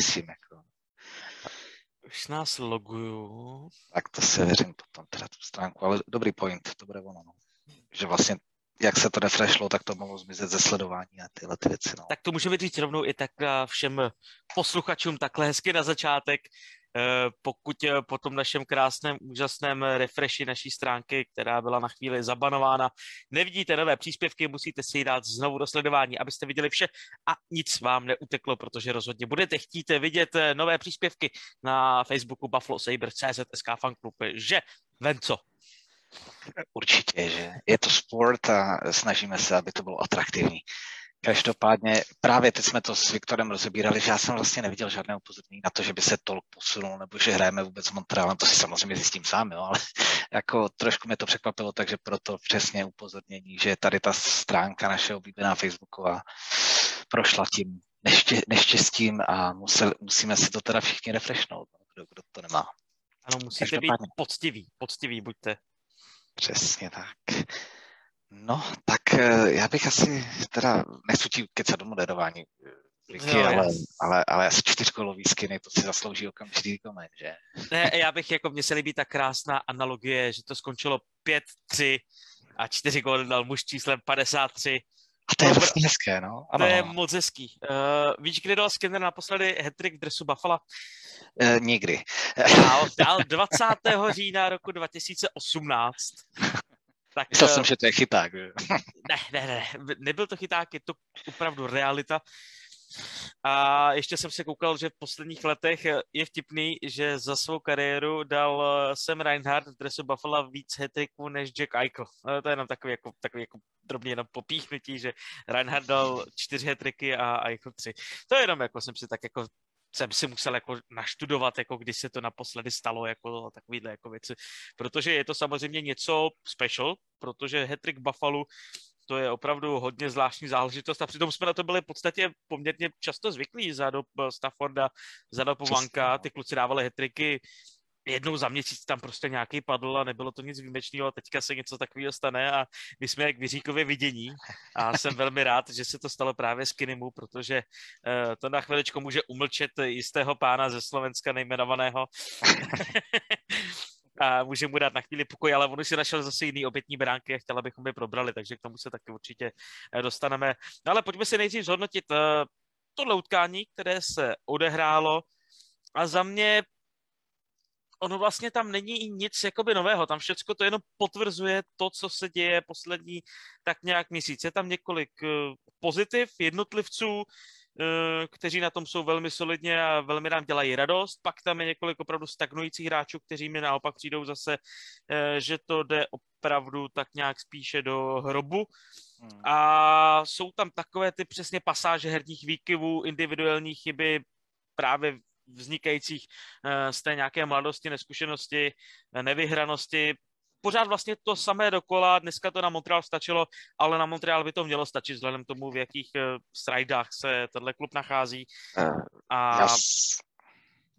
zjistím. Jako. Už nás loguju. Tak to se věřím potom teda tu stránku, ale dobrý point, to bude ono. No. Že vlastně jak se to refreshlo, tak to mohlo zmizet ze sledování a tyhle ty věci. No. Tak to můžeme říct rovnou i tak všem posluchačům takhle hezky na začátek. Eh, pokud eh, po tom našem krásném, úžasném refreshi naší stránky, která byla na chvíli zabanována, nevidíte nové příspěvky, musíte si ji dát znovu do sledování, abyste viděli vše a nic vám neuteklo, protože rozhodně budete chtít vidět eh, nové příspěvky na Facebooku Buffalo Saber CZSK Fanclub, že Venco, Určitě, že je to sport a snažíme se, aby to bylo atraktivní. Každopádně právě teď jsme to s Viktorem rozebírali, že já jsem vlastně neviděl žádné upozornění na to, že by se tolk posunul, nebo že hrajeme vůbec s Montrealem, to si samozřejmě zjistím sám, jo, ale jako trošku mě to překvapilo, takže proto přesně upozornění, že tady ta stránka naše oblíbená Facebooková prošla tím neště, neštěstím a musel, musíme si to teda všichni refreshnout, no, kdo, kdo to nemá. Ano, musíte být poctiví, poctiví buďte. Přesně tak. No, tak eh, já bych asi, teda nechci ti kecat do moderování, Vicky, no, ale, ale, ale asi čtyřkolový skiny, to si zaslouží okamžitý koment, že? Ne, já bych, jako mně se líbí ta krásná analogie, že to skončilo 5-3 a čtyři góly dal muž číslem 53. A to je vlastně hezké, no. Ano. To je moc hezký. Uh, víš, kdy dal Skinner naposledy hetrik v dresu Buffalo? Uh, nikdy. Dal, dal 20. října roku 2018. Tak, Myslel uh, jsem, že to je chyták. ne, ne, ne, nebyl to chyták, je to opravdu realita. A ještě jsem se koukal, že v posledních letech je vtipný, že za svou kariéru dal Sam Reinhardt v dresu Buffalo víc hetriků než Jack Eichel. To je jenom takový, jako, takový jako drobně jenom popíchnutí, že Reinhardt dal čtyři hetriky a Eichel tři. To je jenom jako jsem si tak jako jsem si musel jako naštudovat, jako když se to naposledy stalo, jako takovýhle jako věci. Protože je to samozřejmě něco special, protože Hattrick Buffalo to je opravdu hodně zvláštní záležitost a přitom jsme na to byli v podstatě poměrně často zvyklí za dob Stafforda, za dob Vanka, ty kluci dávali hetriky jednou za měsíc tam prostě nějaký padl a nebylo to nic výjimečného a teďka se něco takového stane a my jsme jak vyříkově vidění a jsem velmi rád, že se to stalo právě s Kinimu, protože uh, to na chviličku může umlčet jistého pána ze Slovenska nejmenovaného a může mu dát na chvíli pokoj, ale on už si našel zase jiný obětní bránky a chtěl, abychom je probrali, takže k tomu se taky určitě eh, dostaneme. No ale pojďme si nejdřív zhodnotit uh, tohle utkání, které se odehrálo a za mě ono vlastně tam není nic jakoby nového, tam všechno to jenom potvrzuje to, co se děje poslední tak nějak měsíc. Je tam několik uh, pozitiv jednotlivců, uh, kteří na tom jsou velmi solidně a velmi nám dělají radost. Pak tam je několik opravdu stagnujících hráčů, kteří mi naopak přijdou zase, uh, že to jde opravdu tak nějak spíše do hrobu. Hmm. A jsou tam takové ty přesně pasáže herních výkyvů, individuální chyby, právě vznikajících eh, z té nějaké mladosti, neskušenosti, eh, nevyhranosti. Pořád vlastně to samé dokola, dneska to na Montreal stačilo, ale na Montreal by to mělo stačit vzhledem tomu, v jakých eh, strajdách se tenhle klub nachází. A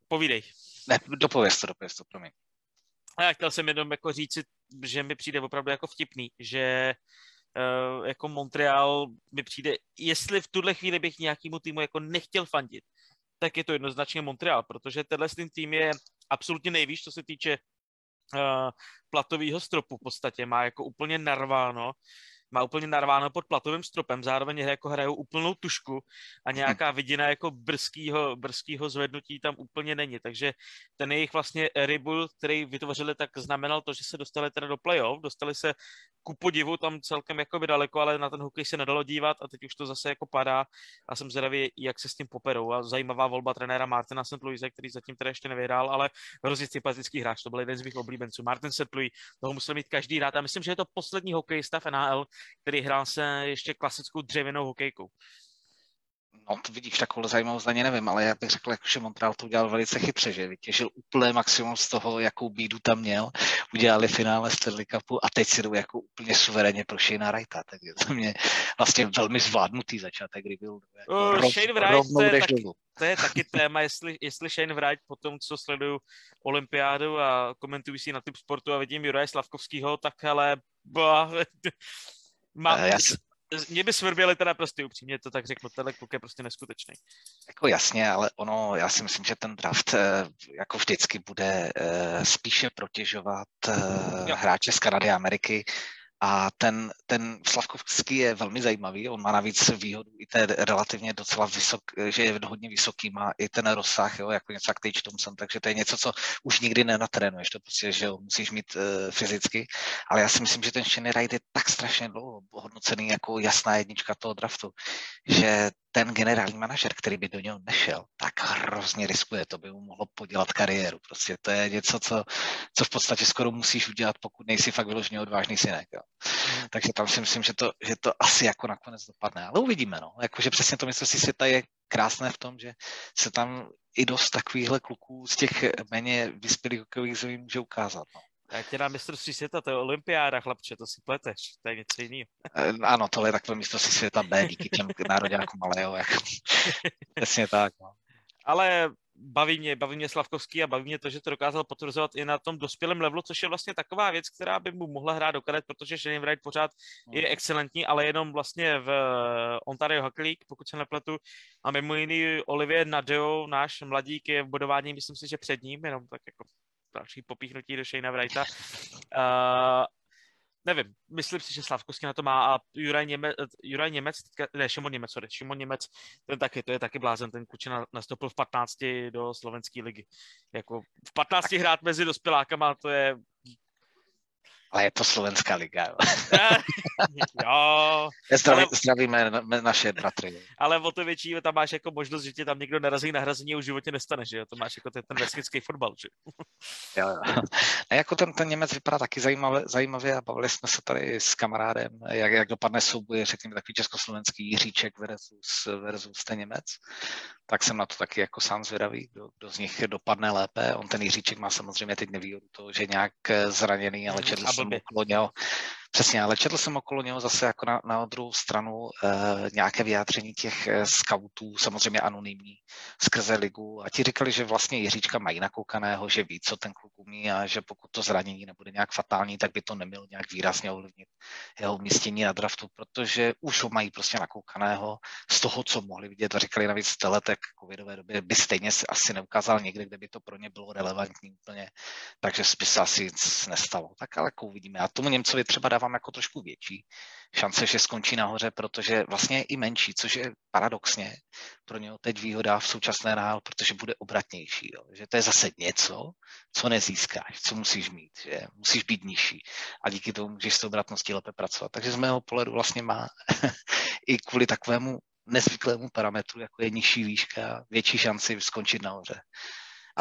povídej. Ne, dopověz to, dopověz to, promiň. A já chtěl jsem jenom jako říci, že mi přijde opravdu jako vtipný, že jako Montreal mi přijde, jestli v tuhle chvíli bych nějakému týmu jako nechtěl fandit, tak je to jednoznačně Montreal, protože tenhle tým je absolutně nejvíc, co se týče uh, platového stropu v podstatě. Má jako úplně narváno má úplně narváno pod platovým stropem, zároveň jako hrajou úplnou tušku a nějaká vidina jako brzkýho, brzkýho zvednutí tam úplně není, takže ten jejich vlastně rebuild, který vytvořili, tak znamenal to, že se dostali teda do playoff, dostali se ku podivu tam celkem jako by daleko, ale na ten hokej se nedalo dívat a teď už to zase jako padá a jsem zvědavý, jak se s tím poperou a zajímavá volba trenéra Martina St. Louise, který zatím teda ještě nevyhrál, ale hrozně sympatický hráč, to byl jeden z mých oblíbenců. Martin St. Louis, toho musel mít každý rád a myslím, že je to poslední hokejista v NHL, který hrál se ještě klasickou dřevěnou hokejkou. No, to vidíš, takovou zajímavost ani nevím, ale já bych řekl, jako, že Montreal to udělal velice chytře, že? Vytěžil úplné maximum z toho, jakou bídu tam měl, udělali finále Stanley Cupu a teď si jdou jako úplně suverénně pro Shane Wrighta, tak je to mě vlastně velmi zvládnutý začátek, kdy byl jako uh, rov, Shane Wright, to je, taky, to je taky téma, jestli, jestli Shane Wright po tom, co sleduju olympiádu a komentuju si na typ sportu a vidím Juraje Slavkovskýho, tak ale bah, má... Já, mě by svrběli teda prostě upřímně, to tak řeknu, tenhle kluk je prostě neskutečný. Jako jasně, ale ono, já si myslím, že ten draft eh, jako vždycky bude eh, spíše protěžovat eh, hráče z Kanady a Ameriky, a ten, ten Slavkovský je velmi zajímavý, on má navíc výhodu i té relativně docela vysok, že je hodně vysoký, má i ten rozsah, jo, jako něco jak Tage Thompson, takže to je něco, co už nikdy nenatrénuješ, to prostě, že jo, musíš mít uh, fyzicky, ale já si myslím, že ten Shane Wright je tak strašně dlouho hodnocený jako jasná jednička toho draftu, že ten generální manažer, který by do něho nešel, tak hrozně riskuje, to by mu mohlo podělat kariéru. Prostě to je něco, co, co v podstatě skoro musíš udělat, pokud nejsi fakt vyloženě odvážný synek. Jo. Mm. Takže tam si myslím, že to, že to asi jako nakonec dopadne. Ale uvidíme, no. Jakože přesně to si světa je krásné v tom, že se tam i dost takovýchhle kluků z těch méně vyspělých hokejových zemí může ukázat. No. Já tě dám mistrovství světa, to je olympiáda, chlapče, to si pleteš, to je něco jiného. Eh, ano, tohle je takové mistrovství světa B, díky těm nároďákům malého, jako. Přesně tak, no. Ale baví mě, baví mě Slavkovský a baví mě to, že to dokázal potvrzovat i na tom dospělém levelu, což je vlastně taková věc, která by mu mohla hrát do karet, protože Shane Wright pořád je hmm. excelentní, ale jenom vlastně v Ontario Hockey League, pokud se nepletu, a mimo jiný Olivier Nadeo, náš mladík, je v bodování, myslím si, že před ním, jenom tak jako další popíchnutí do Shane Wrighta. Uh, nevím, myslím si, že Slavkovský na to má a Juraj Němec, Juraj Němec ne, Šimon Němec, sorry, Šimon Němec, ten taky, to je taky blázen, ten kučina nastoupil v 15 do slovenské ligy. Jako v 15 hrát mezi dospělákama, to je ale je to slovenská liga. Jo. jo. Zdraví, ale, zdravíme naše bratry. Ale o to větší tam máš jako možnost, že ti tam někdo narazí na hrazení a už životě nestane, že jo? To máš jako ten, ten vesnický fotbal, že jo, jo. A jako ten, ten Němec vypadá taky zajímavě, zajímavě a bavili jsme se tady s kamarádem, jak, jak dopadne souboj, řekněme, takový československý Jiříček versus, versus ten Němec. Tak jsem na to taky jako sám zvědavý, kdo, kdo z nich dopadne lépe. On ten Jiříček má samozřejmě teď nevýhodu to, že nějak zraněný, ale četl jsem okolo něho. Přesně, ale četl jsem okolo něho zase jako na, na druhou stranu e, nějaké vyjádření těch e, scoutů, samozřejmě anonymní, skrze ligu a ti říkali, že vlastně Jiříčka mají nakoukaného, že ví, co ten kluk umí a že pokud to zranění nebude nějak fatální, tak by to nemělo nějak výrazně ovlivnit jeho umístění na draftu, protože už ho mají prostě nakoukaného z toho, co mohli vidět a říkali navíc v té letek covidové době by stejně si asi neukázal někde, kde by to pro ně bylo relevantní úplně, takže by se asi nic nestalo. Tak ale jako uvidíme. A tomu Němcovi třeba dávám jako trošku větší šance, že skončí nahoře, protože vlastně i menší, což je paradoxně pro něho teď výhoda v současné NHL, protože bude obratnější. Jo. Že to je zase něco, co nezískáš, co musíš mít, že musíš být nižší a díky tomu můžeš s tou obratností lépe pracovat. Takže z mého pohledu vlastně má i kvůli takovému nezvyklému parametru, jako je nižší výška, větší šanci skončit nahoře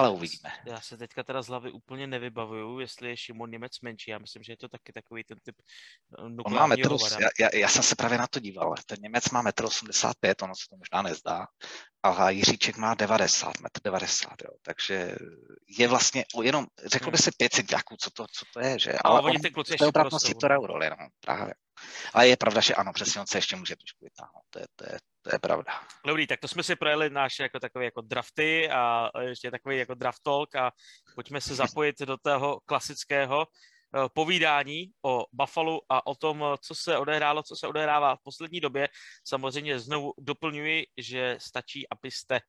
ale uvidíme. Já se teďka teda z hlavy úplně nevybavuju, jestli je Šimon Němec menší. Já myslím, že je to taky takový ten typ eh, On má metr, já, já, já, jsem se právě na to díval. Ten Němec má 1,85 m, ono se to možná nezdá. A Jiříček má 90, 1,90 m, jo. Takže je vlastně jenom, řekl by hmm. se 5 centiáků, co to, co to je, že? Ale, ale oni ty kluci ještě prostě to roli, no, právě. Ale je pravda, že ano, přesně on se ještě může trošku vytáhnout. To je, to je, to je pravda. Dobrý, tak to jsme si projeli naše jako takové jako drafty a ještě takový jako draft talk a pojďme se zapojit do toho klasického povídání o Buffalo a o tom, co se odehrálo, co se odehrává v poslední době. Samozřejmě znovu doplňuji, že stačí, abyste eh,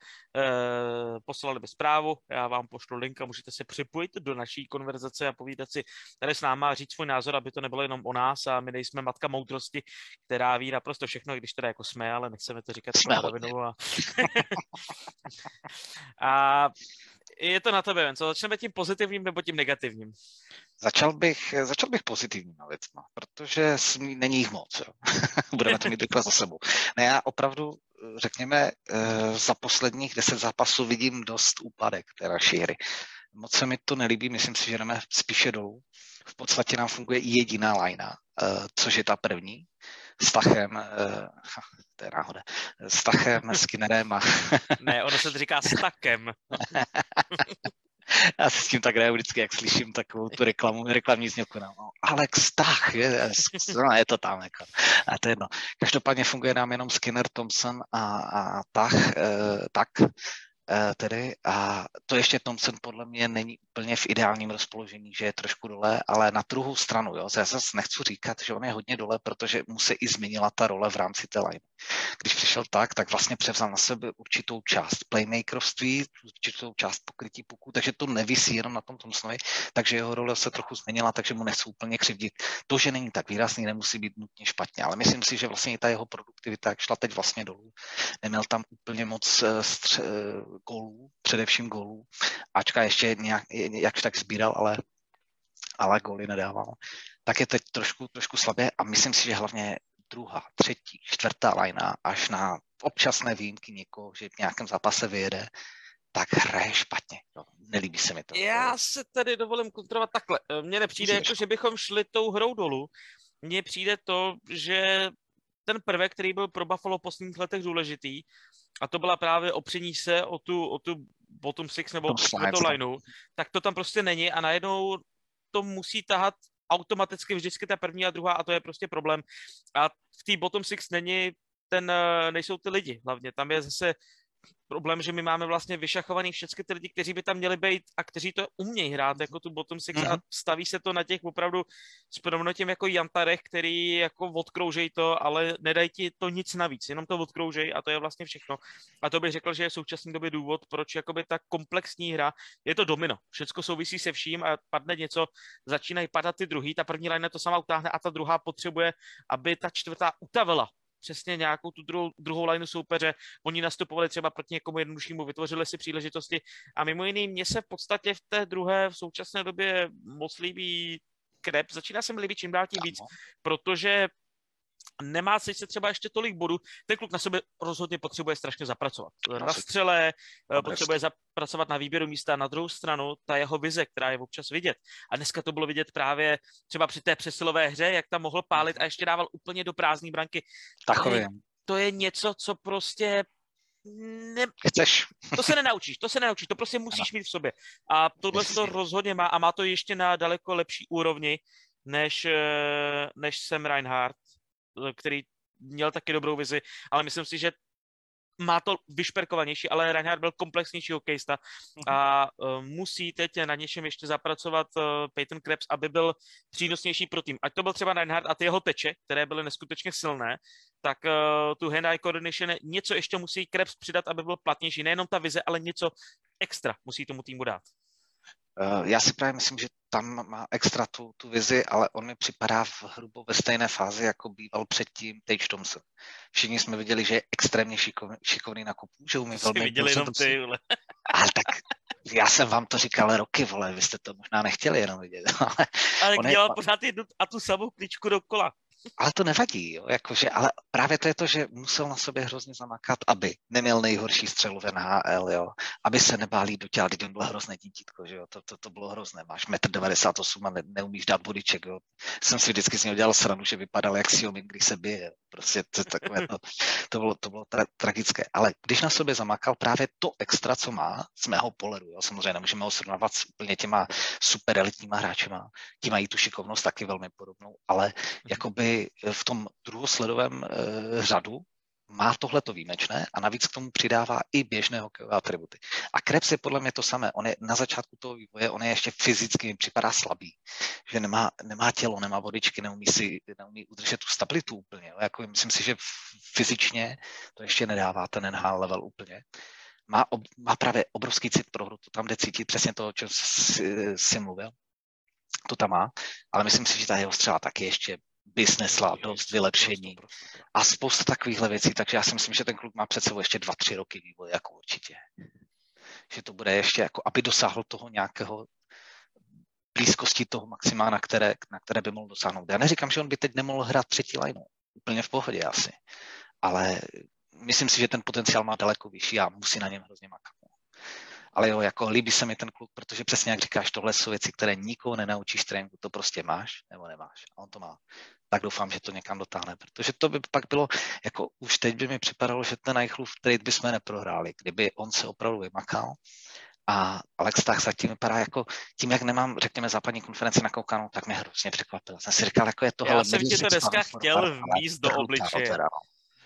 poslali mi zprávu, já vám pošlu link a můžete se připojit do naší konverzace a povídat si tady s náma a říct svůj názor, aby to nebylo jenom o nás a my nejsme matka moudrosti, která ví naprosto všechno, když teda jako jsme, ale nechceme to říkat jsme a... a je to na tebe, co začneme tím pozitivním nebo tím negativním? Začal bych, začal bych pozitivníma věcma, protože není jich moc. Jo. Budeme to mít za sebou. Ne, já opravdu, řekněme, eh, za posledních deset zápasů vidím dost úpadek té naší hry. Moc se mi to nelíbí, myslím si, že jdeme spíše dolů. V podstatě nám funguje jediná lajna, eh, což je ta první, s Tachem, eh, to je náhoda, s Tachem, Skinnerem a... ne, ono se to říká s Takem. Já si s tím tak hraju vždycky, jak slyším takovou tu reklamu, reklamní znělku. No, Alex Tach, je, no, je to tam. Jako. A to je jedno. Každopádně funguje nám jenom Skinner, Thompson a, a Tach, eh, tak uh, tedy a to ještě Thompson podle mě není úplně v ideálním rozpoložení, že je trošku dole, ale na druhou stranu, jo, já zase nechci říkat, že on je hodně dole, protože mu se i změnila ta role v rámci té line. Když přišel tak, tak vlastně převzal na sebe určitou část playmakerství, určitou část pokrytí puků, takže to nevisí jenom na tom Thompsonovi, takže jeho role se trochu změnila, takže mu nechci úplně křivdit. To, že není tak výrazný, nemusí být nutně špatně, ale myslím si, že vlastně i ta jeho produktivita, jak šla teď vlastně dolů, neměl tam úplně moc eh, stře- eh, golů, především golů, ačka ještě nějak, jakž tak sbíral, ale, ale góly nedával, tak je teď trošku, trošku slabě a myslím si, že hlavně druhá, třetí, čtvrtá lajna, až na občasné výjimky někoho, že v nějakém zápase vyjede, tak hraje špatně. No, nelíbí se mi to. Já se tady dovolím kontrolovat takhle. Mně nepřijde, jako, že bychom šli tou hrou dolů. Mně přijde to, že ten prvek, který byl pro Buffalo v posledních letech důležitý, a to byla právě opření se o tu, o tu bottom six nebo o lineu, tak to tam prostě není a najednou to musí tahat automaticky vždycky ta první a druhá a to je prostě problém. A v té bottom six není ten, eh, nejsou ty lidi hlavně. Tam je zase problém, že my máme vlastně vyšachovaný všechny ty lidi, kteří by tam měli být a kteří to umějí hrát jako tu bottom six mm-hmm. a mhm. staví se to na těch opravdu s tím jako jantarech, který jako odkroužej to, ale nedají ti to nic navíc, jenom to odkroužej a to je vlastně všechno. A to bych řekl, že je v současné době důvod, proč jakoby ta komplexní hra, je to domino. Všechno souvisí se vším a padne něco, začínají padat ty druhý, ta první line to sama utáhne a ta druhá potřebuje, aby ta čtvrtá utavila přesně nějakou tu druhou, druhou lineu soupeře. Oni nastupovali třeba proti někomu jednoduššímu, vytvořili si příležitosti a mimo jiný mně se v podstatě v té druhé v současné době moc líbí Krep. Začíná se mi líbit čím dál tím víc, protože nemá se třeba ještě tolik bodů, ten kluk na sebe rozhodně potřebuje strašně zapracovat. Na střele, eh, potřebuje zapracovat na výběru místa, na druhou stranu ta jeho vize, která je občas vidět. A dneska to bylo vidět právě třeba při té přesilové hře, jak tam mohl pálit a ještě dával úplně do prázdné branky. Takový. To je něco, co prostě ne... Chceš. To se nenaučíš, to se nenaučíš, to prostě musíš mít v sobě. A tohle to rozhodně má a má to ještě na daleko lepší úrovni, než, eh, než Sam Reinhardt který měl taky dobrou vizi, ale myslím si, že má to vyšperkovanější, ale Reinhardt byl komplexnější hokejista a uh, musí teď na něčem ještě zapracovat uh, Peyton Krebs, aby byl přínosnější pro tým. Ať to byl třeba Reinhardt a ty jeho teče, které byly neskutečně silné, tak uh, tu hand-eye coordination něco ještě musí Krebs přidat, aby byl platnější. Nejenom ta vize, ale něco extra musí tomu týmu dát. Uh, já si právě myslím, že tam má extra tu, tu vizi, ale on mi připadá v hrubo ve stejné fázi, jako býval předtím Tage Thompson. Všichni jsme viděli, že je extrémně šikovný, šikovný na kopu, že umí velmi viděli jenom ty, Ale tak já jsem vám to říkal roky, vole, vy jste to možná nechtěli jenom vidět. Ale, ale dělal je... pořád jednu a tu samou kličku dokola ale to nevadí, jo, jakože, ale právě to je to, že musel na sobě hrozně zamakat, aby neměl nejhorší střelu v NHL, jo, aby se nebálí do těla, když on byl hrozné dítítko, že jo, to, to, to bylo hrozné, máš 1,98 m a ne, neumíš dát bodiček, jo. Jsem si vždycky z něho dělal sranu, že vypadal jak Xiaomi, když se bije, prostě to, takové, to, to bylo, to bylo tra, tragické, ale když na sobě zamakal právě to extra, co má z mého pohledu, jo, samozřejmě nemůžeme ho srovnávat s úplně těma super elitníma hráčema, ti mají tu šikovnost taky velmi podobnou, ale mhm. V tom druhosledovém eh, řadu má tohleto výjimečné a navíc k tomu přidává i běžné hokejové atributy. A Krebs je podle mě to samé. On je na začátku toho vývoje, on je ještě fyzicky, mi připadá slabý, že nemá, nemá tělo, nemá vodičky, neumí si neumí udržet tu stabilitu úplně. Jako, myslím si, že fyzičně to ještě nedává ten NHL level úplně. Má, ob, má právě obrovský cit pro hru, to tam jde cítit přesně to, o čem jsi, jsi mluvil. To tam má, ale myslím si, že ta jeho střela taky ještě by snesla dost vylepšení a spousta takovýchhle věcí, takže já si myslím, že ten kluk má před sebou ještě dva, tři roky vývoje, jako určitě. Že to bude ještě, jako aby dosáhl toho nějakého blízkosti toho maxima, na které, na které by mohl dosáhnout. Já neříkám, že on by teď nemohl hrát třetí lineu. Úplně v pohodě asi. Ale myslím si, že ten potenciál má daleko vyšší a musí na něm hrozně makat ale jo, jako líbí se mi ten kluk, protože přesně jak říkáš, tohle jsou věci, které nikoho nenaučíš tréninku, to prostě máš nebo nemáš a on to má. Tak doufám, že to někam dotáhne, protože to by pak bylo, jako už teď by mi připadalo, že ten Eichlův trade bychom neprohráli, kdyby on se opravdu vymakal a Alex tak zatím vypadá jako, tím, jak nemám, řekněme, západní konferenci nakoukanou, tak mě hrozně překvapil. Jsem si říkal, jako je to... Já jsem ti to dneska chtěl vmíst do obličeje.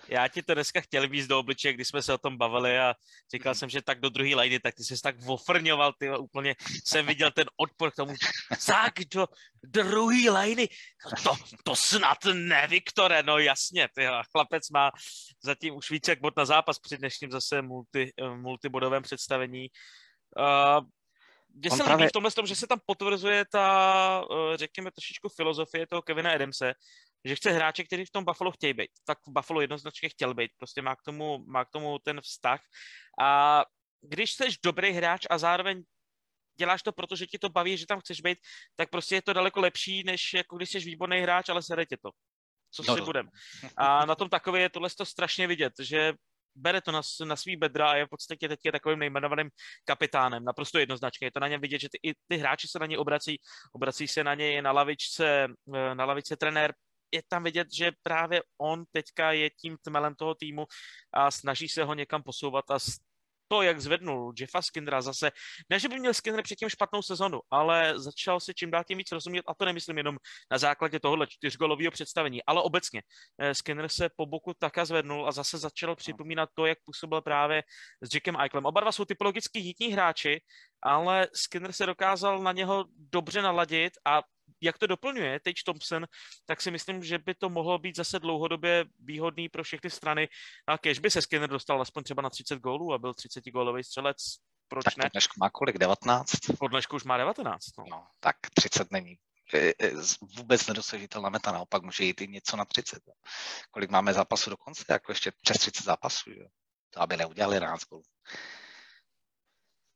Já ti to dneska chtěl víc do obličeje, když jsme se o tom bavili a říkal mm. jsem, že tak do druhé lajny, tak ty jsi tak vofrňoval, ty úplně jsem viděl ten odpor k tomu, tak do druhé lajny, to, to snad ne, Viktore, no jasně, ty chlapec má zatím už více jak bod na zápas při dnešním zase multi, multibodovém představení. Uh, mně se právě... líbí v tomhle tom, že se tam potvrzuje ta, eh, řekněme, trošičku filozofie toho Kevina Adamse, že chce hráče, kteří v tom Buffalo chtějí být. Tak v Buffalo jednoznačně chtěl být, prostě má k tomu, má k tomu ten vztah. A když jsi dobrý hráč a zároveň děláš to, protože ti to baví, že tam chceš být, tak prostě je to daleko lepší, než jako když jsi výborný hráč, ale sere tě to. Co no, si no. budem. A na tom takové je tohle to strašně vidět, že bere to na, na svý bedra a je v podstatě teď je takovým nejmenovaným kapitánem, naprosto jednoznačně. Je to na něm vidět, že ty, i ty hráči se na něj obrací, obrací se na něj na lavičce, eh, na lavičce trenér, je tam vidět, že právě on teďka je tím tmelem toho týmu a snaží se ho někam posouvat a to, jak zvednul Jeffa Skinnera zase, ne, že by měl Skinner předtím špatnou sezonu, ale začal se čím dál tím víc rozumět, a to nemyslím jenom na základě tohohle čtyřgolového představení, ale obecně. Eh, Skinner se po boku taka zvednul a zase začal připomínat to, jak působil právě s Jackem Eichlem. Oba dva jsou typologicky hitní hráči, ale Skinner se dokázal na něho dobře naladit a jak to doplňuje Tage Thompson, tak si myslím, že by to mohlo být zase dlouhodobě výhodný pro všechny strany. A kež by se Skinner dostal aspoň třeba na 30 gólů a byl 30 gólový střelec, proč tak ne? dnešku má kolik? 19? Po dnešku už má 19. No. no tak 30 není vůbec nedosažitelná meta, naopak může jít i něco na 30. Kolik máme zápasů do konce, jako ještě přes 30 zápasů, jo? to aby neudělali 11 gólů.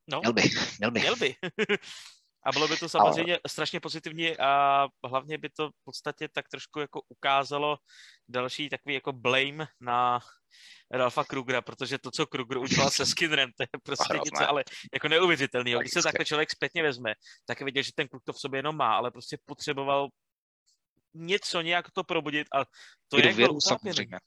No, měl by, měl by. Měl by. A bylo by to samozřejmě Ale... strašně pozitivní a hlavně by to v podstatě tak trošku jako ukázalo další takový jako blame na Ralfa Krugera, protože to, co Kruger udělal se Skinnerem, to je prostě něco ale jako neuvěřitelný. Když se takhle člověk zpětně vezme, tak viděl, že ten kluk to v sobě jenom má, ale prostě potřeboval něco nějak to probudit a to je jako samozřejmě.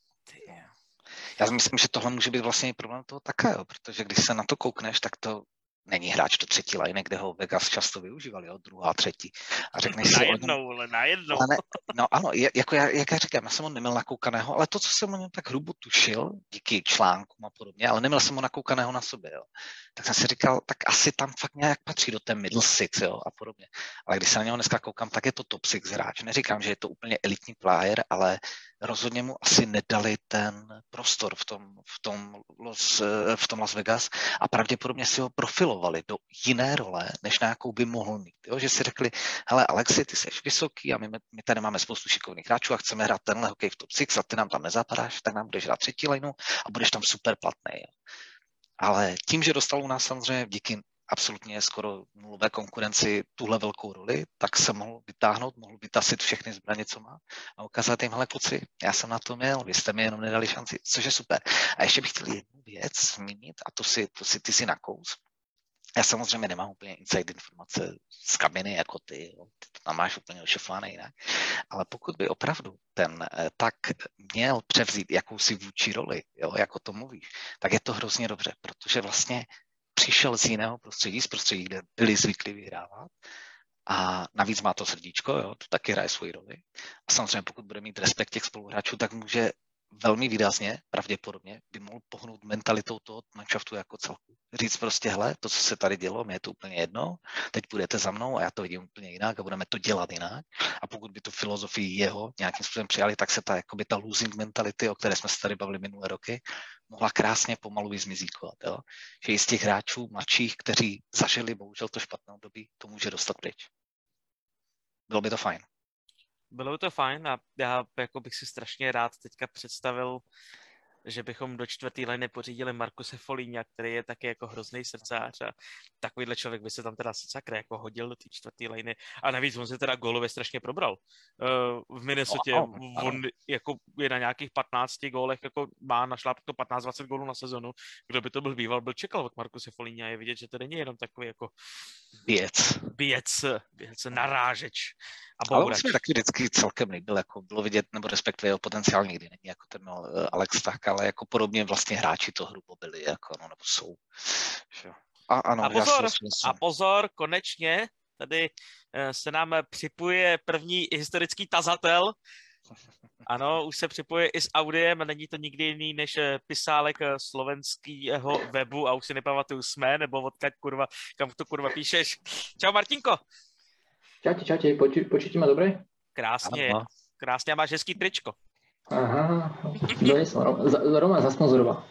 Já myslím, že tohle může být vlastně problém toho také, jo, protože když se na to koukneš, tak to není hráč do třetí line, kde ho Vegas často využívali, jo, druhá, třetí. A řekneš si... Najednou, ale najednou. Ale ne, no ano, jako já, jak já říkám, já jsem ho neměl nakoukaného, ale to, co jsem o něm tak hrubo tušil, díky článkům a podobně, ale neměl jsem ho nakoukaného na sobě, jo. Tak jsem si říkal, tak asi tam fakt nějak patří do té middle six, jo, a podobně. Ale když se na něho dneska koukám, tak je to top six hráč. Neříkám, že je to úplně elitní player, ale rozhodně mu asi nedali ten prostor v tom, v tom, Los, v tom Las Vegas a pravděpodobně si ho profilovali do jiné role, než na jakou by mohl mít. Jo? Že si řekli, hele Alexi, ty jsi vysoký a my, my tady máme spoustu šikovných hráčů a chceme hrát tenhle hokej v top 6 a ty nám tam nezapadáš, tak nám budeš hrát třetí lineu a budeš tam super platný. Jo? Ale tím, že dostal u nás samozřejmě díky absolutně skoro nulové konkurenci tuhle velkou roli, tak se mohl vytáhnout, mohl vytasit všechny zbraně, co má a ukázat jim, hele kluci, já jsem na to měl, vy jste mi jenom nedali šanci, což je super. A ještě bych chtěl jednu věc zmínit a to si, to si ty si nakous. Já samozřejmě nemám úplně inside informace z kabiny jako ty, jo. ty to tam máš úplně ošefované jinak, ale pokud by opravdu ten eh, tak měl převzít jakousi vůči roli, jo, jako to mluvíš, tak je to hrozně dobře, protože vlastně přišel z jiného prostředí, z prostředí, kde byli zvyklí vyhrávat. A navíc má to srdíčko, jo, to taky hraje svoji roli. A samozřejmě pokud bude mít respekt těch spoluhráčů, tak může velmi výrazně, pravděpodobně, by mohl pohnout mentalitou toho manšaftu jako celku. Říct prostě, hele, to, co se tady dělo, mě je to úplně jedno, teď půjdete za mnou a já to vidím úplně jinak a budeme to dělat jinak. A pokud by tu filozofii jeho nějakým způsobem přijali, tak se ta, jakoby ta losing mentality, o které jsme se tady bavili minulé roky, mohla krásně pomalu vyzmizíkovat. Jo? Že i z těch hráčů mladších, kteří zažili bohužel to špatné období, to může dostat pryč. Bylo by to fajn bylo by to fajn a já jako bych si strašně rád teďka představil že bychom do čtvrtý liny pořídili Markuse Folíňa, který je taky jako hrozný srdcář a takovýhle člověk by se tam teda sakra jako hodil do té čtvrtý liny a navíc on se teda gólově strašně probral. Uh, v Minnesota no, no, on jako je na nějakých 15 gólech, jako má to 15-20 gólů na sezonu. Kdo by to byl býval, byl čekal od Markuse Folíňa. Je vidět, že to není jenom takový jako Běc. Běc, běc, narážeč. A Ale on se mi taky vždycky celkem líbil, jako bylo vidět, nebo respektive jeho potenciál nikdy není jako ten no, Alex tak, ale jako podobně vlastně hráči to hrubo byli, jako, no, nebo jsou. A, ano, a pozor, a pozor, konečně tady eh, se nám připuje první historický tazatel. Ano, už se připojuje i s audiem není to nikdy jiný než eh, pisálek eh, slovenského webu a už si nepamatuju jsme, nebo odkaď kurva, kam to kurva píšeš. Čau Martinko. Čaute, čaute, poču, počujete ma dobre? Krásně, ano. krásně a máš hezký tričko. Aha, donesol, Roman zasponzoroval.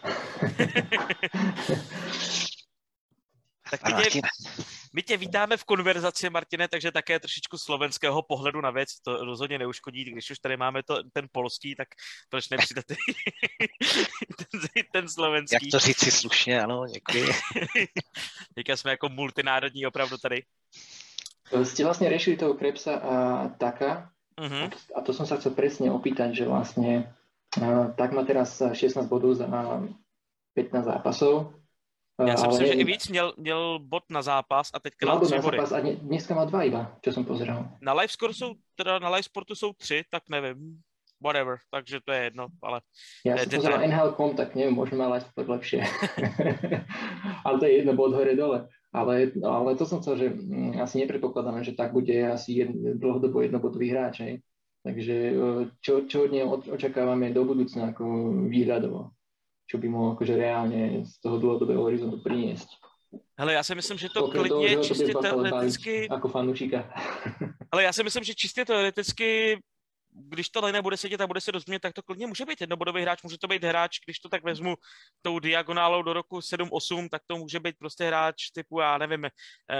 tak my tě, my tě vítáme v konverzaci, Martine, takže také trošičku slovenského pohledu na věc, to rozhodně neuškodí, když už tady máme to, ten polský, tak proč nepřidat ten, ten slovenský. Jak to říct si slušně, ano, děkuji. Teďka jsme jako multinárodní opravdu tady. Ste vlastne riešili toho Krebsa a Taka uh-huh. a to som sa chcel presne opýtať, že vlastne uh, Tak má teraz 16 bodov za 15 zápasov. Já si myslím, že i víc měl, měl bod na zápas a teďka dal tři body. Zápas a dneska má dva iba, čo som pozeral. Na live score jsou, teda na live sportu jsou tři, tak nevím. Whatever, takže to je jedno, ale... Já jsem pozeral NHL.com, tak nevím, možná má live sport lepšie. ale to je jedno, bod hore dole. Ale, ale to som chcel, že mm, asi nepredpokladáme, že tak bude asi jed, dlhodobo jednobodový hráč. Hej. Takže e, čo, čo od neho očakávame do budúcna ako výhľadovo? Čo by mohol akože reálne z toho dlhodobého horizontu priniesť? Hele, já si myslím, že to Pokud klidně toho, čistě teoreticky... Jako fanoušika. Ale já si myslím, že čistě teoreticky když to Lene bude sedět a bude se rozumět, tak to klidně může být jednobodový hráč, může to být hráč, když to tak vezmu tou diagonálou do roku 7-8, tak to může být prostě hráč typu, já nevím, eh,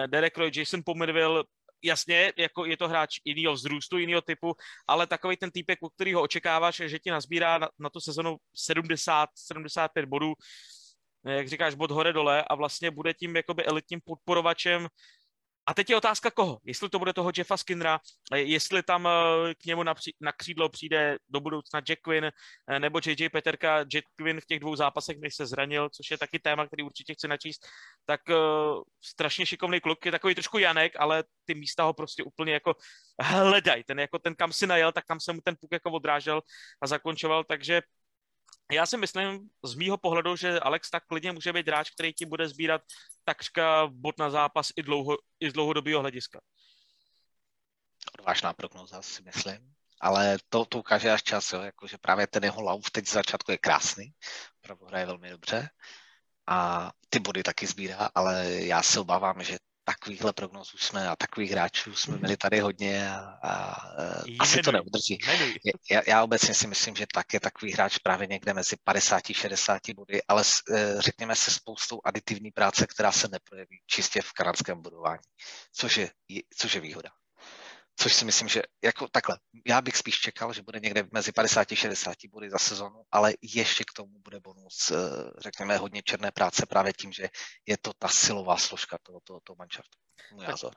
Derek Roy, Jason Pomerville, jasně, jako je to hráč jiného vzrůstu, jiného typu, ale takový ten týpek, u kterého očekáváš, že ti nazbírá na, na tu sezonu 70-75 bodů, jak říkáš, bod hore dole a vlastně bude tím jakoby elitním podporovačem a teď je otázka koho. Jestli to bude toho Jeffa Skinnera, jestli tam eh, k němu na, na křídlo přijde do budoucna Jack Quinn eh, nebo JJ Peterka. Jack Quinn v těch dvou zápasech, než se zranil, což je taky téma, který určitě chci načíst, tak uh, strašně šikovný kluk, je takový trošku Janek, ale ty místa ho prostě úplně jako hledaj. Ten, jako ten, kam si najel, tak tam se mu ten puk jako odrážel a zakončoval, takže já si myslím z mýho pohledu, že Alex tak klidně může být hráč, který ti bude sbírat takřka bod na zápas i, dlouho, i z dlouhodobého hlediska. Odvážná prognoza, si myslím. Ale to, to ukáže až čas, jo? Jakože právě ten jeho lauf teď z začátku je krásný, opravdu hraje velmi dobře a ty body taky sbírá, ale já se obávám, že takovýchhle prognózů jsme a takových hráčů jsme měli tady hodně a, a, a asi to neudrží. Já, já obecně si myslím, že tak je takový hráč právě někde mezi 50-60 body, ale s, e, řekněme se spoustou aditivní práce, která se neprojeví čistě v kanadském budování, což je, což je výhoda což si myslím, že jako takhle, já bych spíš čekal, že bude někde mezi 50 a 60 body za sezonu, ale ještě k tomu bude bonus, eh, řekněme, hodně černé práce právě tím, že je to ta silová složka toho, toho, toho manšaftu. Můj názor.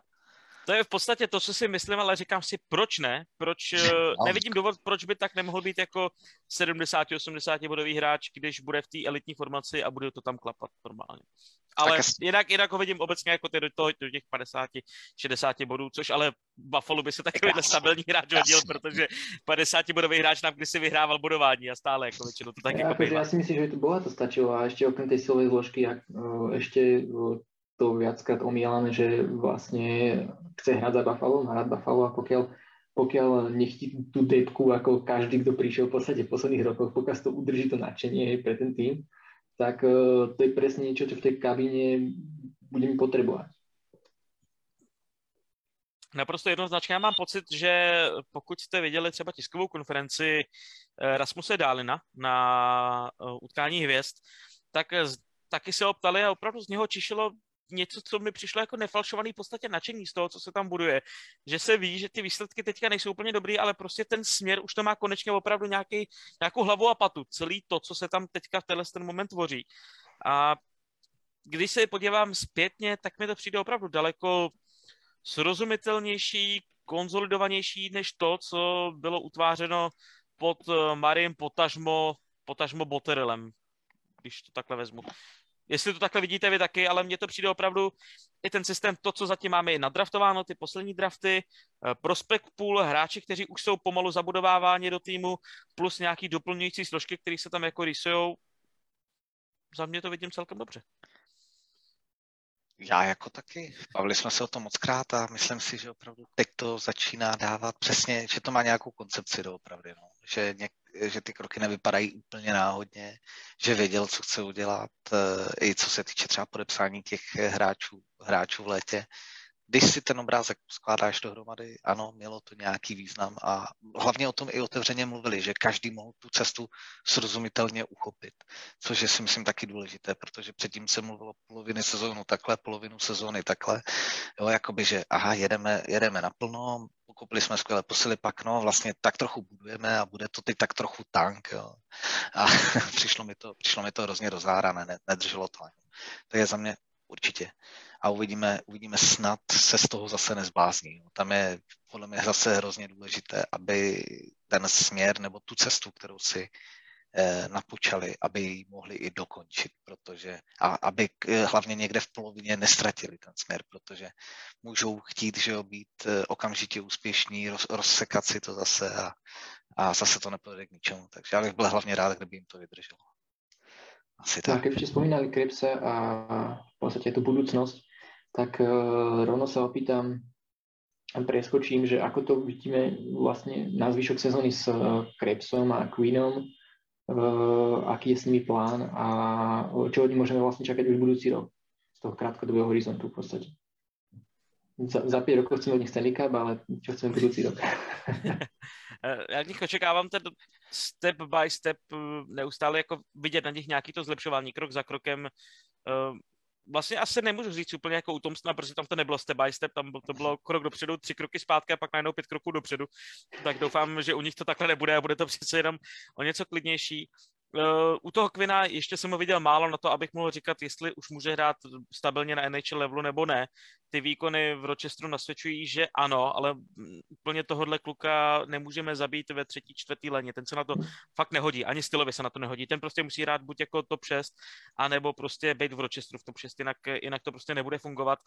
To je v podstatě to, co si myslím, ale říkám si, proč ne? Proč, eh, no. nevidím důvod, proč by tak nemohl být jako 70-80 bodový hráč, když bude v té elitní formaci a bude to tam klapat normálně. Ale tak jinak, jinak ho vidím obecně jako ty do, toho, do těch 50-60 bodů, což ale Buffalo by se takovýhle stabilní hráč hodil, protože 50 bodový hráč nám kdysi vyhrával bodování a stále jako většinou to tak ja, jako Já si myslím, že to bola to stačilo a ešte okrem tej silovej zložky, jak, ešte to viackrát omílame, že vlastne chce hrať za Buffalo, rád Buffalo a pokiaľ, pokiaľ nechtí tú depku ako každý, kto prišiel v podstate v posledných rokoch, pokiaľ to udrží to nadšenie pre ten tým, tak uh, to je presne niečo, čo v tej kabíne budeme potrebovať. Naprosto jednoznačně. Já mám pocit, že pokud jste viděli třeba tiskovou konferenci eh, Rasmuse Dálina na eh, utkání hvězd, tak taky se ho ptali a opravdu z něho čišilo něco, co mi přišlo jako nefalšovaný v podstatě nadšení z toho, co se tam buduje. Že se ví, že ty výsledky teďka nejsou úplně dobrý, ale prostě ten směr už to má konečně opravdu nějaký, nějakou hlavu a patu. Celý to, co se tam teďka v tenhle ten moment tvoří. A když se podívám zpětně, tak mi to přijde opravdu daleko srozumitelnější, konzolidovanější než to, co bylo utvářeno pod eh, Mariem potažmo, potažmo Botterelem, když to takhle vezmu jestli to takhle vidíte vy taky, ale mně to přijde opravdu i ten systém, to, co zatím máme i nadraftováno, ty poslední drafty, eh, prospekt pool, hráči, kteří už jsou pomalu zabudováváni do týmu, plus nějaký doplňující složky, které se tam jako rysujou. Za mě to vidím celkem dobře. Já jako taky. Bavili jsme se o tom moc krát a myslím si, že opravdu teď to začíná dávat přesně, že to má nějakou koncepci doopravdy. No. Že, něk, že ty kroky nevypadají úplně náhodně, že věděl, co chce udělat, eh, i co se týče třeba podepsání těch hráčů, hráčů v létě když si ten obrázek skládáš dohromady, ano, mělo to nějaký význam a hlavně o tom i otevřeně mluvili, že každý mohl tu cestu srozumitelně uchopit, což je si myslím taky důležité, protože předtím se mluvilo poloviny sezónu takhle, polovinu sezóny takhle, jo, jakoby, že aha, jedeme, jedeme naplno, pokoupili jsme skvělé posily, pak no, vlastně tak trochu budujeme a bude to teď tak trochu tank, jo. A přišlo mi to, přišlo mi to hrozně rozhárané, ne, nedrželo to. To je za mě určitě a uvidíme, uvidíme snad se z toho zase nezblázní. Tam je podle mě zase hrozně důležité, aby ten směr nebo tu cestu, kterou si eh, napočali, aby ji mohli i dokončit, protože a aby eh, hlavně někde v polovině nestratili ten směr, protože můžou chtít, že jo, být eh, okamžitě úspěšní, roz, rozsekat si to zase a, a zase to nepovede k ničemu. Takže já bych byl hlavně rád, kdyby jim to vydrželo. Asi tak. tak. Keď spomínali Kripse a v podstate tú budúcnosť, tak uh, rovno sa opýtam preskočím, že ako to vidíme vlastne na zvyšok sezóny s uh, Krebsom a Queenom, uh, aký je s nimi plán a čo od nich môžeme vlastne čakať už budúci rok z toho krátkodobého horizontu v podstate. Za, za 5 rokov chceme od nich Stanley Cup, ale čo chceme budúci rok? Já od nich očekávám ten step by step neustále jako vidět na nich nějaký to zlepšování krok za krokem vlastně asi nemůžu říct úplně jako utomstná, protože tam to nebylo step by step, tam to bylo krok dopředu, tři kroky zpátky a pak najednou pět kroků dopředu. Tak doufám, že u nich to takhle nebude a bude to přece jenom o něco klidnější. Uh, u toho Quina ještě jsem ho viděl málo na to, abych mohl říkat, jestli už může hrát stabilně na NHL levelu nebo ne. Ty výkony v Rochesteru nasvědčují, že ano, ale úplně tohohle kluka nemůžeme zabít ve třetí, čtvrtý leně. Ten se na to fakt nehodí, ani stylově se na to nehodí. Ten prostě musí hrát buď jako top 6, anebo prostě být v Rochesteru v top 6, jinak, jinak to prostě nebude fungovat.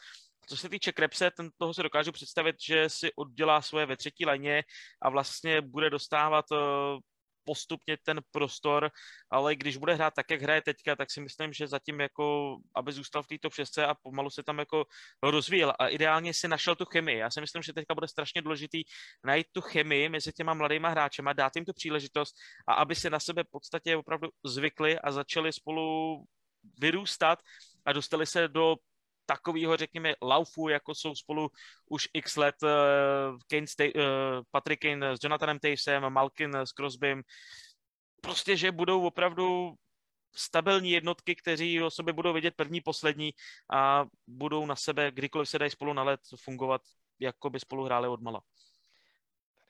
Co se týče Krepse, ten toho se dokážu představit, že si oddělá svoje ve třetí leně a vlastně bude dostávat uh, postupně ten prostor, ale když bude hrát tak, jak hraje teďka, tak si myslím, že zatím jako, aby zůstal v této přesce a pomalu se tam jako rozvíjel a ideálně si našel tu chemii. Já si myslím, že teďka bude strašně důležitý najít tu chemii mezi těma mladýma hráčema, dát jim tu příležitost a aby se na sebe v podstatě opravdu zvykli a začali spolu vyrůstat a dostali se do takového, řekněme, laufu, jako jsou spolu už x let uh, Kane uh, Patrick Kane s Jonathanem Tavesem, Malkin s Crosbym. Prostě, že budou opravdu stabilní jednotky, kteří o sobě budou vidět první, poslední a budou na sebe, kdykoliv se dají spolu na let, fungovat, jako by spolu hráli od mala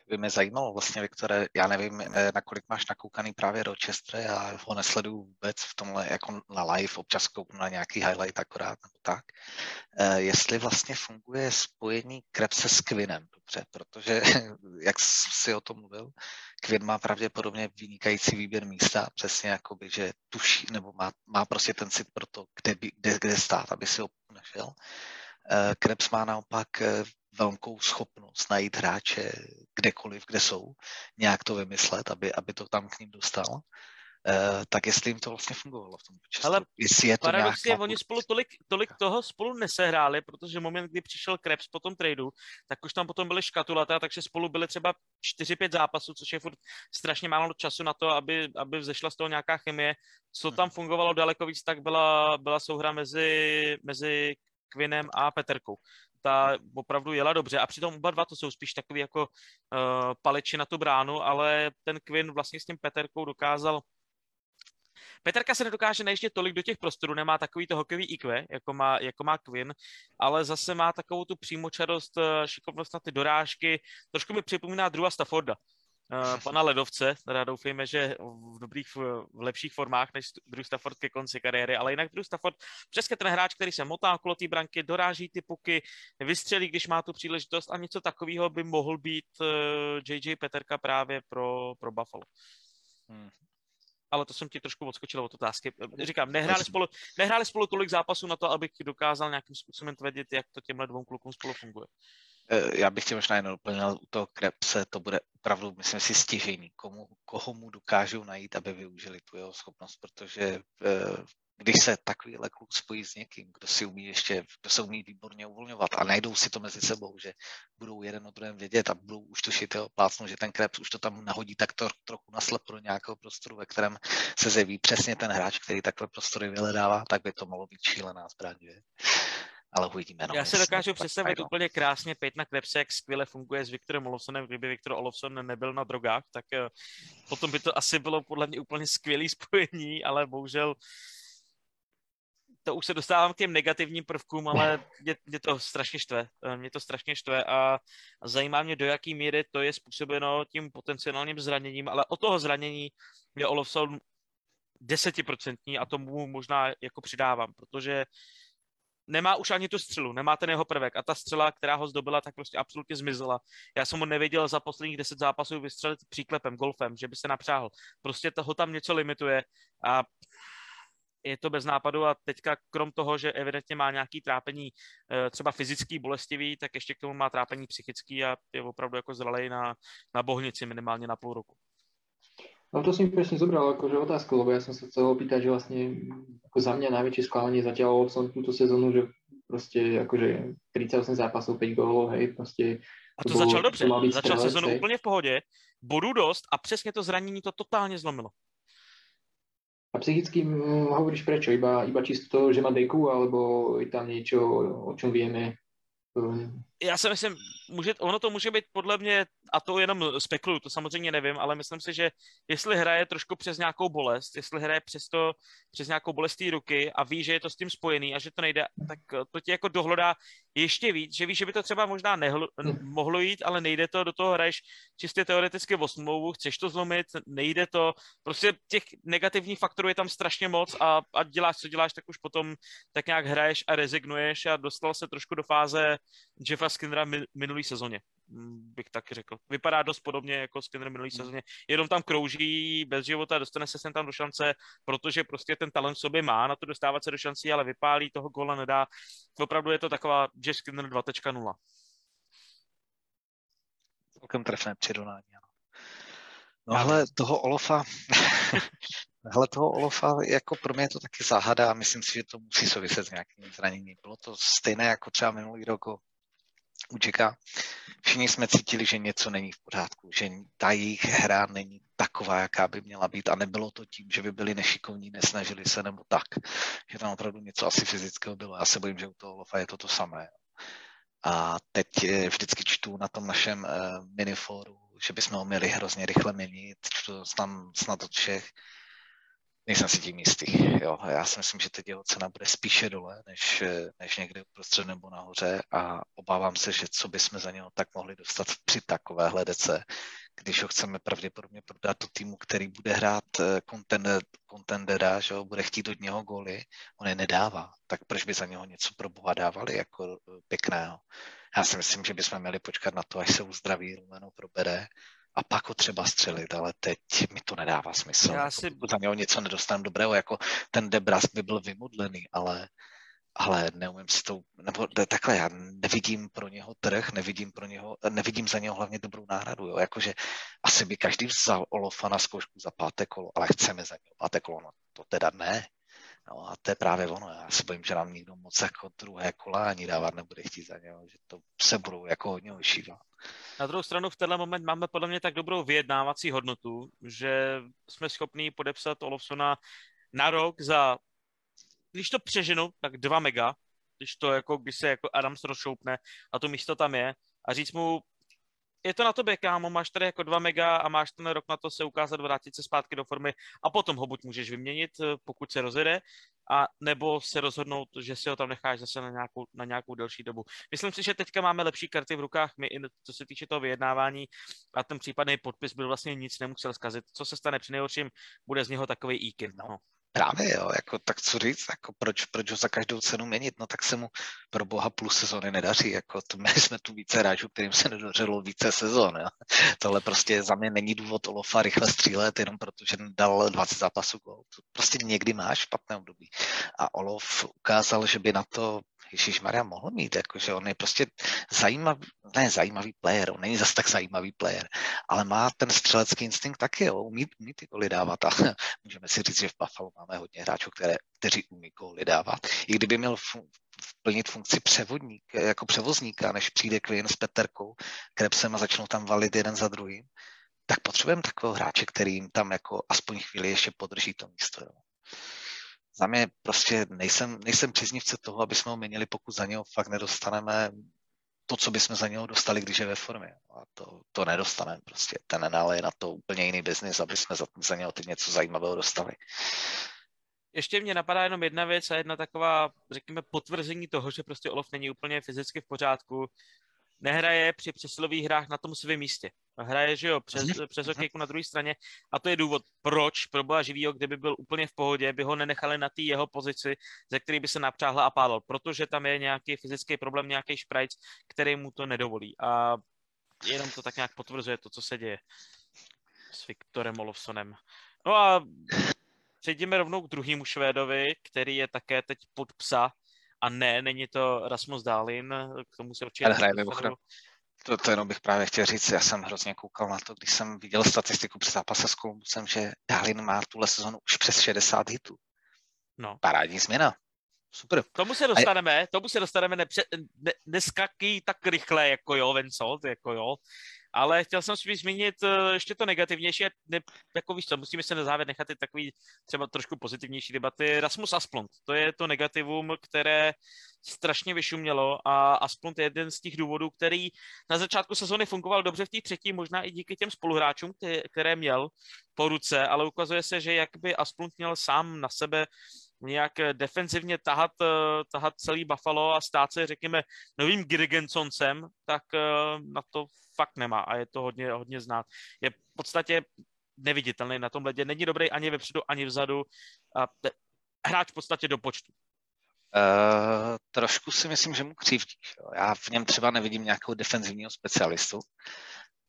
by mě zajímalo vlastně, Viktore, já nevím, eh, nakolik máš nakoukaný právě Rochester, já ho nesleduju vůbec v tomhle jako na live, občas kouknu na nějaký highlight akorát nebo tak, e, jestli vlastně funguje spojení Krebse s Quinem, dobře, protože jak si o tom mluvil, Quinn má pravděpodobně vynikající výběr místa, přesně jakoby, že tuší, nebo má, má prostě ten cit pro to, kde, kde, kde stát, aby si ho našel. Eh, Krebs má naopak velkou schopnost najít hráče kdekoliv, kde jsou, nějak to vymyslet, aby, aby to tam k ním dostal. Uh, tak jestli jim to vlastně fungovalo v tom času. Ale jestli je to paradoxně, nějaká... oni spolu tolik, tolik toho spolu nesehráli, protože moment, kdy přišel Krebs po tom tradu, tak už tam potom byly škatulata, takže spolu byly třeba 4-5 zápasů, což je furt strašně málo času na to, aby, aby vzešla z toho nějaká chemie. Co tam mhm. fungovalo daleko víc, tak byla, byla souhra mezi, mezi Quinem a Peterkou ta opravdu jela dobře a přitom oba dva to jsou spíš takový jako uh, paleči na tu bránu, ale ten Quinn vlastně s tím Peterkou dokázal Peterka se nedokáže najíždět tolik do těch prostorů, nemá takový to hokejový IQ, jako má, jako má Quinn, ale zase má takovou tu přímočarost, eh, šikovnost na ty dorážky, trošku mi připomíná Drua Stafforda. Uh, pana Ledovce, teda doufejme, že v dobrých, v lepších formách než Drew Stafford ke konci kariéry, ale jinak Drew Stafford přesně ten hráč, který se motá okolo té branky, doráží ty puky, vystřelí, když má tu příležitost a něco takového by mohl být uh, eh, JJ Peterka právě pro, pro Buffalo. Hmm ale to jsem ti trošku odskočil od otázky. Říkám, nehráli spolu, nehráli spolu tolik zápasů na to, abych dokázal nějakým způsobem tvrdit, jak to těmhle dvou klukům spolu funguje. Eh, já bych tě možná jen doplnil, u toho Krebse to bude opravdu, myslím si, stěžení, komu, koho mu dokážou najít, aby využili tu jeho schopnost, protože eh, když se takovýhle kluk spojí s někým, kdo si umí ještě, kdo se umí výborně uvolňovat a najdou si to mezi sebou, že budou jeden o druhém vědět a budou už tušit, jo, plácnou, že ten Krebs už to tam nahodí tak to, trochu naslepo do nějakého prostoru, ve kterém se zjeví přesně ten hráč, který takhle prostory vyhledává, tak by to mohlo být šílená zbraň, že? Ale uvidíme. No, Já se dokážu představit úplně krásně pět na Krebse, jak skvěle funguje s Viktorem Olofsonem. Kdyby Viktor Olofson nebyl na drogách, tak eh, potom by to asi bylo podle mě úplně skvělé spojení, ale bohužel to už se dostávám k těm negativním prvkům, ale mě, mě to strašně štve. Eh, mě to strašně štve a zajímá mě, do jaký míry to je způsobeno tím potenciálním zraněním, ale o toho zranění je Olofsson desetiprocentní a tomu možná jako přidávám, protože nemá už ani tu střelu, nemá ten jeho prvek a ta střela, která ho zdobila, tak prostě absolutně zmizela. Já jsem ho neviděl za posledních deset zápasů vystřelit příklepem, golfem, že by se napřáhl. Prostě toho tam něco limituje a je to bez nápadu a teďka krom toho, že evidentně má nějaký trápení eh, třeba fyzický, bolestivý, tak ještě k tomu má trápení psychický a je opravdu jako zralej na, na bohnici minimálně na půl roku. No to si mi presne zobral akože otázku, lebo ja som sa chcel opýtať, že vlastne ako za mňa najväčšie sklamanie zatiaľ som túto sezónu, že proste akože 38 zápasov, 5 gólov, hej, proste a to, to začal dobře, začal sezónu úplně v pohodě, bodů dost a přesně to zranění to totálně zlomilo. A psychicky hm, hovoríš prečo? Iba, iba čisto to, že má deku, alebo je tam niečo, o čom vieme? Já si myslím, může, ono to může být podle mě, a to jenom spekuluju, to samozřejmě nevím, ale myslím si, že jestli hraje trošku přes nějakou bolest, jestli hraje přes, to, přes nějakou bolest ruky a ví, že je to s tím spojený a že to nejde, tak to ti jako dohlodá ještě víc, že víš, že by to třeba možná nehl, mohlo jít, ale nejde to, do toho hraješ čistě teoreticky o smlouvu, chceš to zlomit, nejde to, prostě těch negativních faktorů je tam strašně moc a, a děláš, co děláš, tak už potom tak nějak hraješ a rezignuješ a dostal se trošku do fáze Jeffa Skinnera minulý sezóně, mm, bych tak řekl. Vypadá dost podobně jako Skinner minulý hmm. sezóně. Jenom tam krouží bez života, dostane se sem tam do šance, protože prostě ten talent v sobě má na to dostávat se do šancí, ale vypálí, toho gola nedá. Opravdu je to taková Jeff Skinner 2.0. Celkem trefné přirovnání, No ale toho Olofa, hele toho Olofa, jako pro mě je to taky záhada a myslím si, že to musí souviset s nějakým zraněním. Bylo to stejné jako třeba minulý rok Učeka. Všichni jsme cítili, že něco není v pořádku, že ta jejich hra není taková, jaká by měla být a nebylo to tím, že by byli nešikovní, nesnažili se nebo tak, že tam opravdu něco asi fyzického bylo. Já se bojím, že u toho Lofa je to to samé. A teď eh, vždycky čtu na tom našem uh, miniforu, že bychom ho měli hrozně rychle měnit, čtu tam snad od všech, nejsem si tím jistý. Jo. Já si myslím, že teď jeho cena bude spíše dole, než, než někde uprostřed nebo nahoře a obávám se, že co bychom za něho tak mohli dostat při takové hledece, když ho chceme pravděpodobně prodat do týmu, který bude hrát contender, eh, že ho bude chtít od něho góly, on je nedává, tak proč by za něho něco pro boha dávali jako eh, pěkného. Já si myslím, že bychom měli počkat na to, až se uzdraví, Rumeno probere a pak ho třeba střelit, ale teď mi to nedává smysl. Já si... Pokud za něho něco nedostanu dobrého, jako ten Debras by byl vymodlený, ale ale neumím si to, nebo takhle, já nevidím pro něho trh, nevidím pro něho, nevidím za něho hlavně dobrou náhradu, jo, jakože asi by každý vzal Olofa na zkoušku za páté kolo, ale chceme za něho páté kolo, no to teda ne, No a to je právě ono. Já se bojím, že nám nikdo moc jako druhé kola ani dávat nebude chtít za něho, že to se budou jako hodně ošívat. Na druhou stranu v tenhle moment máme podle mě tak dobrou vyjednávací hodnotu, že jsme schopni podepsat Olofsona na rok za, když to přeženu, tak 2 mega, když to jako, když se jako Adams rozšoupne a to místo tam je a říct mu, je to na tobě, kámo, máš tady jako 2 mega a máš ten rok na to se ukázat, vrátit se zpátky do formy a potom ho buď můžeš vyměnit, eh, pokud se rozjede, a nebo se rozhodnout, že si ho tam necháš zase na nějakou, na nějakou delší dobu. Myslím si, že teďka máme lepší karty v rukách, my, co se týče toho vyjednávání a ten případný podpis byl vlastně nic nemusel zkazit. Co se stane při nejhorším, bude z něho takový íkin. No. Právě jo, jako tak co říct, jako proč, proč ho za každou cenu měnit, no tak se mu pro boha plus sezóny nedaří, jako to my jsme tu více hráčů, kterým se nedořelo více sezón, jo. Tohle prostě za mě není důvod Olofa rychle střílet, jenom protože dal 20 zápasů gol. Prostě někdy máš špatné období. A Olof ukázal, že by na to Ježíš Maria mohl mít, jakože on je prostě zajímav, ne zajímavý player, on není zase tak zajímavý player, ale má ten střelecký instinkt taky, jo, umí, umí ty goly dávat a můžeme si říct, že v Buffalo máme hodně hráčů, které, kteří umí goly dávat. I kdyby měl fun, plnit funkci převodník, jako převozníka, než přijde klient s Peterkou, Krebsem a začnou tam valit jeden za druhým, tak potřebujeme takového hráče, který jim tam jako aspoň chvíli ještě podrží to místo. Jo. Za mě prostě nejsem, nejsem příznivce toho, aby jsme ho měnili, pokud za něho fakt nedostaneme to, co bychom za něho dostali, když je ve formě. A to, to nedostaneme prostě. Ten NL je na to úplně jiný biznis, aby jsme za, za něho teď něco zajímavého dostali. Ještě mě napadá jenom jedna věc a jedna taková, řekněme, potvrzení toho, že prostě Olof není úplně fyzicky v pořádku. Nehraje při přesilových hrách na tom svém místě. Hraje, že jo, přes, přes okejku na druhé straně a to je důvod, proč pro boha živýho, kdyby byl úplně v pohodě, by ho nenechali na té jeho pozici, ze který by se napřáhla a pálil, protože tam je nějaký fyzický problém, nějaký šprajc, který mu to nedovolí a jenom to tak nějak potvrzuje to, co se děje s Viktorem Olofsonem. No a přejdeme rovnou k druhému Švédovi, který je také teď pod psa a ne, není to Rasmus Dálin, k tomu se určitě... Ale hraje to, to jenom bych právě chtěl říct, já jsem hrozně koukal na to, když jsem viděl statistiku při zápase s Kolumbusem, že Dálin má tuhle sezonu už přes 60 hitů. No. Parádní změna. Super. Tomu se dostaneme, a... tomu se dostaneme, nepře, ne, neskaký tak rychle, jako jo, Vencot, jako jo ale chtěl jsem si zmínit eh, ještě to negativnější, ne, jako víš co, musíme se na závěr nechat i takový třeba trošku pozitivnější debaty. Rasmus Asplund, to je to negativum, které strašně vyšumělo a Asplund je jeden z těch důvodů, který na začátku sezóny fungoval dobře v té třetí, možná i díky těm spoluhráčům, které měl po ruce, ale ukazuje se, že jak by Asplund měl sám na sebe nějak defenzivně tahat, eh, tahat celý Buffalo a stát se, řekněme, novým Girgensoncem, tak eh, na to fakt nemá a je to hodně, hodně znát. Je v podstatě neviditelný na tom ledě, není dobrý ani vepředu, ani vzadu a hráč v podstatě do počtu. Uh, trošku si myslím, že mu křivdí. Já v něm třeba nevidím nějakého defenzivního specialistu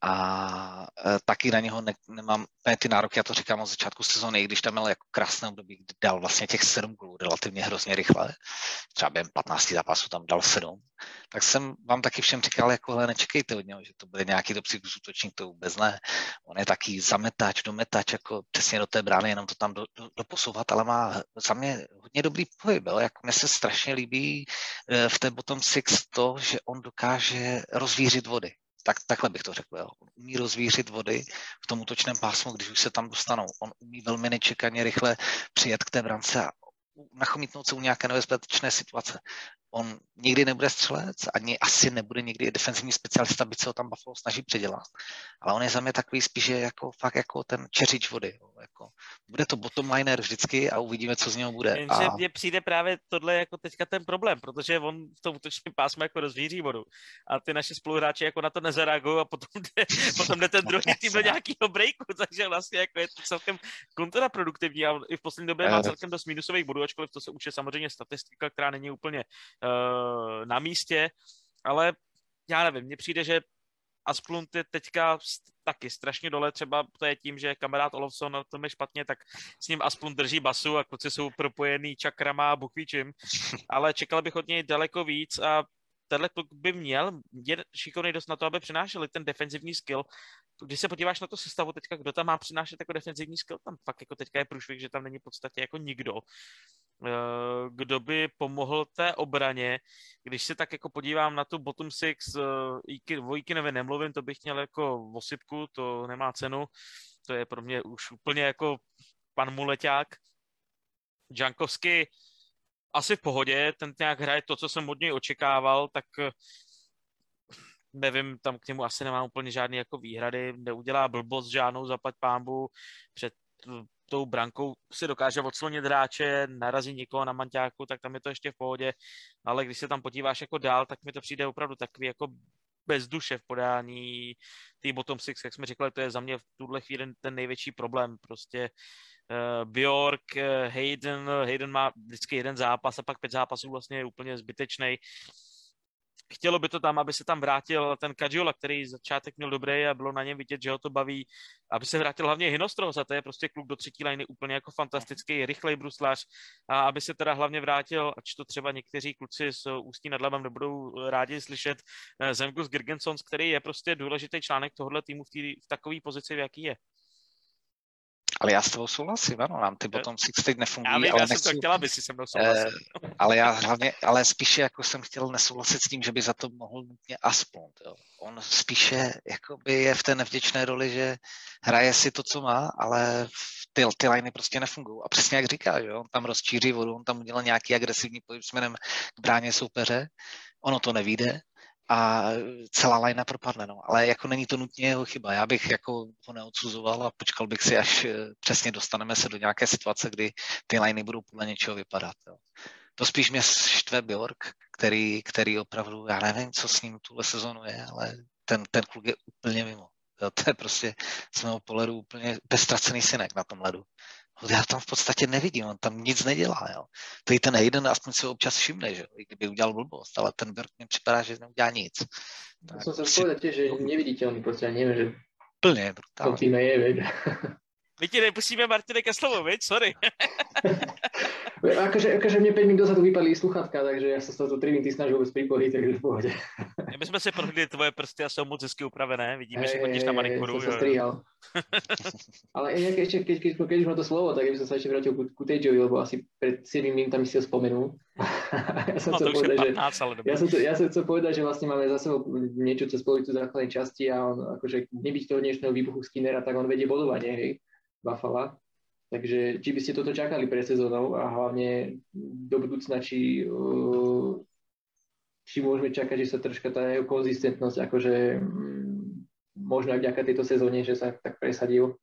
a e, taky na něho ne, nemám ne, ty nároky, já to říkám od začátku sezóny, i když tam měl jako krásné období, kdy dal vlastně těch sedm gólů relativně hrozně rychle, třeba během 15 zápasů tam dal sedm, tak jsem vám taky všem říkal, jako hele, nečekejte od něho, že to bude nějaký dobrý útočník, to vůbec ne. On je taký zametač, dometač, jako přesně do té brány, jenom to tam do, do, doposouvat, ale má za mě hodně dobrý pohyb, jo? jako mně se strašně líbí e, v té bottom six to, že on dokáže rozvířit vody tak, takhle bych to řekl. Jo. On umí rozvířit vody v tom útočném pásmu, když už se tam dostanou. On umí velmi nečekaně rychle přijet k té brance a nachomítnout se u nějaké nebezpečné situace on nikdy nebude střelec, ani asi nebude nikdy defenzivní specialista, byť se ho tam Buffalo snaží předělat. Ale on je za mě takový spíše jako fakt jako ten čeřič vody. Jo. Jako, bude to bottom liner vždycky a uvidíme, co z něho bude. Jenže a... mně přijde právě tohle jako teďka ten problém, protože on v tom útočném pásmu jako rozvíří vodu a ty naše spoluhráči jako na to nezareagují a potom jde, potom jde ten druhý tým do nějakého breaku, takže vlastně jako je to celkem kontraproduktivní a i v poslední době má eh. celkem dost minusových bodů, ačkoliv to se už je samozřejmě statistika, která není úplně na místě, ale já nevím, mně přijde, že Asplund je teďka taky strašně dole, třeba to je tím, že kamarád Olofsson na tom je špatně, tak s ním Asplund drží basu a kluci jsou propojený čakrama a bukvíčím, ale čekal bych od něj daleko víc a tenhle kluk by měl, je šikovný dost na to, aby přinášeli ten defenzivní skill. Když se podíváš na to sestavu teďka, kdo tam má přinášet jako defenzivní skill, tam fakt jako teďka je průšvih, že tam není v podstatě jako nikdo. Eh, kdo by pomohl té obraně. Když se tak jako podívám na tu bottom six, eh, o Ikinovi nemluvím, to bych měl jako osypku, to nemá cenu. To je pro mě už úplně jako pan Muleťák. Jankovsky asi v pohodě, ten nějak hraje to, co jsem od něj očekával, tak eh, nevím, tam k němu asi nemám úplně žádný jako výhrady, neudělá blbost žádnou zapať pámbu, před tou brankou si dokáže odslonit hráče, narazí někoho na manťáku, tak tam je to ještě v pohodě, ale když se tam podíváš jako dál, tak mi to přijde opravdu takový jako bez duše v podání té bottom six, jak jsme řekli, to je za mě v tuhle chvíli ten největší problém. Prostě uh, Bjork, uh, Hayden, Hayden má vždycky jeden zápas a pak pět zápasů vlastně je úplně zbytečný. Chtělo by to tam, aby se tam vrátil ten Kajiola, který začátek měl dobrý a bylo na něm vidět, že ho to baví, aby se vrátil hlavně Hinostros a to je prostě kluk do třetí liny úplně jako fantastický, rychlej bruslář a aby se teda hlavně vrátil, ač to třeba někteří kluci z Ústí nad Labem nebudou rádi slyšet, eh, Zemgus Girgensons, který je prostě důležitý článek tohohle týmu v, tý, v takové pozici, v jaký je. Ale já s tebou souhlasím, ano, nám ty eh, bottom six teď nefungují. Já, vím, ale já nechci, jsem to chtěla, aby si se mnou souhlasil. Eh, ale já hlavně, ale spíše jako jsem chtěl nesouhlasit s tím, že by za to mohl nutně aspoň. Jo. On spíše jakoby je v té nevděčné roli, že hraje si to, co má, ale ty, ty liney prostě nefungují. A přesně jak říká, že on tam rozčíří vodu, on tam udělal nějaký agresivní pohyb směrem k bráně soupeře, ono to nevíde, a celá lajna propadne. No. Ale jako není to nutně jeho chyba. Já bych jako ho neodsuzoval a počkal bych si, až eh, přesně dostaneme se do nějaké situace, kdy ty lajny budou podle něčeho vypadat. Jo. To spíš mě štve Bjork, který, který opravdu, já nevím, co s ním tuhle sezonu je, ale ten, ten kluk je úplně mimo. Jo, to je prostě z mého pohledu úplně beztracený synek na tom ledu já tam v podstatě nevidím, on tam nic nedělá, jo. Tady ten Hayden aspoň se občas všimne, že i kdyby udělal blbost, ale ten Berg mi připadá, že neudělá nic. Tak, jsem se prostě... že neviditeľný, prostě já nevím, že Plně, brutálně. To je. My ti nepustíme Martine ke slovu, viď? Sorry. akože, akože mne 5 minút dozadu vypadli sluchatka, takže ja sa s touto 3 minúty snažil vôbec pripojiť, takže v pohode. My jsme si prohli tvoje prsty a jsou moc hezky upravené, vidíme, hey, že chodíš na manikuru. Som sa strihal. Ale inak ešte, keď, keď, keď, už má to slovo, tak by som sa ešte vrátil ku, ku Tageovi, lebo asi pred 7 minútami si ho spomenul. ja som no, chcel povedať, 15, že, ale ja som, ja som chcel povedať, že vlastne máme za sebou niečo, čo spolu tu základnej časti a on, akože nebyť toho dnešného výbuchu Skinnera, tak on vedie bodovanie, hej, Buffalo takže či by ste toto čakali pre sezónou a hlavne do budúcna, či, uh, či môžeme čakať, že sa troška tá jeho konzistentnosť, akože mm, možno aj vďaka tejto sezóne, že sa tak presadil,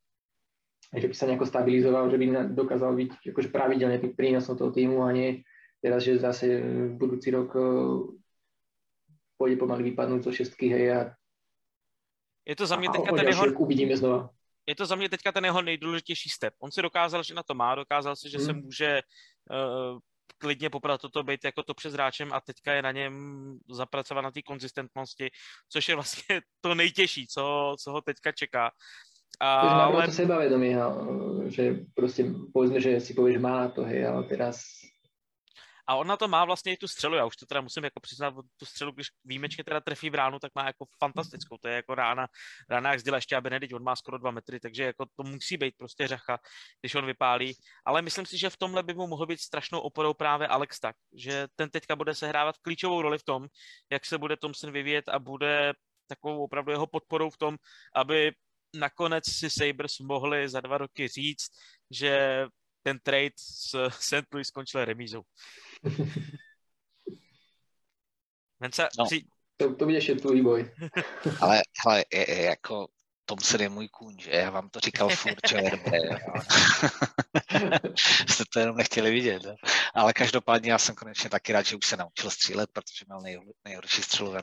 že by sa nejako stabilizoval, že by dokázal byť akože pravidelne tým prínosom toho týmu a nie teraz, že zase budúci rok uh, pôjde pomaly vypadnúť zo šestky, hej, a je to za mě teďka ten jeho... Uvidíme znova je to za mě teďka ten jeho nejdůležitější step. On si dokázal, že na to má, dokázal si, že hmm. se může uh, klidně poprat toto být jako to přes hráčem a teďka je na něm zapracovat na té konzistentnosti, což je vlastně to nejtěžší, co, co ho teďka čeká. A, ale... to sebavedomí, že prostě povedzme, že si povieš, má to, hej, ale teraz a on na to má vlastně i tu střelu, já už to teda musím jako přiznat, tu střelu, když výjimečně teda trefí v ránu, tak má jako fantastickou, to je jako rána, rána jak zděla ještě a Benedikt, on má skoro dva metry, takže jako to musí být prostě řacha, když on vypálí, ale myslím si, že v tomhle by mu mohl být strašnou oporou právě Alex tak, že ten teďka bude sehrávat klíčovou roli v tom, jak se bude Thompson vyvíjet a bude takovou opravdu jeho podporou v tom, aby nakonec si Sabres mohli za dva roky říct, že ten trade s St. Louis skončil remízou. Vence, no. si... to, to bude ještě tvůj boj. ale, ale je, je, jako Thompson je můj kůň, že? Já vám to říkal furt, že je dobré. Jste to jenom nechtěli vidět. Jo? Ale každopádně já jsem konečně taky rád, že už se naučil střílet, protože měl nej, nejhorší střelu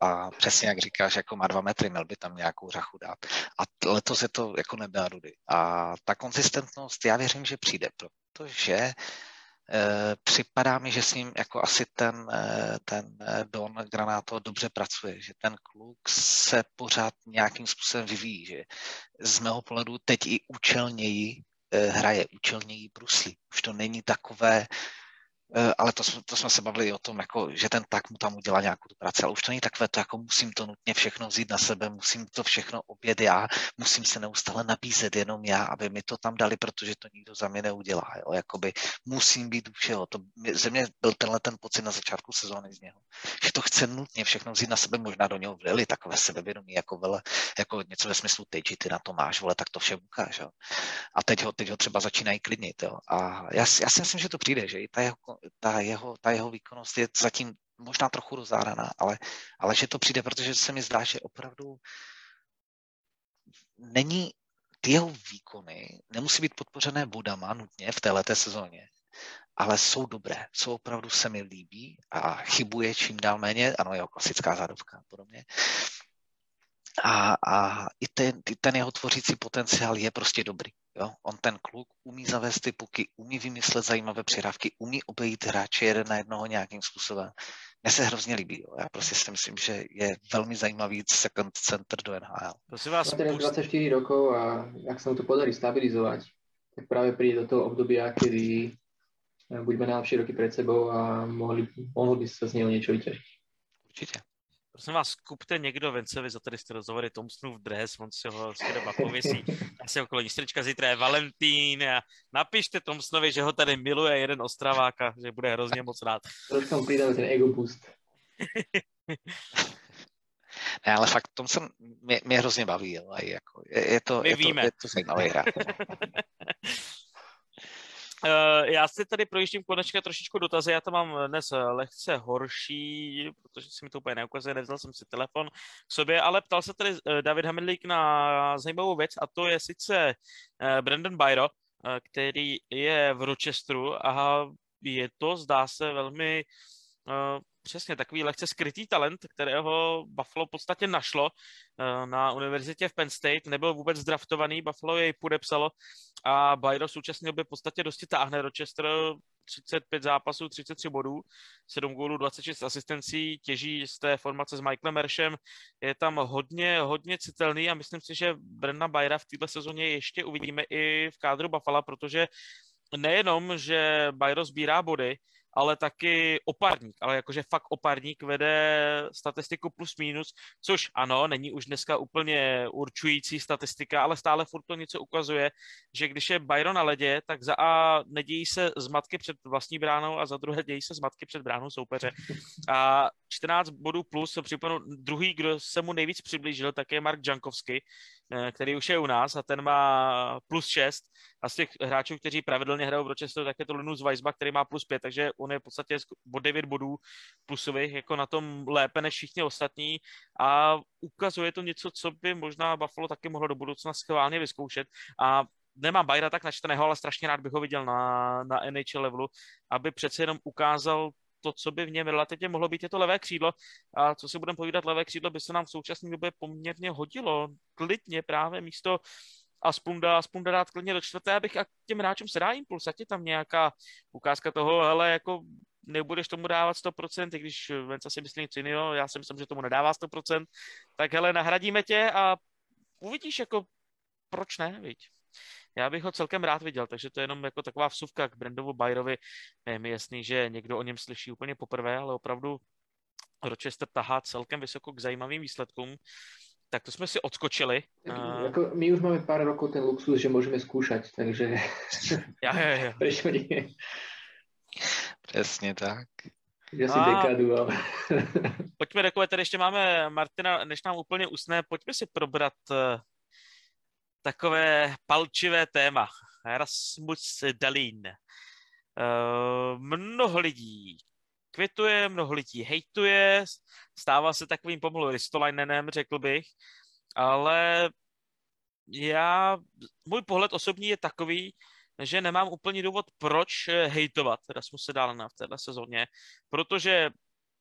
a přesně jak říkáš, jako má dva metry, měl by tam nějakou řachu dát. A letos je to jako nebe a rudy. A ta konzistentnost, já věřím, že přijde, protože připadá mi, že s ním jako asi ten, eh, ten eh, Don Granato dobře pracuje, že ten kluk se pořád nějakým způsobem vyvíjí, že z mého pohledu teď i účelněji hraje, účelněji bruslí. Už to není takové, Eh, ale to, to jsme se bavili o tom, jako, že ten tak mu tam udělá nějakou tu práci, ale už to není takové to, jako musím to nutně všechno vzít na sebe, musím to všechno obět já, musím se neustále nabízet jenom já, aby mi to tam dali, protože to nikdo za mě neudělá. Jo? Jakoby musím být u všeho. To, ze mě byl tenhle ten pocit na začátku sezóny z něho, že to chce nutně všechno vzít na sebe, možná do něho vlili takové sebevědomí, jako, vele, jako něco ve smyslu teď, ty na to máš, vole, tak to všem ukáž. Jo? A teď ho, teď ho třeba začínají klidnit. Jo? A já, já si myslím, že to přijde, že i ta jeho ta jeho, ta jeho výkonnost je zatím možná trochu rozáraná, ale, ale že to přijde, protože se mi zdá, že opravdu není ty jeho výkony nemusí být podpořené bodama nutně v této sezóně, ale jsou dobré, jsou opravdu se mi líbí a chybuje čím dál méně, ano, jeho klasická zádovka a podobně, a, a i ten, i ten jeho tvořící potenciál je prostě dobrý. Jo? On ten kluk umí zavést ty puky, umí vymyslet zajímavé přihrávky, umí obejít hráče jeden na jednoho nějakým způsobem. mně se hrozně líbí. Jo. Já prostě si myslím, že je velmi zajímavý second center do NHL. Prosím vás, má 24 rokov a jak se mu to podarí stabilizovat, tak právě přijde do toho období, kdy eh, budeme najlepšie roky před sebou a mohli, mohli by se z něho něco vytěžit. Určitě. Prosím vás, kupte někdo Vencovi za tady jste rozhovory Thompsonův dres, on si ho si doma pověsí. Asi okolo nístrčka zítra je Valentín a napište Thompsonovi, že ho tady miluje jeden Ostravák a že bude hrozně moc rád. Mu přidáme ten ego boost. ne, ale fakt Thompson mě, mě hrozně baví. Jako, je, je, to, My je, víme. to, je to zajímavý hra. Uh, já si tady projíždím konečně trošičku dotazy, já to mám dnes lehce horší, protože si mi to úplně neukazuje, nevzal jsem si telefon k sobě, ale ptal se tady uh, David Hamidlík na zajímavou věc a to je sice Brandon Byro, který je v Rochesteru a je to, zdá se, velmi přesně takový lehce skrytý talent, kterého Buffalo v podstatě našlo eh, na univerzitě v Penn State, nebyl vůbec draftovaný, Buffalo jej podepsalo a Byro současně by v podstatě dosti táhne Rochester 35 zápasů, 33 bodů, 7 gólů, 26 asistencí, těží z té formace s Michaelem Mershem, je tam hodně, hodně citelný a myslím si, že Brenna Byra v této sezóně ještě uvidíme i v kádru Buffalo, protože nejenom, že Byro sbírá body, ale taky oparník, ale jakože fakt oparník vede statistiku plus minus, což ano, není už dneska úplně určující statistika, ale stále furt to něco ukazuje, že když je Byron na ledě, tak za A nedějí se zmatky před vlastní bránou a za druhé dějí se zmatky před bránou soupeře. A 14 bodů plus, připomenu, druhý, kdo se mu nejvíc přiblížil, tak je Mark Jankovsky, který už je u nás a ten má plus 6 a z těch hráčů, kteří pravidelně hrajou v Rochesteru, tak je to Linus Weisbach, který má plus 5, takže on je v podstatě o 9 bodů plusových jako na tom lépe než všichni ostatní. A ukazuje to něco, co by možná Buffalo taky mohlo do budoucna schválně vyzkoušet. A nemám Bajra tak načteného, ale strašně rád bych ho viděl na, na NHL levelu, aby přece jenom ukázal to, co by v něm relativně mohlo být, je to levé křídlo. A co si budeme povídat, levé křídlo by se nám v současné době poměrně hodilo. Klidně právě místo Aspunda, Aspunda dát klidně do čtvrté, abych a těm hráčům se dá impuls, ať je tam nějaká ukázka toho, ale jako nebudeš tomu dávat 100%, i když Venca si myslí něco jiného, já si myslím, že tomu nedává 100%, tak hele, nahradíme tě a uvidíš, jako proč ne, viď? Já bych ho celkem rád viděl, takže to je jenom jako taková vsuvka k Brandovu Bayerovi. Je mi jasný, že někdo o něm slyší úplně poprvé, ale opravdu Rochester tahá celkem vysoko k zajímavým výsledkům. Tak to jsme si odskočili. Tak, jako my už máme pár rokov ten luxus, že můžeme zkoušet, takže... Já, já, já. Přesně tak. Že si a... dekadu, ale... pojďme takové, tady ještě máme Martina, než nám úplně usne, pojďme si probrat uh, takové palčivé téma. Rasmus Dalín. Uh, mnoho lidí kvituje, mnoho lidí hejtuje, stává se takovým pomalu Ristolainenem, řekl bych, ale já, můj pohled osobní je takový, že nemám úplně důvod, proč hejtovat Rasmuse Dálena v této sezóně, protože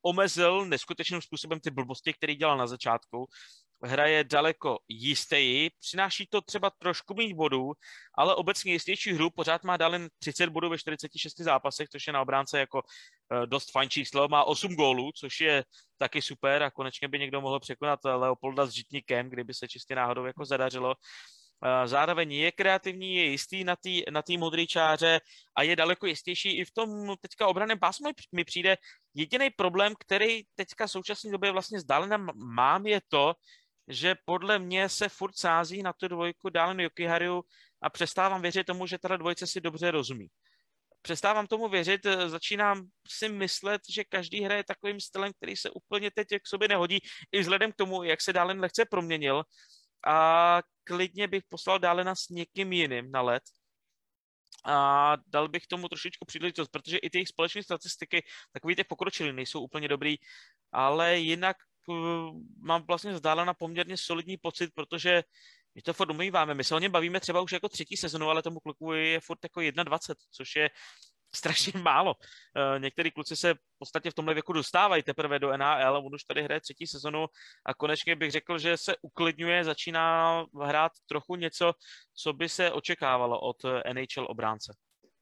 omezil neskutečným způsobem ty blbosti, které dělal na začátku hraje daleko jistěji, přináší to třeba trošku méně bodů, ale obecně jistější hru, pořád má dále 30 bodů ve 46 zápasech, což je na obránce jako uh, dost fajn číslo, má 8 gólů, což je taky super a konečně by někdo mohl překonat Leopolda s Žitníkem, kdyby se čistě náhodou jako zadařilo. Uh, zároveň je kreativní, je jistý na té na modré čáře a je daleko jistější i v tom teďka obraném pásmu mi přijde. Jediný problém, který teďka v současné době vlastně zdálenem mám, je to, že podle mě se furt sází na tu dvojku Dalen Jokiharu a přestávám věřit tomu, že ta dvojce si dobře rozumí. Přestávám tomu věřit, eh, začínám si myslet, že každý hraje takovým stylem, který se úplně teď k sobě nehodí, i vzhledem k tomu, jak se Dalen lehce proměnil a klidně bych poslal Dálena s někým jiným na let, a dal bych tomu trošičku příležitost, protože i ty jejich společné statistiky, takový ty pokročilý, nejsou úplně dobrý, ale jinak mám vlastně na poměrně solidní pocit, protože my to furt umýváme. My se o něm bavíme třeba už jako třetí sezonu, ale tomu kluku je furt jako 21, což je strašně málo. Uh, některý kluci se v podstatě v tomhle věku dostávají teprve do NHL, on už tady hraje třetí sezonu a konečně bych řekl, že se uklidňuje, začíná hrát trochu něco, co by se očekávalo od NHL obránce.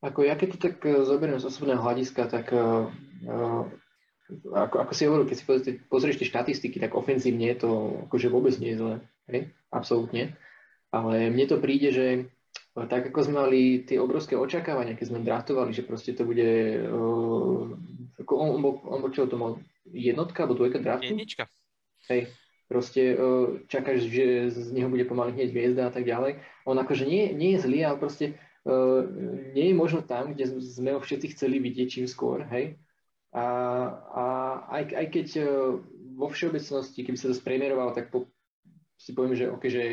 Ako ja keď to tak eh, zoberiem z osobného hľadiska, tak uh, ako, ako si hovoril, keď si pozrieš tie štatistiky, tak ofenzívne to akože vôbec nie je zle, hej? absolútne. Ale mne to príde, že tak ako sme mali tie obrovské očakávania, keď sme draftovali, že proste to bude, uh, ako on, on, on, on čo to mal, jednotka alebo dvojka draftu? Jednička. Hej, proste uh, čakáš, že z neho bude pomaly hneď hviezda a tak ďalej. On akože nie, nie je zlý, ale proste uh, nie je možno tam, kde sme ho všetci chceli vidieť čím skôr, hej. A, a aj, aj keď uh, vo všeobecnosti, keby sa to spremierovalo, tak po, si poviem, že, okay, že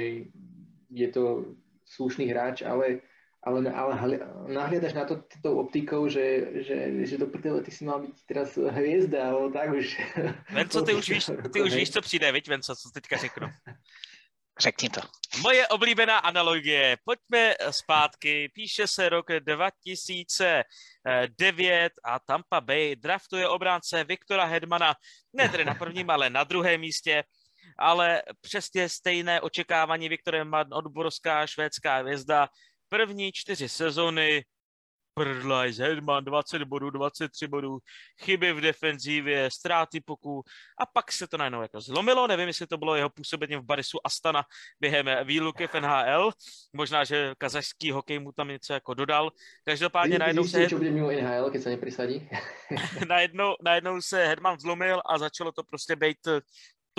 je to slušný hráč, ale, ale, ale nahliadaš na to tou optikou, že, že, že do prdele ty si mal být teraz hvězda, alebo tak už. Venco, ty už víš, ty už víš, co přijde, viď Venco, co teďka řeknu. Řekni to. Moje oblíbená analogie. Pojďme zpátky. Píše se rok 2009 a Tampa Bay draftuje obránce Viktora Hedmana, ne tedy na prvním, ale na druhém místě ale přesně stejné očekávání Viktor Hedman, odborská švédská hvězda. První čtyři sezony Prdlajs, Hedman 20 bodů, 23 bodů, chyby v defenzívě, ztráty poků a pak se to najednou jako zlomilo, nevím, jestli to bylo jeho působení v Barisu Astana během výluky v NHL, možná, že kazašský hokej mu tam něco jako dodal, každopádně najednou se... Čo bude mimo NHL, keď se neprisadí? najednou, najednou se Hedman zlomil a začalo to prostě být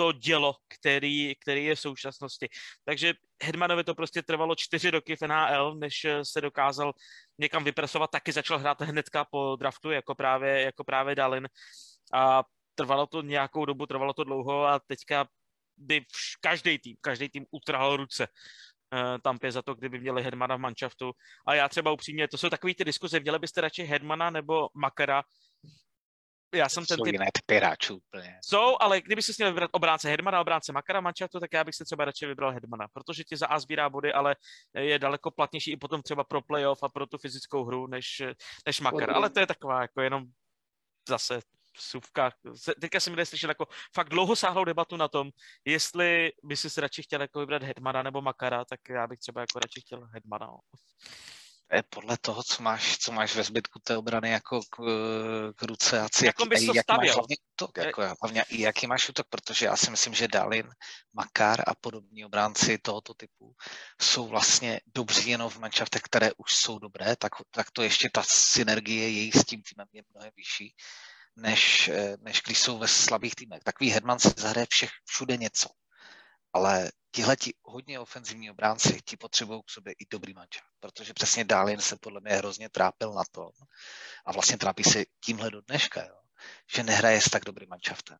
to dělo, který, který je v současnosti. Takže Hedmanovi to prostě trvalo čtyři roky v NHL, než se dokázal někam vypresovat, taky začal hrát hnedka po draftu, jako právě, jako právě Dalin. A trvalo to nějakou dobu, trvalo to dlouho a teďka by každý tým, každý tým utrhal ruce uh, Tampě za to, kdyby měli Hedmana v manšaftu. A já třeba upřímně, to jsou takové ty diskuze, měli byste radši Hedmana nebo Makara, já jsem ten jsou typ... jiné typy hráčů úplně. Jsou, ale kdyby si měl vybrat obránce Hedmana, obránce Makara Mančatu, tak já bych si třeba radši vybral Hedmana, protože ti za A sbírá body, ale je daleko platnější i potom třeba pro playoff a pro tu fyzickou hru, než, než Makar. Ale to je taková jako jenom zase suvka. Teďka jsem mi slyšel jako fakt dlouhosáhlou debatu na tom, jestli by si radši chtěl jako vybrat Hedmana nebo Makara, tak já bych třeba jako radši chtěl Hedmana. No podle toho, co máš, co máš ve zbytku té obrany jako k, k ruce a jak, jak bys to jak stavěl? máš hlavně útok, jako, hlavně i jaký máš útok, protože já si myslím, že Dalin, Makar a podobní obránci tohoto typu jsou vlastně dobří jenom v manšaftech, které už jsou dobré, tak, tak to ještě ta synergie její s tím týmem je mnohem vyšší, než, než když jsou ve slabých týmech. Takový Hedman si zahraje všech, všude něco ale tihle ti hodně ofenzivní obránci, ti potřebují k sobě i dobrý manča, protože přesně Dálin se podle mě hrozně trápil na tom a vlastně trápí se tímhle do dneška, jo, že nehraje s tak dobrým manšaftem.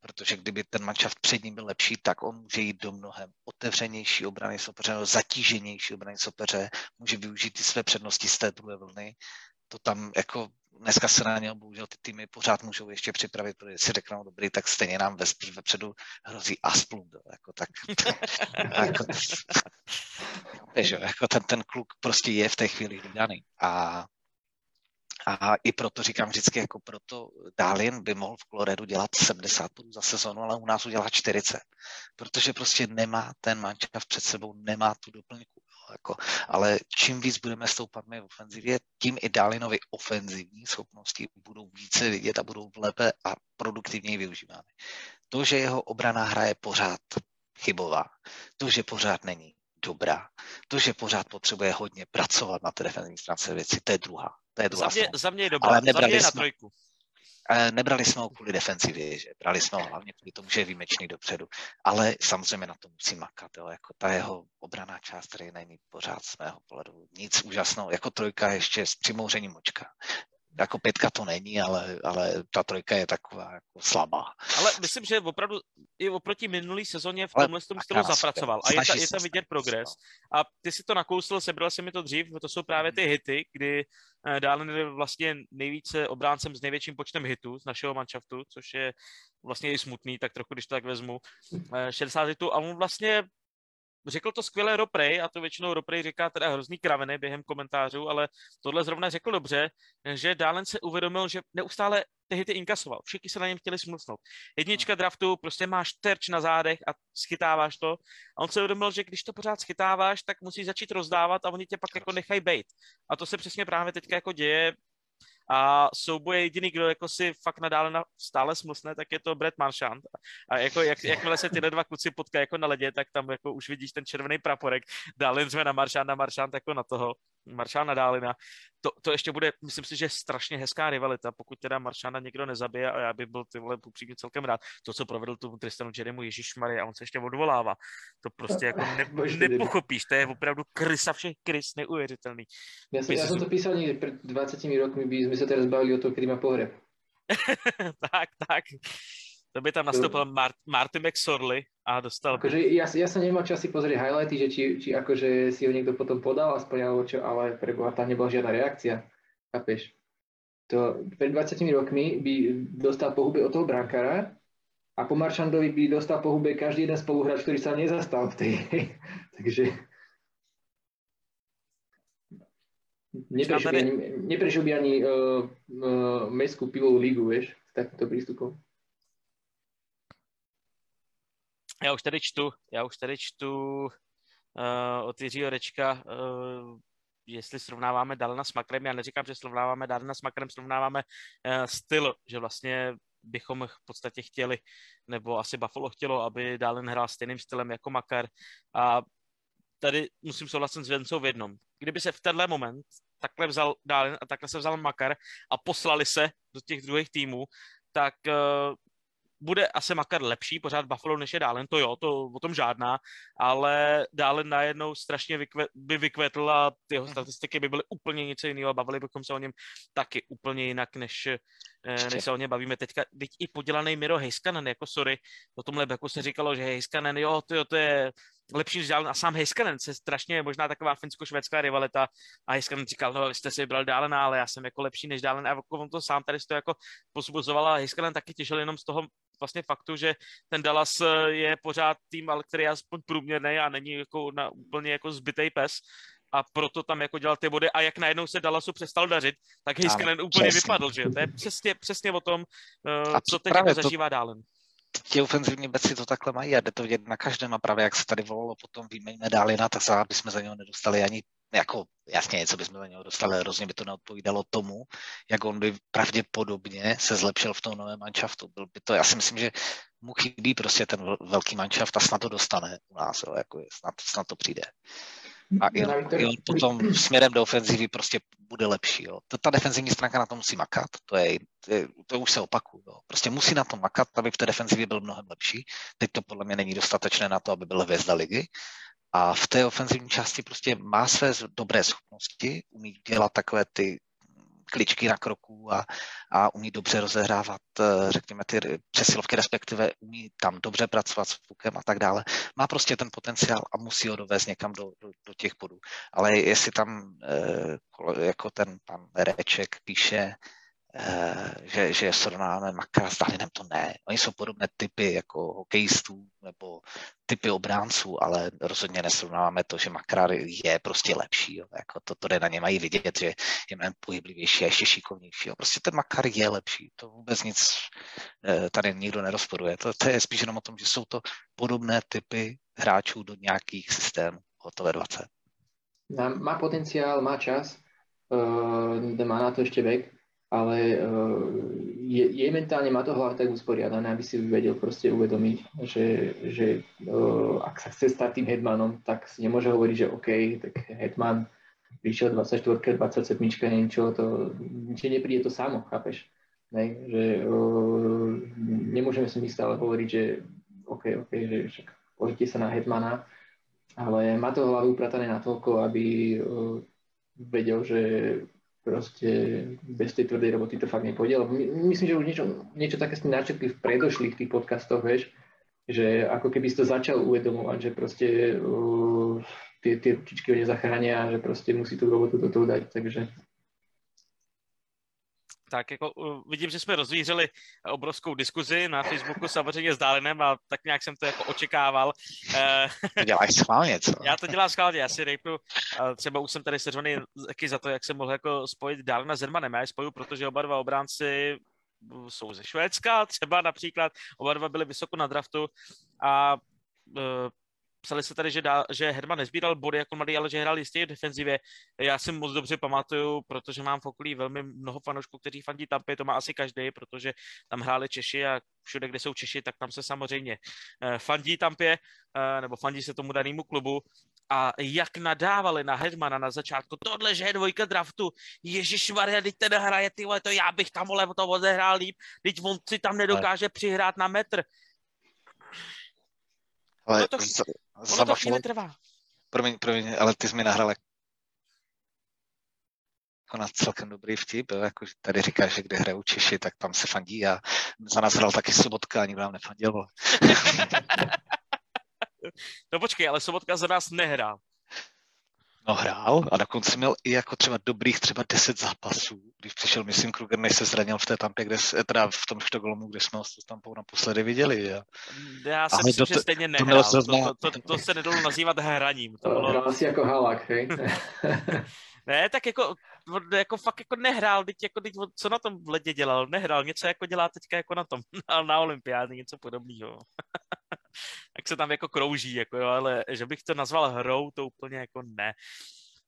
Protože kdyby ten manšaft před ním byl lepší, tak on může jít do mnohem otevřenější obrany soupeře, nebo zatíženější obrany soupeře, může využít ty své přednosti z té druhé vlny. To tam jako dneska se na něho bohužel ty týmy pořád můžou ještě připravit, protože si řeknou dobrý, tak stejně nám ve, vepředu hrozí Asplund, jako tak, jako, že, jako ten, ten kluk prostě je v té chvíli vydaný a a i proto říkám vždycky, jako proto Dálin by mohl v Koloredu dělat 70 bodů za sezonu, ale u nás udělá 40. Protože prostě nemá ten mančav před sebou, nemá tu doplňku. Jako, ale čím víc budeme stoupat my v ofenzivě, tím i Dálinovi ofenzivní schopnosti budou více vidět a budou lépe a produktivněji využívány. To, že jeho obrana hra je pořád chybová, to, že pořád není dobrá, to, že pořád potřebuje hodně pracovat na té defenzivní stránce věci, to je druhá. To je druhá za, mě, za mě je dobrá, Ale za mě je na trojku. Nebrali jsme ho kvůli defenzivě, že? Brali jsme ho hlavně kvůli tomu, že je výjimečný dopředu, ale samozřejmě na to musí makat, jo. jako ta jeho obraná část, který není pořád z mého pohledu nic úžasného, jako trojka ještě s přimouřením močka jako pětka to není, ale, ale ta trojka je taková jako slabá. Ale myslím, že opravdu i oproti minulý sezóně v tomhle tom stylu zapracoval. A je, ta, je tam vidět progres. A ty si to nakousl, sebral si mi to dřív, to jsou právě ty hity, kdy eh, Dálen je vlastně nejvíce obráncem s největším počtem hitů z našeho manšaftu, což je vlastně i smutný, tak trochu, když to tak vezmu, 60 eh, hitů. A on vlastně řekl to skvěle Roprej, a to většinou Roprej říká teda hrozný kraveny během komentářů, ale tohle zrovna řekl dobře, že Dálen se uvědomil, že neustále ty hity inkasoval. Všichni se na něm chtěli smlsnout. Jednička draftu, prostě máš terč na zádech a schytáváš to. A on se uvědomil, že když to pořád schytáváš, tak musíš začít rozdávat a oni tě pak jako nechají bejt. A to se přesně právě teďka jako děje a souboje jediný, kdo jako si fakt nadále na, stále smlsne, tak je to Brett Marchand. A jako jak, jakmile se tyhle dva kluci potkají jako na ledě, tak tam jako už vidíš ten červený praporek. Dále jsme na Marchanda, Marchand jako na toho. Maršána Dálina. To, to ještě bude, myslím si, že strašně hezká rivalita, pokud teda Maršána někdo nezabije a já bych byl ty vole upřímně celkem rád. To, co provedl tomu Tristanu Jeremu Ježíš Marie a on se ještě odvolává. To prostě jako ne, nepochopíš, to je opravdu krysa všech krys, neuvěřitelný. Já jsem, já jsem to písal někdy před 20 rokmi, by jsme se teraz bavili o to, kdy má pohreb. tak, tak. To by tam nastoupil Mart- Marty McSorley a dostal... Akože ja, ja som nemal čas si pozrieť highlighty, že či, či akože si ho niekto potom podal aspoň, alebo čo, ale preboha, tam nebola žiadna reakcia. Chápeš? To pred 20 rokmi by dostal po hube od toho brankára a po Maršandovi by dostal po hube každý jeden spoluhráč, ktorý sa nezastal v tej... Takže... Neprešiel by ani, neprešiel by ani uh, uh, mestskú pivovú lígu, vieš, s takýmto prístupom. Já už tady čtu, já už tady čtu uh, od Jiřího Rečka, uh, jestli srovnáváme Dalena s Makrem, já neříkám, že srovnáváme Dalena s Makrem, srovnáváme uh, styl, že vlastně bychom v podstatě chtěli, nebo asi Buffalo chtělo, aby Dalen hrál stejným stylem jako Makar. A tady musím souhlasit s Vencou v jednom. Kdyby se v tenhle moment takhle vzal Dalen a takhle se vzal Makar a poslali se do těch druhých týmů, tak uh, bude asi Makar lepší pořád Buffalo než je Dálen, to jo, to o tom žádná, ale Dálen najednou strašně vykve, by vykvetl a ty jeho statistiky by byly úplně něco jiného, bavili bychom se o něm taky úplně jinak, než, než se o něm bavíme teďka. Teď i podělaný Miro Heiskanen, jako sorry, o tomhle beku se říkalo, že Heiskanen, jo, to, jo, to je lepší než Dálen a sám Heiskanen se strašně možná taková finsko-švédská rivalita. A Heiskanen říkal, no vy jste si vybral Dálena, ale já jsem jako lepší než Dálen. A jako on to sám tady to jako posbuzoval a Heiskanen taky těžil jenom z toho vlastně faktu, že ten Dallas eh, je pořád tým, ale který je aspoň průměrný a není jako na úplně jako zbytej pes a proto tam jako dělal ty body a jak najednou se Dallasu přestal dařit, tak Heiskanen úplně přesně. vypadl, že To je přesně, přesně o tom, uh, co teď jako zažívá to... Dálen ti ofenzivní beci to takhle mají a jde to vidět na každém a právě jak se tady volalo potom výjmeňme Dálina, tak se aby jsme za něho nedostali ani jako jasně něco bychom za něho dostali, hrozně by to neodpovídalo tomu, jak on by pravděpodobně se zlepšil v tom novém manšaftu. Byl by to, já si myslím, že mu chybí prostě ten velký manšaft a snad to dostane u nás, jo, jako je, snad, snad to přijde. A i on, i on potom směrem do ofenzivy prostě bude lepší. Jo. Ta, ta defenzivní stránka na to musí makat, to, je, to, je, to už se opakuje. Jo. Prostě musí na to makat, aby v té defenzivě byl mnohem lepší. Teď to podle mě není dostatečné na to, aby byl hvězda ligy, a v té ofenzivní části prostě má své dobré schopnosti, umí dělat takové ty kličky na kroku a, a umí dobře rozehrávat, eh, řekněme, ty přesilovky, respektive umí tam dobře pracovat s fukem a tak dále. Má prostě ten potenciál a musí ho dovést někam do, do, do těch bodů. Ale jestli tam eh, jako ten pan Reček píše, že, že srovnáme Makara s Dalinem, to ne. Oni jsou podobné typy jako hokejistů nebo typy obránců, ale rozhodně nesrovnáváme to, že Makar je prostě lepší. Jo. Jako to, to jde na ně mají vidět, že je mnohem pohyblivější a ještě šikovnější. Jo. Prostě ten Makar je lepší. To vůbec nic eh, tady nikdo nerozporuje. To, to je spíš jenom o tom, že jsou to podobné typy hráčů do nějakých systémů hotové 20. Má potenciál, má čas, uh, má na to ještě vek, ale uh, je, je mentálne, má to hlava tak usporiadané, aby si vedel proste uvedomiť, že, že uh, ak sa chce stať tým headmanom, tak si nemôže hovoriť, že OK, tak headman prišiel 24, 27, neviem čo, to či nepríde to samo, chápeš? Ne? Že uh, nemôžeme si my stále hovoriť, že OK, OK, že však pozrite sa na headmana, ale má to hlavu upratané natoľko, aby vedel, že proste bez tej tvrdej roboty to fakt nepôjde. Lebo myslím, že už niečo, niečo také sme načetli v predošlých tých podcastoch, vieš, že ako keby si to začal uvedomovať, že proste uh, tie, tie ručičky ho nezachránia že proste musí tú robotu do toho dať, takže tak jako uh, vidím, že jsme rozvířili obrovskou diskuzi na Facebooku samozřejmě s Dálinem a tak nějak jsem to jako očekával. Eh, to děláš schválně, co? Já to dělám schválně, já si řeknu, třeba už jsem tady seřvaný taky za to, jak jsem mohl jako spojit Dálina s Zermanem. Já je spoju, protože oba dva obránci jsou ze Švédska, třeba například, oba dva byli vysoko na draftu a uh, psali se tady, že, dá, že Herman nezbíral body jako mladý, ale že hrál jistě v defenzivě. Já si moc dobře pamatuju, protože mám v okolí velmi mnoho fanoušků, kteří fandí Tampy, to má asi každý, protože tam hráli Češi a všude, kde jsou Češi, tak tam se samozřejmě uh, fandí Tampě, uh, nebo fandí se tomu danému klubu. A jak nadávali na Hedmana na začátku, tohle, že je dvojka draftu, Ježíš Maria, teď ten hraje, ty vole, to já bych tam vole to odehrál líp, teď on si tam nedokáže přihrát na metr. Ale Ono to, za, ono to chvíli trvá. promiň, promiň, ale ty jsi mi nahrál jako na celkem dobrý vtip, jako tady říkáš, že kde hrajou Češi, tak tam se fandí a za nás hrál taky Sobotka a nikdo nám nefandil. No počkej, ale Sobotka za nás nehrál. No hrál a dokonce měl i jako třeba dobrých třeba 10 zápasů, když přišel, myslím, Kruger, než se zranil v té tampě, kde, teda v tom Štokholmu, kde jsme ho s tampou naposledy viděli. Jo. Já si myslím, to- že stejně to nehrál. To, zrovna- to, to, to, se nedalo nazývat hraním. To To bylo, Hral si jako halák, hej? ne, tak jako, on jako fakt jako nehrál, teď jako, teď, co na tom v ledě dělal? Nehrál, něco jako dělá teďka jako na tom, na, na olympiádě, něco podobného. Tak se tam jako krouží, jako jo, ale že bych to nazval hrou, to úplně jako ne.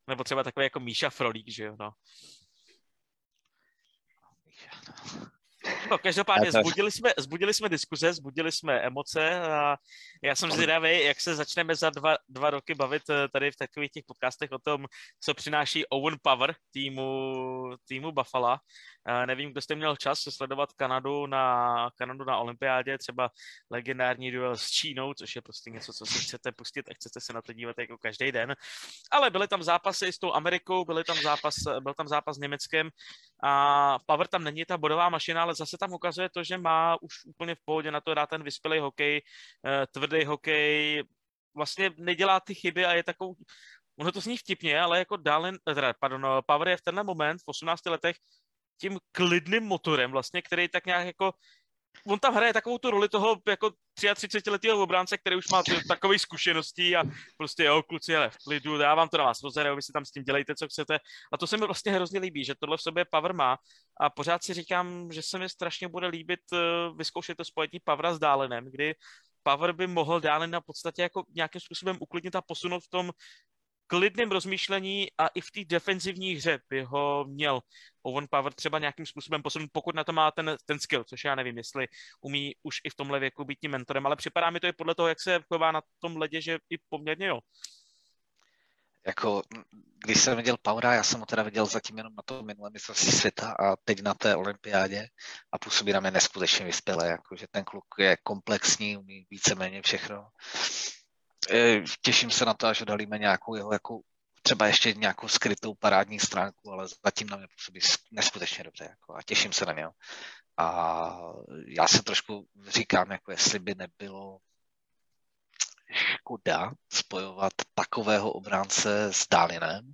Nebo třeba takový jako Míša Frolík, že jo, no. No, každopádně to- zbudili jsme, zbudili jsme diskuze, zbudili jsme emoce a já jsem zvědavý, jak se začneme za dva, dva roky bavit eh, tady v takových těch podcastech o tom, co přináší Owen Power týmu, týmu Buffalo. Nevím, kdo jste měl čas sledovat Kanadu na, Kanadu na olympiádě, třeba legendární duel s Čínou, což je prostě něco, co si chcete pustit a chcete se na to dívat jako každý den. Ale byly tam zápasy s tou Amerikou, byly tam zápas, byl tam zápas s Německem a Power tam není ta bodová mašina, ale zase tam ukazuje to, že má už úplně v pohodě na to dát ten vyspělý hokej, eh, tvrdý hokej, vlastně nedělá ty chyby a je takovou, ono to zní vtipně, ale jako Dallin, eh, teda, pardon, Power je v tenhle moment v 18 letech tím klidným motorem vlastně, který tak nějak jako on tam hraje takovou tu roli toho jako 33 letého obránce, který už má takové zkušenosti a prostě jo, kluci, ale v klidu, já vám to na vás rozhraju, vy si tam s tím dělejte, co chcete. A to se mi vlastně hrozně líbí, že tohle v sobě Power má a pořád si říkám, že se mi strašně bude líbit uh, vyzkoušet to spojení Pavra s Dálenem, kdy Power by mohl Dálena v podstatě jako nějakým způsobem uklidnit a posunout v tom klidném rozmýšlení a i v té defenzivní hře by ho měl Owen Power třeba nějakým způsobem posunout, pokud na to má ten, ten skill, což já nevím, jestli umí už i v tomhle věku být tím mentorem, ale připadá mi to i podle toho, jak se chová na tom ledě, že i poměrně jo. Jako, když jsem viděl Paura, já jsem ho teda viděl zatím jenom na tom minulém mistrovství světa a teď na té olympiádě a působí na mě neskutečně vyspěle, jako, že ten kluk je komplexní, umí víceméně všechno. E, Těším se na to, až odhalíme nějakou jeho jako třeba ještě nějakou skrytou parádní stránku, ale zatím na mě působí sk- neskutečně dobře jako, a těším se na něho. A já se trošku říkám, jako jestli by nebylo škoda spojovat takového obránce s Dálinem.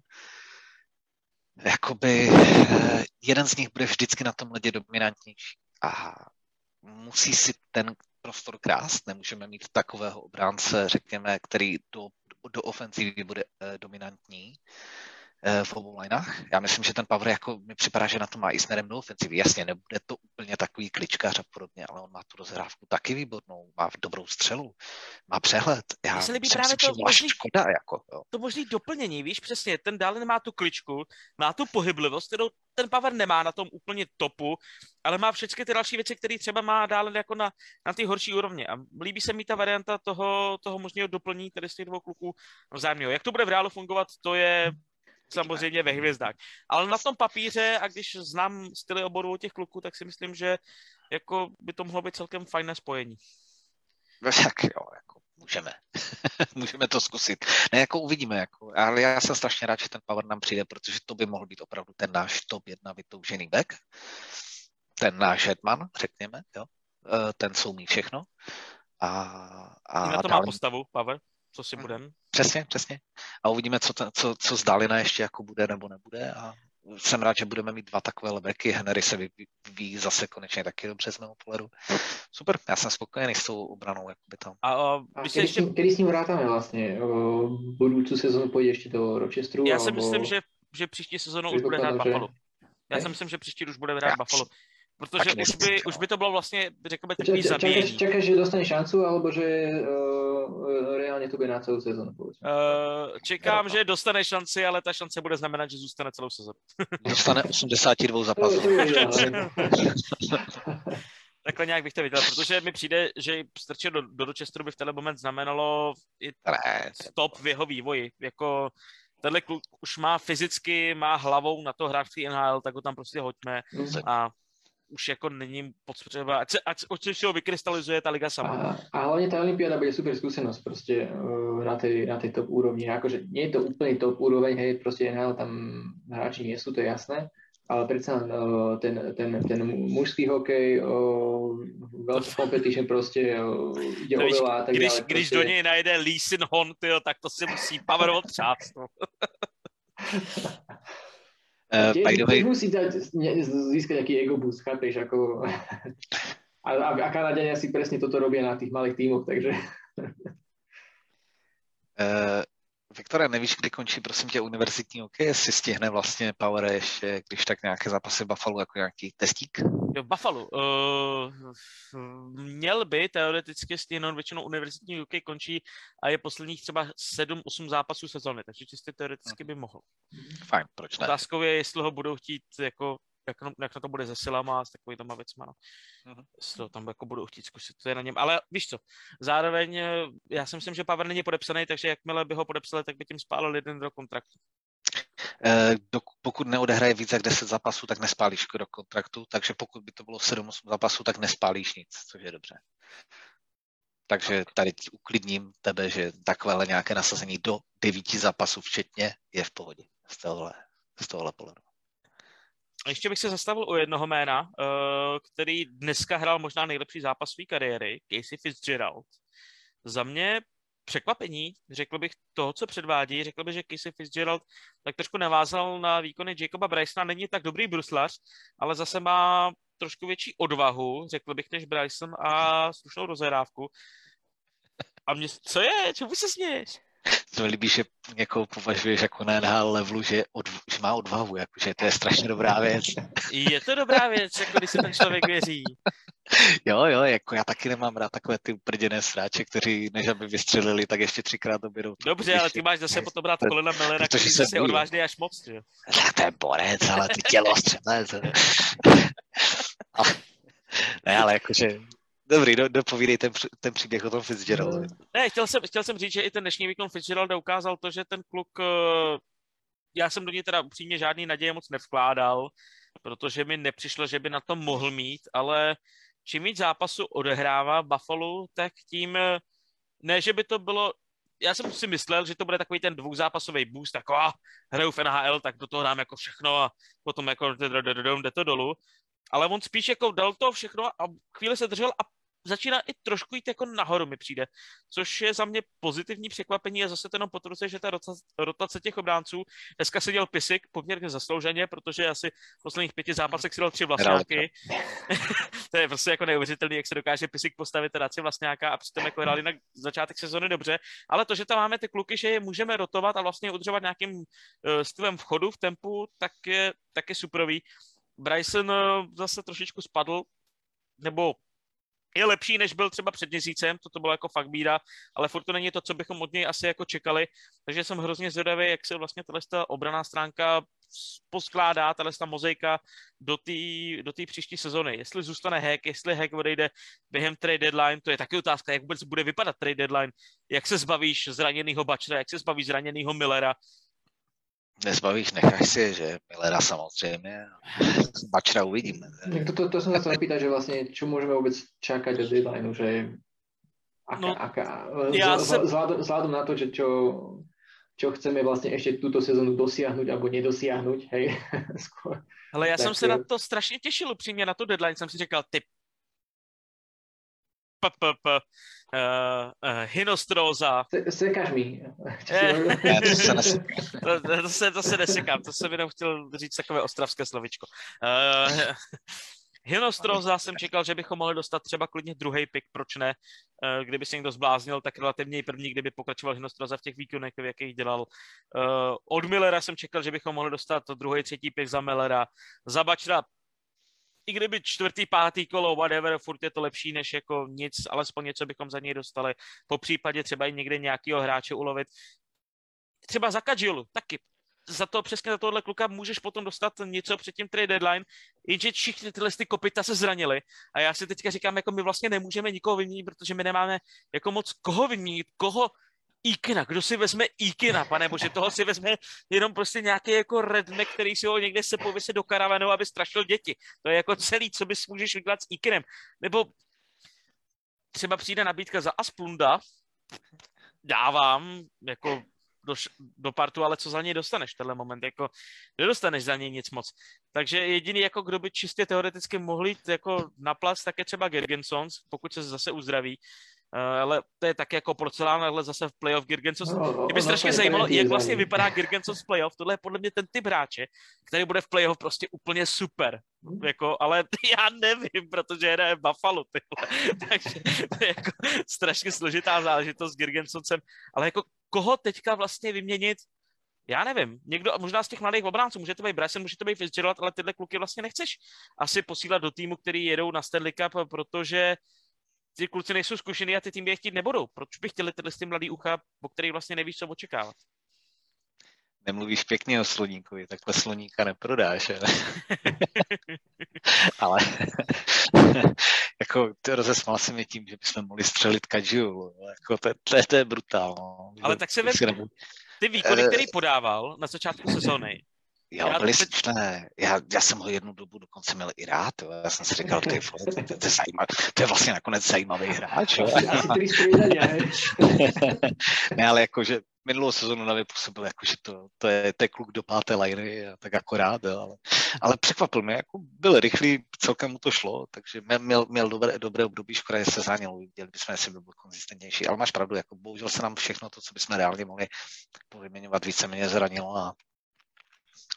Jakoby eh, jeden z nich bude vždycky na tom ledě dominantnější a musí si ten prostor krást. Nemůžeme mít takového obránce, řekněme, který do, do ofenzivy bude eh, dominantní v obou lineách. Já myslím, že ten Power jako mi připadá, že na to má i směrem do ofenzivy. Jasně, nebude to úplně takový kličkař a podobně, ale on má tu rozhrávku taky výbornou, má dobrou střelu, má přehled. Já se líbí právě to možný- škoda, jako, jo. to možný doplnění, víš, přesně, ten Dálen má tu kličku, má tu pohyblivost, kterou ten Pavel nemá na tom úplně topu, ale má všechny ty další věci, které třeba má Dálen jako na, na ty horší úrovně. A líbí se mi ta varianta toho, toho možného doplnění tady z těch dvou kluků vzájemného. Jak to bude v reálu fungovat, to je samozřejmě ve hvězdách. Ale na tom papíře, a když znám styly oboru těch kluků, tak si myslím, že jako by to mohlo být celkem fajné spojení. Tak jo, jako můžeme. můžeme to zkusit. Ne, jako uvidíme, jako, ale já jsem strašně rád, že ten Power nám přijde, protože to by mohl být opravdu ten náš top jedna vytoužený back. Ten náš Hetman, řekněme, jo. Eh, Ten soumí všechno. A, a na to má dále- postavu, Pavel, co si Mhm. budem. Přesně, přesně. A uvidíme, co, ten, co, co z Dalina ještě jako bude nebo nebude. A jsem rád, že budeme mít dva takové lebeky. Henry se vyvíjí zase konečně taky dobře z mého pohledu. Super, já jsem spokojený s tou obranou. Jakoby tam. A, a A kedy, ještě s ním, kedy s ním vrátame vlastne? O, budúcu sezónu pôjde ešte do Rochesteru? Já si alebo... myslím, že, že příští sezónu už bude hrát Buffalo. Já si myslím, že příští už bude hrát Buffalo. Protože už by, už by to bylo vlastně, řekl bych, takový zabíjení. Čekáš, že dostane šancu, alebo že uh, reálně to bude na celou sezónu? Uh, čekám, že dostane šanci, ale ta šance bude znamenat, že zůstane celou sezónu. Dostane 82 zápasů. Takhle nějak bych to viděl, protože mi přijde, že strčit do, do Rochesteru by v tenhle moment znamenalo i stop v jeho vývoji. Jako tenhle kluk už má fyzicky, má hlavou na to hrát v NHL, tak ho tam prostě hoďme a už jako není potřeba, ať se, ať, ať se ho vykrystalizuje ta liga sama. A, a hlavně ta olympiáda bude super skúsenosť prostě uh, na tej, na tej top úrovni. Akože nie je to úplný top úroveň, hej, prostě NHL tam hráči nie sú, to je jasné, ale predsa uh, ten, ten, ten mužský hokej, uh, velký competition prostě uh, ide o veľa a tak když, ďalej. Když prostě... do něj najde Lee Sin Hon, tyjo, tak to si musí Pavel otřást. Uh, by the way... musí dať, získať nejaký ego boost, chápeš, ako... a, a, a Kanadiania si presne toto robia na tých malých tímoch, takže... uh, Viktore, nevíš, kdy končí, prosím tě, univerzitní hokej, jestli stihne vlastně Power ještě, když tak nějaké zápasy Buffalo jako nějaký testík? Jo, Buffalo. Uh, měl by teoreticky stihnout, většinou univerzitní hokej končí a je posledních třeba 7-8 zápasů sezóny, takže čistě teoreticky by mohl. Fajn, proč ne? Otázkou je, jestli ho budou chtít jako jak, jak na to bude se silama a s takovými věcmi, no. Uh-huh. Jestli to tam jako budou chtít zkusit, to je na něm. Ale víš co, zároveň eh, já si myslím, že Pavel není podepsaný, takže jakmile by ho podepsali, tak by tím spálil jeden rok kontraktu. Eh, pokud neodehraje více jak 10 zápasů, tak nespálíš do kontraktu, takže pokud by to bylo 7-8 zápasů, tak nespálíš nic, což je dobře. Takže tady uklidním tebe, že takovéhle nějaké nasazení do devíti zápasů včetně je v pohodě z tohohle, z tohohle pohledu. Ještě bych se zastavil u jednoho jména, uh, který dneska hrál možná nejlepší zápas své kariéry, Casey Fitzgerald. Za mě překvapení, řekl bych toho, co předvádí, řekl bych, že Casey Fitzgerald tak trošku navázal na výkony Jacoba Brysona, není tak dobrý bruslař, ale zase má trošku větší odvahu, řekl bych, než Bryson a slušnou rozehrávku. A mě, co je? Čemu se směješ? To mi líbí, že někoho považuješ jako na NHL levelu, že, od, že má odvahu, jakože to je strašně dobrá věc. Je to dobrá věc, jako když se ten člověk věří. Jo, jo, jako já taky nemám rád takové ty uprděné sráče, kteří než aby vystřelili, tak ještě třikrát obědou. Dobře, ale ty máš zase potom rád kolena Mellera, který se je odvážný až moc, že? Tak to je borec, ale ty tělo střelec. ne, ale jakože Dobrý, do, dopovídej ten, ten příběh o tom Fitzgeraldovi. Ne, chtěl jsem, chtěl jsem říct, že i ten dnešní výkon Fitzgeralda ukázal to, že ten kluk, eh, já jsem do něj teda upřímně žádný naděje moc nevkládal, protože mi nepřišlo, že by na to mohl mít, ale čím víc zápasu odehrává Buffalo, tak tím, eh, ne, že by to bylo já jsem si myslel, že to bude takový ten dvouzápasový boost, jako a hraju v NHL, tak do toho dám jako všechno a potom jako jde to dolů. Ale on spíš jako dal to všechno a chvíli se držel a začíná i trošku jít jako nahoru mi přijde, což je za mě pozitivní překvapení a zase to jenom potvrzuje, že ta rotace těch obránců, dneska se dělal Pisik poměrně zaslouženě, protože asi v posledních pěti zápasech si dal tři vlastňáky. to je prostě jako neuvěřitelný, jak se dokáže Pisik postavit teda tři vlastňáka a přitom jako hrál jinak začátek sezóny dobře, ale to, že tam máme ty kluky, že je můžeme rotovat a vlastně udržovat nějakým uh, stylem vchodu v tempu, tak je, tak je superový. Bryson uh, zase trošičku spadl, nebo je lepší, než byl třeba před měsícem, toto bylo jako fakt bída, ale furt to není to, co bychom od něj asi jako čekali, takže jsem hrozně zvědavý, jak se vlastně tato obraná stránka poskládá, tato mozaika do té do příští sezony. Jestli zůstane hack, jestli hack odejde během trade deadline, to je taky otázka, jak vůbec bude vypadat trade deadline, jak se zbavíš zraněného Bačera, jak se zbavíš zraněného Millera, Nezbavíš, necháš si, že Millera samozřejmě. Bačra uvidíme. To, to, to som sa chcel pýtať, že vlastne, čo môžeme vôbec čakať od deadlineu, že aká, no, aká, ja z, vzhľadom, vzhľadom na to, že čo, čo chceme vlastne ešte túto sezónu dosiahnuť alebo nedosiahnuť, hej, skôr. Ale já tak, jsem se na to strašně těšil upřímně, na tu deadline jsem si říkal, ty p, p, p, uh, uh, Hinostroza. Sekáš mi. to, to, se, to se nesekám, to jsem jenom chtěl říct takové ostravské slovičko. Uh, Hinostroza jsem čekal, že bychom mohli dostat třeba klidně druhý pick, proč ne? Kdyby se někdo zbláznil, tak relativně i první, kdyby pokračoval Hinostroza v těch výkonech, v jakých dělal. Od Millera jsem čekal, že bychom mohli dostat druhý, třetí pick za Millera. Za Bačra i kdyby čtvrtý, pátý kolo, whatever, furt je to lepší než jako nic, alespoň něco bychom za něj dostali. Po případě třeba i někde nějakého hráče ulovit. Třeba za Kajilu, taky za to, přesně za tohle kluka můžeš potom dostat něco před tím trade deadline, jenže všichni tyhle ty kopita se zranili a já si teďka říkám, jako my vlastně nemůžeme nikoho vyměnit, protože my nemáme jako moc koho vyměnit, koho Ikina, kdo si vezme Ikina, pane bože, toho si vezme jenom prostě nějaký jako redneck, který si ho někde se pověse do karavanu, aby strašil děti. To je jako celý, co bys můžeš udělat s Ikinem. Nebo třeba přijde nabídka za Asplunda, dávám, jako do, do partu, ale co za něj dostaneš tenhle moment, jako nedostaneš za něj nic moc. Takže jediný, jako kdo by čistě teoreticky mohl jít jako na plac, tak je třeba Gergensons, pokud se zase uzdraví, ale to je tak jako porcelán, ale zase v playoff Girgensos. No, no, Mě by strašně no, zajímalo, jak vlastně vypadá Girgensos v playoff. Tohle je podle mě ten typ hráče, který bude v playoff prostě úplně super. Hmm. Jako, ale já nevím, protože hraje Buffalo, tyhle. Takže to je jako strašně složitá záležitost s Girgensonsem. Ale jako koho teďka vlastně vyměnit, já nevím, někdo, možná z těch mladých obránců, může to být Bryson, může to být Fitzgerald, ale tyhle kluky vlastně nechceš asi posílat do týmu, který jedou na Stanley Cup, protože ty kluci nejsou zkušený a ty týmy je chtít nebudou. Proč by chtěli tyhle ty mladý ucha, o který vlastně nevíš, co očekávat? Nemluvíš pěkně o sloníkovi, takhle sloníka neprodáš, ale, ale jako rozesmál se mi tím, že bychom mohli střelit Kajiu, jako to, to, to je brutál. Ale tak se vem, ty výkony, který podával na začátku sezóny, Jo, já byli teď... slušné. Já, já jsem ho jednu dobu dokonce měl i rád. Jo. Já jsem si říkal, to je, to, to, je zajímavý, to je vlastně nakonec zajímavý hráč. Jo. ne, ale jakože minulou sezonu na vypůsobil, jako, že to, to, je, to je kluk do páté liny a tak akorát, jo, ale, ale překvapil mě, jako byl rychlý, celkem mu to šlo, takže měl, měl dobré, dobré období, škoda, že se zranil, viděli bychom, jestli by byl konzistentnější, ale máš pravdu, jako bohužel se nám všechno to, co bychom reálně mohli tak povyměňovat, víceméně zranilo a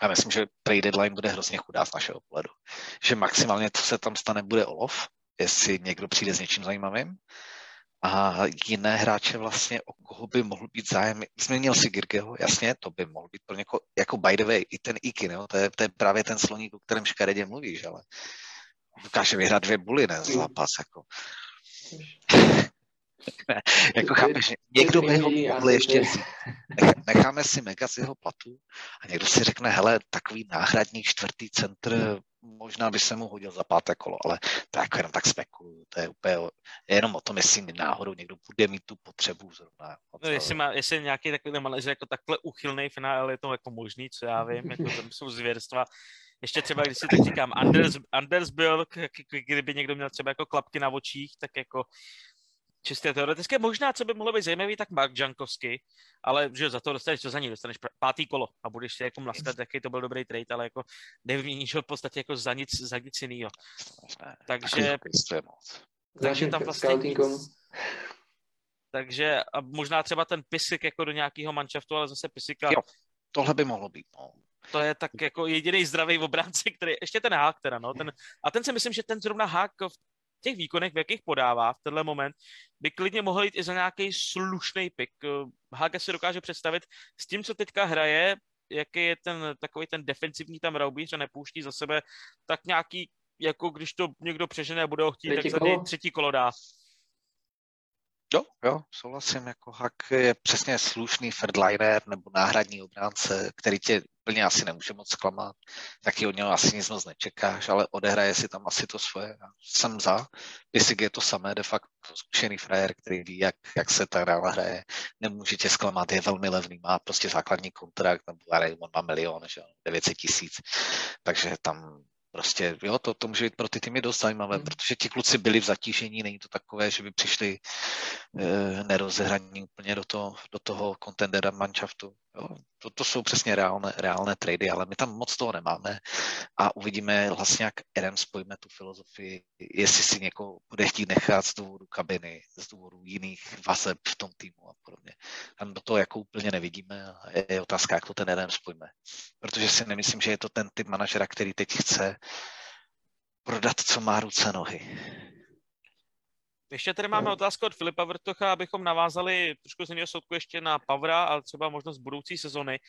a myslím, že trade deadline bude hrozně chudá z našeho pohledu. Že maximálně, co se tam stane, bude olov, jestli někdo přijde s něčím zajímavým. A jiné hráče vlastně, o koho by mohl být zájem. Změnil si Girgeho, jasně, to by mohl být pro někoho, jako by the way, i ten Iky, to, je, to je právě ten sloník, o kterém škaredě mluvíš, ale dokáže vyhrát dvě buly, ne, zápas, jako. jako chápeš, někdo by ho mohl ještě necháme si mega z jeho platu a někdo si řekne, hele, takový náhradní čtvrtý centr, možná by se mu hodil za páté kolo, ale to jako jenom tak spekuluju, to je úplně jenom o tom, jestli náhodou někdo bude mít tu potřebu zrovna. No, jestli, má, jestli nějaký takový manažer jako takhle uchylný finál, je to jako možný, co já vím, jako tam jsou zvěrstva, ještě třeba, když si tak říkám, Anders, Anders byl, kdyby někdo měl třeba jako klapky na očích, tak jako čistě teoretické. Možná, co by mohlo být zajímavý, tak Mark Jankovsky, ale že za to dostaneš, co za ní dostaneš pátý kolo a budeš si jako mlaskat, jaký to byl dobrý trade, ale jako nevyměníš ho v podstatě jako za nic, za nic jinýho. Takže, takže tam vlastně nic, takže a možná třeba ten Pisik jako do nějakého manšaftu, ale zase Pisika... Jo, tohle by mohlo být, no. To je tak jako jediný zdravý obránce, který, ještě ten hák teda, no, ten, a ten si myslím, že ten zrovna hák v těch výkonech, v jakých podává v tenhle moment, by klidně mohl jít i za nějaký slušný pik. Haga si dokáže představit s tím, co teďka hraje, jaký je ten takový ten defensivní tam raubíř a nepouští za sebe, tak nějaký, jako když to někdo přežene a bude ho chtít, třetí tak za něj třetí kolo dá. Jo, jo, souhlasím, jako Hak je přesně slušný third nebo náhradní obránce, který tě úplně asi nemůže moc zklamat, taky od něho asi nic moc nečekáš, ale odehraje si tam asi to svoje. Já jsem za. Pisik je to samé, de facto zkušený frajer, který ví, jak, jak se ta hra hraje, nemůže tě zklamat, je velmi levný, má prostě základní kontrakt, nebo on má milion, že 900 tisíc, takže tam prostě, jo, to, to může být pro ty týmy dost zajímavé, mm. protože ti kluci byli v zatížení, není to takové, že by přišli e, nerozehraní úplně do, to, do toho contendera manšaftu. Jo. To, to jsou přesně reálné, reálné trady, ale my tam moc toho nemáme a uvidíme vlastně, jak Adams pojme tu filozofii, jestli si někoho bude chtít nechat z důvodu kabiny, z důvodu jiných vazeb v tom týmu a podobně. Tam do toho jako úplně nevidíme a je, otázka, jak to ten Adams pojme. Protože si nemyslím, že je to ten typ manažera, který teď chce prodat, co má ruce nohy. Ještě tady máme otázku od Filipa Vrtocha, abychom navázali trošku z jiného soudku ještě na Pavra a třeba možnost budoucí sezony.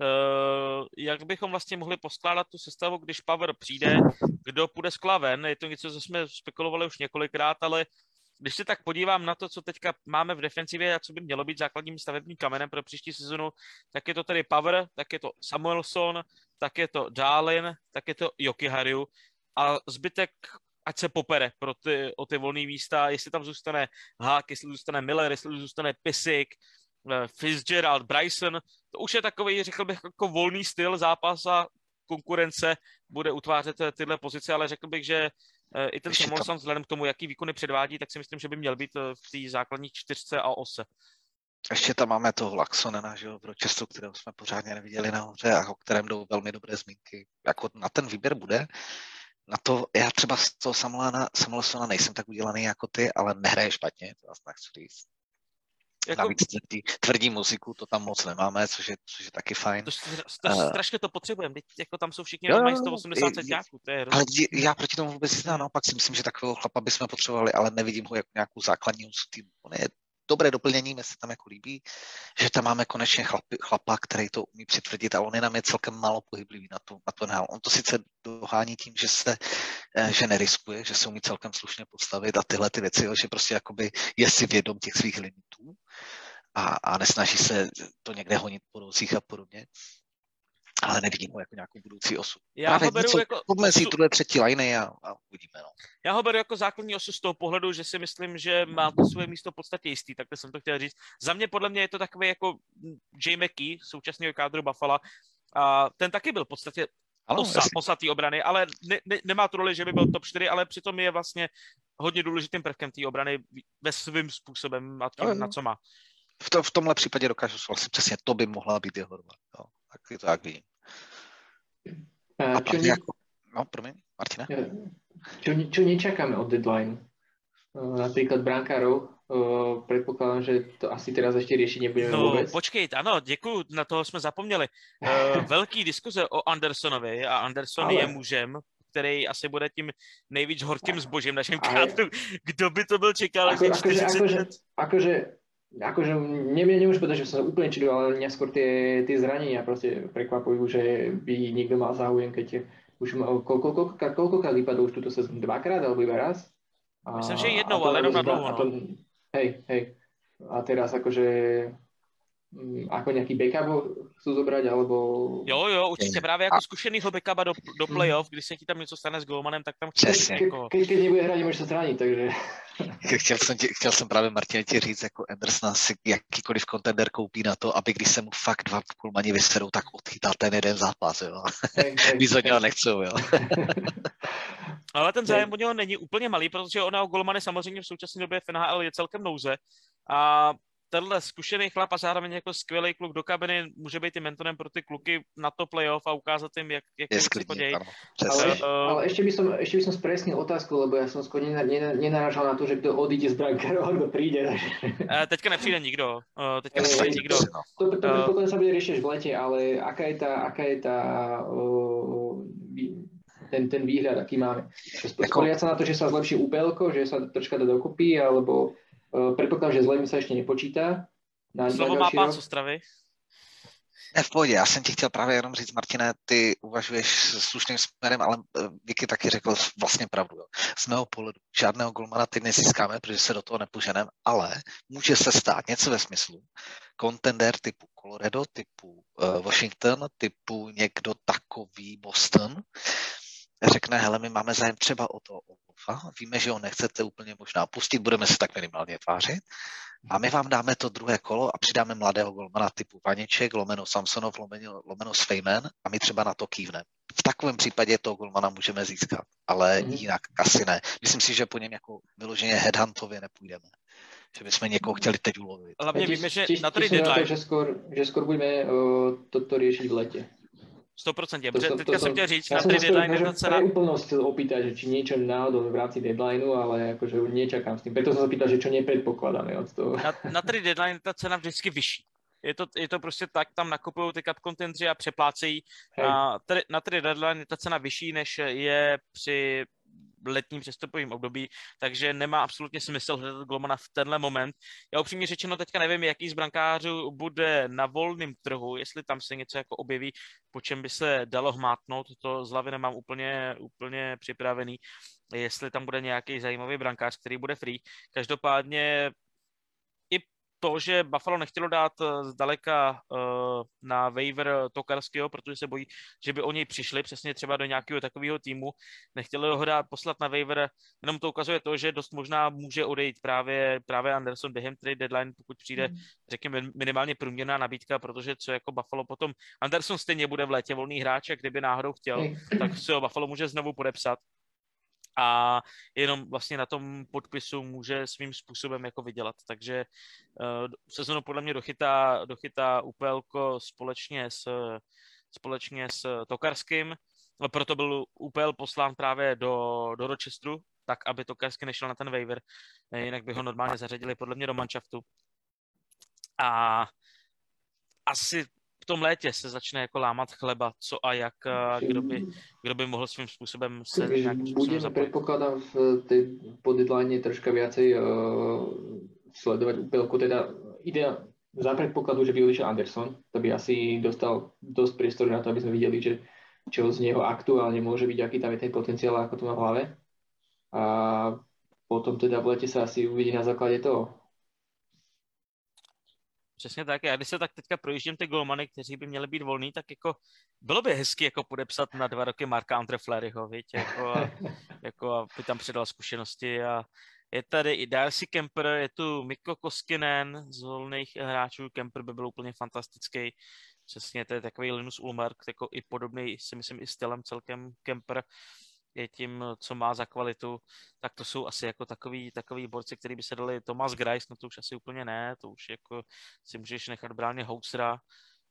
Uh, jak bychom vlastně mohli poskládat tu sestavu, když Power přijde, kdo půjde z Klaven, je to něco, co jsme spekulovali už několikrát, ale když se tak podívám na to, co teďka máme v defensivě a co by mělo být základním stavebním kamenem pro příští sezonu, tak je to tedy Power, tak je to Samuelson, tak je to Darlin, tak je to Jokiharu a zbytek ať se popere pro ty, o ty volné místa, jestli tam zůstane Hák, jestli zůstane Miller, jestli zůstane Pisik, eh, Fitzgerald, Bryson, to už je takový, řekl bych, jako volný styl zápasa, konkurence bude utvářet eh, tyhle pozice, ale řekl bych, že eh, i ten Samuelson vzhledem k tomu, jaký výkony předvádí, tak si myslím, že by měl být v té základní čtyřce a ose. Ještě tam máme toho Laxonena, že jo, v Rochestu, kterého jsme pořádně neviděli nahoře a o kterém jdou velmi dobré zmínky. Jako na ten výběr bude na to, já třeba z toho Samuela, Samuelsona nejsem tak udělaný jako ty, ale nehraje špatně, to vás nechci říct. Jako... Navíc tvrdí, tvrdí muziku, to tam moc nemáme, což je, což je taky fajn. To, to, uh, strašně to potřebujeme, jako tam jsou všichni, jo, mají 180 centiáků, to je Ale já proti tomu vůbec ne, naopak si myslím, že takového chlapa bychom potřebovali, ale nevidím ho jako nějakou základní týmu. On je dobré doplnění, mi se tam jako líbí, že tam máme konečně chlapi, chlapa, který to umí přitvrdit a on je nám je celkem málo pohyblivý na, tu, na to hál. On to sice dohání tím, že se eh, že neriskuje, že se umí celkem slušně postavit a tyhle ty věci, že prostě jakoby je si vědom těch svých limitů a, a nesnaží se to někde honit po a podobně ale nevidím ho jako nějakou budoucí osu. Já Právě ho beru něco jako pomezí osu... tuhle třetí liney a, a uvidíme. No. Já ho beru jako základní osu z toho pohledu, že si myslím, že má to svoje místo v podstatě jistý, takhle jsem to chtěl říct. Za mě podle mě je to takový jako J. McKee, současného kádru Buffalo, a ten taky byl v podstatě ano, osa, osa té obrany, ale ne, ne, nemá tu roli, že by byl top 4, ale přitom je vlastně hodně důležitým prvkem té obrany ve svým způsobem a tím, na co má. V, to, v tomhle případě dokážu souhlasit přesně, to by mohla být jeho role. Jo. Tak to jak vidím. A čo ne... ako... No, promiň, Martina. Čo, čo nečakáme od deadline? Napríklad brankárov, predpokladám, že to asi teraz ešte riešiť nebudeme no, vôbec. počkej, ano, děkuji, na toho jsme zapomněli. Velký diskuze o Andersonovi a Anderson Ale... je mužem, který asi bude tím nejvíc horkým zbožím našem kádru. Kdo by to byl čekal? Ako, akože, akože, akože akože neviem, nemôžem povedať, že som sa úplne čudil, ale neskôr tie, tie zranenia proste prekvapujú, že by niekto mal záujem, keď už mal, koľko, koľko, koľkokrát vypadol už túto sezónu? Dvakrát alebo iba raz? A, Myslím, že jednou, ale jenom na dlouho. No. Hej, hej. A teraz akože Mm, ako nejaký backup chcú zobrať, alebo... Jo, jo, určitě právě jako zkušenýho backupa do, do playoff, když se ti tam něco stane s Golmanem, tak tam chceš jako... Ke, keď nebude hrať, může se zranit, takže... chtěl, jsem tě, chtěl jsem právě Martin ti říct, jako Andersona si jakýkoliv kontender koupí na to, aby když se mu fakt dva kulmani vyserou, tak odchytal ten jeden zápas, jo. Víc od něho nechcou, jo. Ale ten zájem o něho není úplně malý, protože ona o Golmany samozřejmě v současné době v NHL je celkem nouze a tenhle zkušený chlap a zároveň jako skvělý kluk do kabiny může být i mentorem pro ty kluky na to playoff a ukázat jim, jak, jak je si chodí. Ale, uh, ale ešte by som, ešte by som spresnil otázku, lebo ja som skôr nenarážal na to, že kto odíde z brankárov a kto príde. uh, teďka nepřijde nikdo. Uh, teďka nepřijde nikdo. To, to, to, uh, to sa bude riešiť v lete, ale aká je tá, aká je tá uh, ten, ten výhľad, aký máme. Spoliať sa na to, že sa zlepší úpelko, že sa troška dá dokopy, alebo Eh, predpokladám, že zlejmi sa ešte nepočítá. Na, Slovo má pán Sostravy. Ne, v pohodě, já jsem ti chtěl právě jenom říct, Martine, ty uvažuješ slušným směrem, ale eh, Vicky taky řekl vlastně pravdu. Jo. Z mého pohledu žádného golmana ty nezískáme, protože se do toho nepoženeme, ale může se stát něco ve smyslu kontender typu Colorado, typu uh, Washington, typu někdo takový Boston, řekne, hele, my máme zájem třeba o to, Wolfa, víme, že ho nechcete úplně možná pustit, budeme se tak minimálně tvářit a my vám dáme to druhé kolo a přidáme mladého golmana typu Vaniček, lomeno Samsonov, lomeno, lomeno Svejmen a my třeba na to kývneme. V takovém případě toho golmana můžeme získat, ale mm. jinak asi ne. Myslím si, že po něm jako vyloženě headhuntově nepůjdeme že bychom někoho chtěli teď ulovit. Hlavně víme, že na tady deadline... že skoro, že skoro budeme uh, toto řešit v letě. 100%, protože to, to, teďka to, jsem chtěl říct, na tri deadline je cena... Ja úplnosť opýtať, že či niečo náhodou v rámci deadlineu, ale akože nečakám s tým. Preto som sa pýtal, že čo nepredpokladáme od toho. Na, na tri deadline je ta cena vždycky vyšší. Je to, je to prostě tak, tam nakupují ty cup contendři a přeplácejí. A tady, na tri deadline je ta cena vyšší, než je při letním přestupovým období, takže nemá absolutně smysl hledat golmana v tenhle moment. Já upřímně řečeno teďka nevím, jaký z brankářů bude na volném trhu, jestli tam se něco jako objeví, po čem by se dalo hmátnout, to z hlavy nemám úplně, úplně připravený, jestli tam bude nějaký zajímavý brankář, který bude free. Každopádně to, že Buffalo nechtělo dát eh, zdaleka uh, na waiver Tokarského, protože se bojí, že by o něj přišli přesně třeba do nějakého takového týmu. Nechtěli ho dát poslat na waiver, jenom to ukazuje to, že dost možná může odejít právě, právě Anderson během trade deadline, pokud přijde, mm. řekněme, minimálně průměrná nabídka, protože co jako Buffalo potom, Anderson stejně bude v létě volný hráč a kdyby náhodou chtěl, tak se ho Buffalo může znovu podepsat a jenom vlastně na tom podpisu může svým způsobem jako vydělat. Takže uh, sezonu podle mě dochytá, dochytá UPL společně s, společně s Tokarským, proto byl UPL poslán právě do, do Rochesteru, tak aby Tokarsky nešel na ten waiver, jinak by ho normálně zařadili podle mě do manšaftu. A asi tom létě se začne jako lámat chleba, co a jak, kdo by, kdo by mohl svým způsobem se nějakým způsobem budeme, predpokladám, v tej poddeadline troška viacej uh, sledovať úplku, teda ide za predpokladu, že by odišiel Anderson, to by asi dostal dosť priestoru na to, aby sme videli, že čo z neho aktuálne môže byť, aký tam je ten potenciál, ako to má v hlave. A potom teda v lete sa asi uvidí na základe toho, Přesně tak. Já když se tak teďka projíždím ty golmany, kteří by měli být volní, tak jako bylo by hezky jako podepsat na dva roky Marka Andre Fleryho, viď? Jako, a, jako aby tam předal zkušenosti a je tady i Darcy Kemper, je tu Mikko Koskinen z volných hráčů. Kemper by byl úplně fantastický. Přesně, to je takový Linus Ulmark, jako i podobný, si myslím, i stylem celkem Kemper je tím, co má za kvalitu, tak to jsou asi jako takový, takový borci, který by se dali Thomas Grice, no to už asi úplně ne, to už jako si můžeš nechat bráně Houtsera.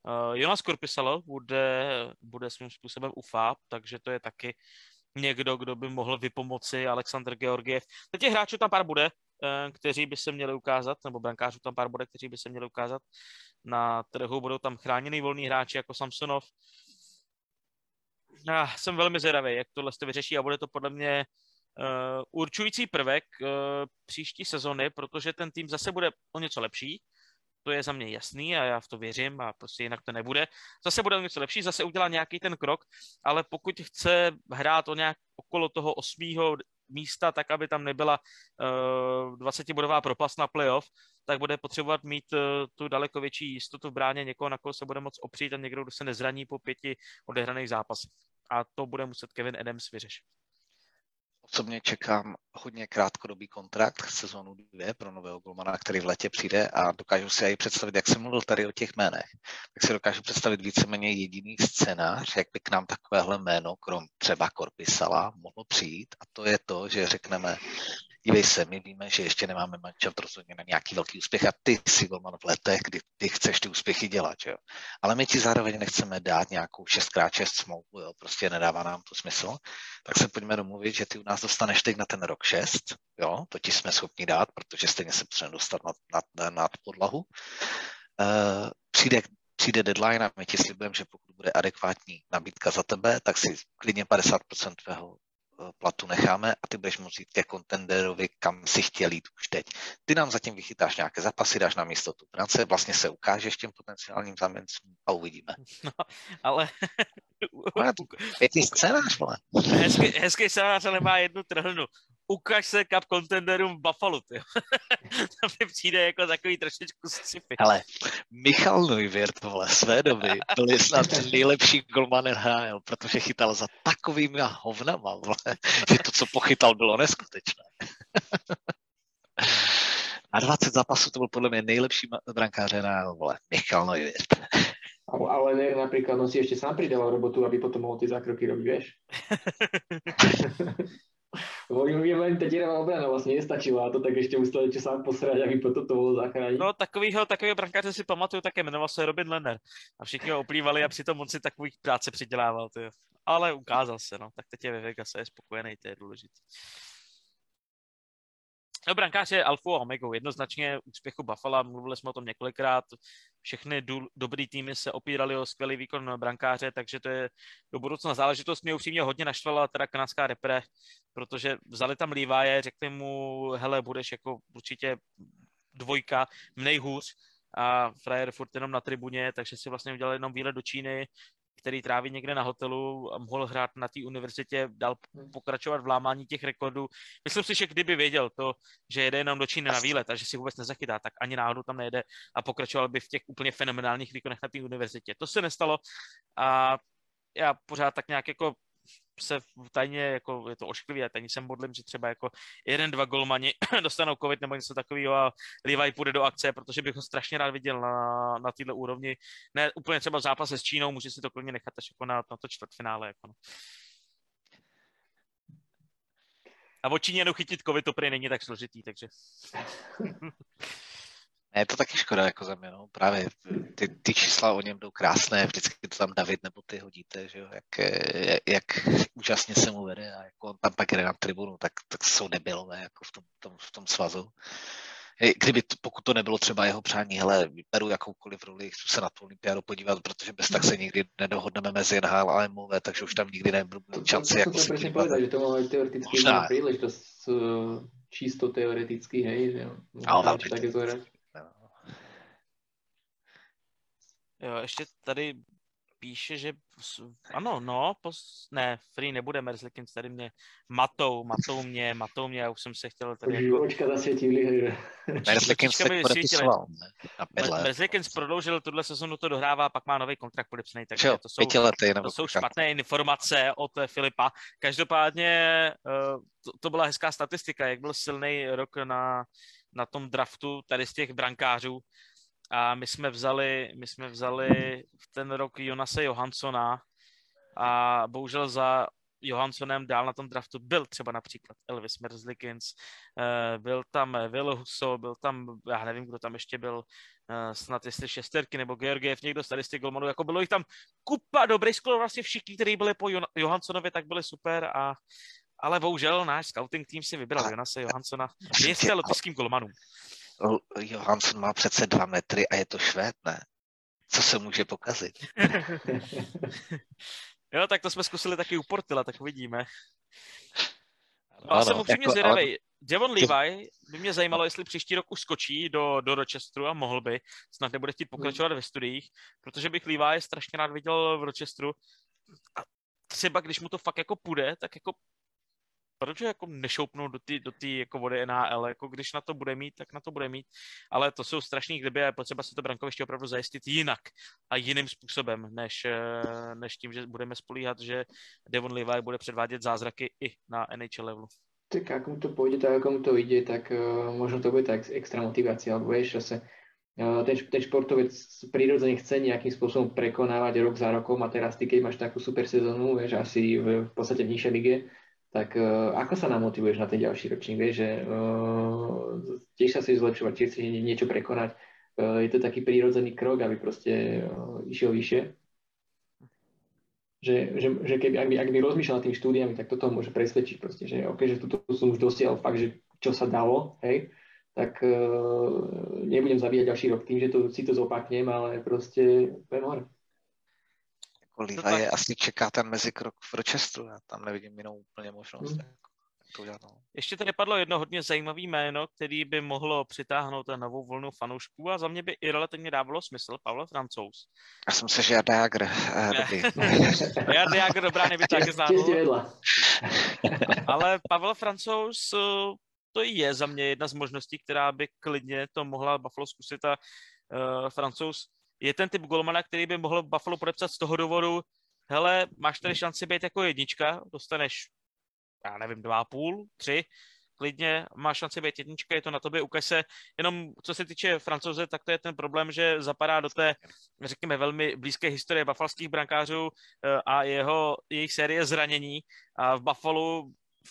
Uh, Jonas Korpisalo bude, bude svým způsobem UFAP, takže to je taky někdo, kdo by mohl vypomoci Aleksandr Georgiev. Teď těch hráčů tam pár bude, eh, kteří by se měli ukázat, nebo brankářů tam pár bude, kteří by se měli ukázat na trhu. Budou tam chráněný volní hráči jako Samsonov, já jsem velmi zvědavý, jak tohle se vyřeší a bude to podle mě uh, určující prvek uh, příští sezony, protože ten tým zase bude o něco lepší, to je za mě jasný a já v to věřím a prostě jinak to nebude. Zase bude o něco lepší, zase udělá nějaký ten krok, ale pokud chce hrát o nějak okolo toho osmého místa, tak aby tam nebyla uh, 20-bodová propast na playoff, tak bude potřebovat mít uh, tu daleko větší jistotu v bráně někoho, na koho se bude moc opřít a někdo, kdo se nezraní po pěti odehraných zápasech a to bude muset Kevin Adams vyřešit. Osobně čekám hodně krátkodobý kontrakt sezónu dvě pro nového golmana, který v letě přijde a dokážu si i představit, jak jsem mluvil tady o těch jménech, tak si dokážu představit víceméně jediný scénář, jak by k nám takovéhle jméno, krom třeba Korpisala, mohlo přijít a to je to, že řekneme, dívej se, my víme, že ještě nemáme manšaft rozhodně na nějaký velký úspěch a ty si golman v letech, kdy ty chceš ty úspěchy dělat, jo. Ale my ti zároveň nechceme dát nějakou 6x6 smlouvu, jo, prostě nedává nám to smysl, tak se pojďme domluvit, že ty u nás dostaneš teď na ten rok 6, jo, to ti jsme schopni dát, protože stejně se potřebujeme dostat nad, nad, nad podlahu. Uh, přijde přijde deadline a my ti slibujeme, že pokud bude adekvátní nabídka za tebe, tak si klidně 50% tvého platu necháme a ty budeš moct jít ke kontenderovi, kam si chtěl jít už teď. Ty nám zatím vychytáš nějaké zapasy, dáš nám tu práce, vlastně se ukážeš těm potenciálním záměncům a uvidíme. No, ale... Pěkný scénář, vole. Hezký, hezký scénář, ale má jednu trhlnu ukaž se cup contenderům v Buffalo, ty. to mi přijde jako takový trošičku sci-fi. Ale Michal Neuwirth, vole, své doby byl snad nejlepší golman NHL, protože chytal za takovými hovnama, vole, že to, co pochytal, bylo neskutečné. Na 20 zápasů to byl podle mě nejlepší brankář NHL, vole, Michal Neuwirth. Ale ne, napríklad on si ešte sám pridával robotu, aby potom mohol tie zákroky robiť, vieš? Len ta děravá obrana vlastně nestačila a to tak ještě musel sám posrat, aby potom to mohlo zachránit. No takovýho, takového brankáře si pamatuju, také jmenoval se Robin Lenner. A všichni ho oplývali a přitom on si takových práce přidělával. Tyjo. Ale ukázal se, no. Tak teď je ve Vegas a je spokojený, to je důležité. No, brankář je alfa a omega, jednoznačně úspěchu Buffalo, mluvili jsme o tom několikrát, všechny do, dobrý týmy se opírali o skvělý výkon brankáře, takže to je do budoucna záležitost. Mě upřímně hodně naštvala teda kanadská repre, protože vzali tam Leviye, řekli mu, hele, budeš jako určitě dvojka, nejhůř, a frajer furt jenom na tribuně, takže si vlastně udělal jenom výlet do Číny, který tráví někde na hotelu a mohl hrát na té univerzitě, dal hmm. pokračovat v lámání těch rekordů. Myslím si, že kdyby věděl to, že jede jenom do Číny na výlet a že si vůbec nezachytá, tak ani náhodou tam nejde a pokračoval by v těch úplně fenomenálních výkonech na té univerzitě. To se nestalo a já pořád tak nějak jako se tajně, jako je to ošklivý, a tajně se modlím, že třeba jako jeden, dva golmani dostanou covid nebo něco takového a Levi půjde do akce, protože bych ho strašně rád viděl na, na této úrovni. Ne úplně třeba zápas s Čínou, může si to klidně nechat až jako na, na to čtvrtfinále. Jako no. A o Číně chytit covid to prý není tak složitý, takže... Je to taky škoda jako za mě, no. Právě ty, ty čísla o něm jdou krásné, vždycky to tam David nebo ty hodíte, že jo, jak, jak, jak úžasně se mu vede a jako on tam pak jde na tribunu, tak, tak jsou debilové jako v tom, tom, v tom svazu. Kdyby, to, pokud to nebylo třeba jeho přání, hele, beru jakoukoliv roli, chci se na tu olympiádu podívat, protože bez tak se nikdy nedohodneme mezi NHL a MOV, takže už tam nikdy nebudu mít šanci. To, jako to, povedať, že to mal teoreticky príležitosť čisto teoreticky, hej, že ale také to hrať. Jo, ještě tady píše, že ano, no, pos, ne, free nebude Merzlikins, tady mě matou, matou mě, matou mě, já už jsem se chtěl tady jako... Očka zasvětili, že... Merzlikins se podepisoval, Merzlikins prodloužil tuhle sezonu, to dohrává, pak má nový kontrakt podepsaný, takže to jsou, lety, to jsou špatné informace od Filipa. Každopádně eh, to, to byla hezká statistika, jak byl silný rok na, na tom draftu tady z těch brankářů, a my jsme vzali, my jsme vzali v ten rok Jonase Johanssona a bohužel za Johanssonem dál na tom draftu byl třeba například Elvis Merzlikins, eh, byl tam Will Husso, byl tam, já nevím, kdo tam ještě byl, eh, snad jestli Šesterky nebo Georgiev, někdo z tady z těch golmanů, jako bylo jich tam kupa dobrých skoro vlastně všichni, kteří byli po Johanssonovi, tak byli super a ale bohužel náš scouting tým si vybral Jonase Johanssona vězte lotyským golmanům. Johansson má přece dva metry a je to švéd, ne? Co se může pokazit? jo, tak to jsme zkusili taky u Portila, tak uvidíme. No, ano, jsem upřímně jako, zvědavý. Ale... Devon Levi by mě zajímalo, jestli příští rok už skočí do, do Rochesteru a mohl by. Snad nebude chtít pokračovat ve studiích, protože bych Levi strašně rád viděl v Rochesteru. A třeba když mu to fakt jako půjde, tak jako proč jako nešoupnout do té do tý, jako vody NHL, jako když na to bude mít, tak na to bude mít, ale to jsou strašný kdyby a je potřeba se to brankoviště opravdu zajistit jinak a jiným způsobem, než, eh, než tím, že budeme spolíhat, že Devon Levi bude předvádět zázraky i na NHL levelu. Tak ako mu to pôjde, tak ako mu to ide, tak uh, možno to bude tak extra motivácia, alebo vieš, zase uh, ten, ten športovec prirodzene chce nejakým spôsobom prekonávať rok za rokom a teraz ty, keď máš takú super sezónu, vieš, asi v, v podstate v nižšej lige, tak uh, ako sa namotivuješ na ten ďalší ročník, vieš, že uh, tiež sa chceš zlepšovať, tiež chceš niečo prekonať, uh, je to taký prírodzený krok, aby proste uh, išiel vyššie. Že, že, že keby, ak by, ak by rozmýšľal tými štúdiami, tak toto môže presvedčiť proste, že OK, že tuto som už dosiahol fakt, že čo sa dalo, hej, tak uh, nebudem zabíjať ďalší rok tým, že to, si to zopaknem, ale proste to je Oliva je asi čeká ten mezikrok v Rochesteru, já tam nevidím jinou úplně možnost. Hmm. to udělat, no. Ještě tady padlo jedno hodně zajímavé jméno, který by mohlo přitáhnout na novou vlnu fanoušků a za mě by i relativně dávalo smysl, Pavel Francouz. Já jsem se, že Jar Jagr, uh, Jar Jagr, dobrá, neby tak zvládl. Ale Pavel Francouz, eh, to je za mě jedna z možností, která by klidně to mohla Buffalo zkusit a uh, Francouz je ten typ golmana, který by mohl Buffalo podepsat z toho důvodu, hele, máš tady šanci být jako jednička, dostaneš, já nevím, dva půl, tři, klidně máš šanci být jednička, je to na tobě, ukaž se, jenom co se týče francouze, tak to je ten problém, že zapadá do té, řekněme, velmi blízké historie bafalských brankářů eh, a jeho, jejich série zranění. A v Buffalo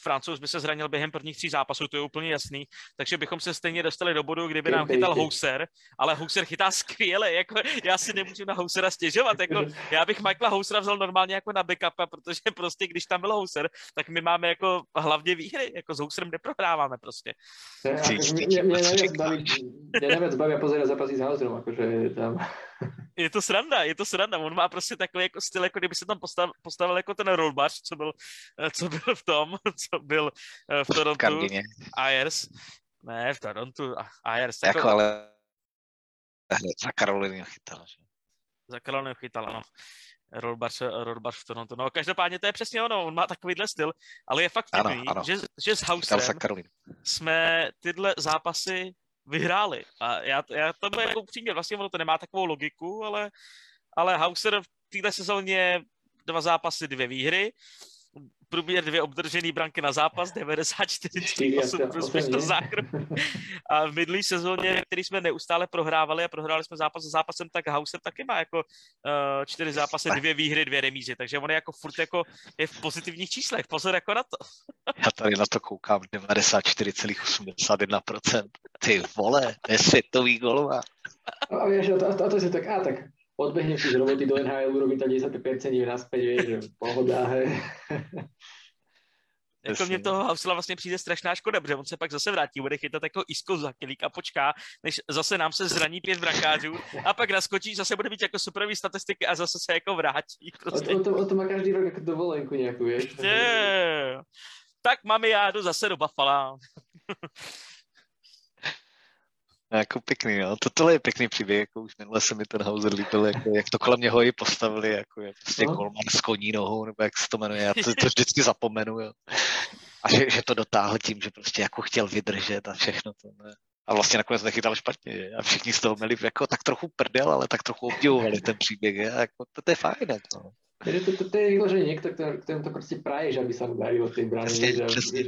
Francouz by se zranil během prvních tří zápasů, to je úplně jasný, takže bychom se stejně dostali do bodu, kdyby nám chytal Houser, ale Houser chytá skvěle, jako já si nemůžu na Housera stěžovat, jako já bych Michaela Housera vzal normálně jako na backupa, protože prostě když tam byl Houser, tak my máme jako hlavně výhry, jako s Houserem neprohráváme prostě. Mě nejvíc baví pozerať zápasy s Houserom, akože tam je to sranda, je to sranda. On má prostě takový jako styl, jako kdyby se tam postav, postavil jako ten rollbař, co byl, eh, co byl v tom, co byl eh, v Torontu. V Ayers. Ne, v Torontu. Ayers. Jako, jako ale za Karolinu chytal, že? Za Karolinu chytal, ano. Rollbař, Rollbař v Torontu. No každopádně to je přesně ono, on má takovýhle styl, ale je fakt vtipný, že, že s Houserem jsme tyhle zápasy vyhráli. A já, já to byl jako upřímně, vlastně ono to nemá takovou logiku, ale, ale Hauser v této sezóně dva zápasy, dvě výhry, průměr dvě obdržené branky na zápas, 94,8 plus to zákrok. A v minulý sezóně, který jsme neustále prohrávali a prohráli jsme zápas za zápasem, tak Hauser taky má jako uh, čtyři zápasy, dvě výhry, dvě remízy, takže on je jako furt jako je v pozitivních číslech, pozor jako na to. Já tady na to koukám, 94,81%. Ty vole, to je světový golová. A vieš, a to, a to si tak, a tak odbehnem si z roboty do NHL, urobím tam 10% naspäť, vieš, že pohoda, hej. Jako mě toho Hausela vlastně přijde strašná škoda, protože on se pak zase vrátí, bude chytat jako isko za a počká, než zase nám se zraní pět brankářů a pak naskočí, zase bude mít jako superový statistiky a zase se jako vrátí. Prostě. O, to, o to má každý rok jako dovolenku nějakou, víš? Tak mami, já jdu zase do Buffalo. jako pěkný, no. Tohle je pěkný příběh, jako už minule se mi ten Hauser líbil, jako, jak to kolem něho i postavili, jako je prostě no. Kolman s koní nohou, nebo jak se to jmenuje, já to, to vždycky zapomenu, jo. A že, že, to dotáhl tím, že prostě jako chtěl vydržet a všechno to, ne. A vlastně nakonec nechytal špatně, že? A všichni z toho měli jako tak trochu prdel, ale tak trochu obdivovali ten příběh, je? A jako, to, to je fajn, jako. To, to, to je vyložený niekto, ktorý to proste praje, že aby sa mu darilo tej bráne. Presne, presne.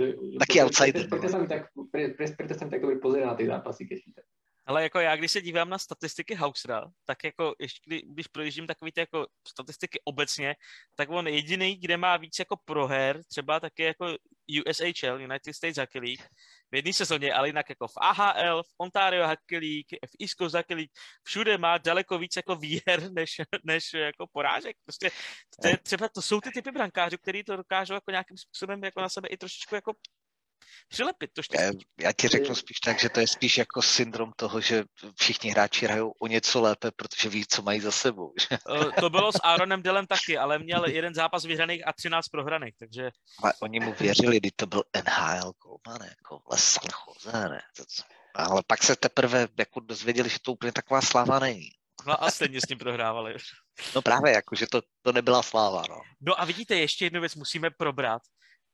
Taký outsider. Preto, preto, sa mi tak, pre, pre, preto sa mi tak dobre pozerá na tie zápasy, keď chytá. Ale jako já, když se dívám na statistiky Hausera, tak jako ještě když projíždím takový ty jako statistiky obecně, tak on jediný, kde má víc jako proher, třeba taky jako USHL, United States Hockey League, v jedné sezóně, ale jinak jako v AHL, v Ontario Hockey League, v East Coast Hockey League, všude má daleko víc jako výher než, než jako porážek. Prostě to, je, třeba to jsou ty typy brankářů, který to dokážou jako nějakým způsobem jako na sebe i trošičku jako přilepit to štěstí. Já, já ti řeknu spíš tak, že to je spíš jako syndrom toho, že všichni hráči hrajou o něco lépe, protože ví, co mají za sebou. Eh, to bylo s Aaronem Delem taky, ale měl jeden zápas vyhraných a 13 prohraných, takže... Ale oni mu věřili, kdy to byl NHL, Goldman, jako San Jose, ne? Ale pak se teprve jako dozvěděli, že to úplně taková sláva není. No a stejně s ním prohrávali. No právě, jako, že to, to nebyla sláva, no. No a vidíte, ještě jednu věc musíme probrat.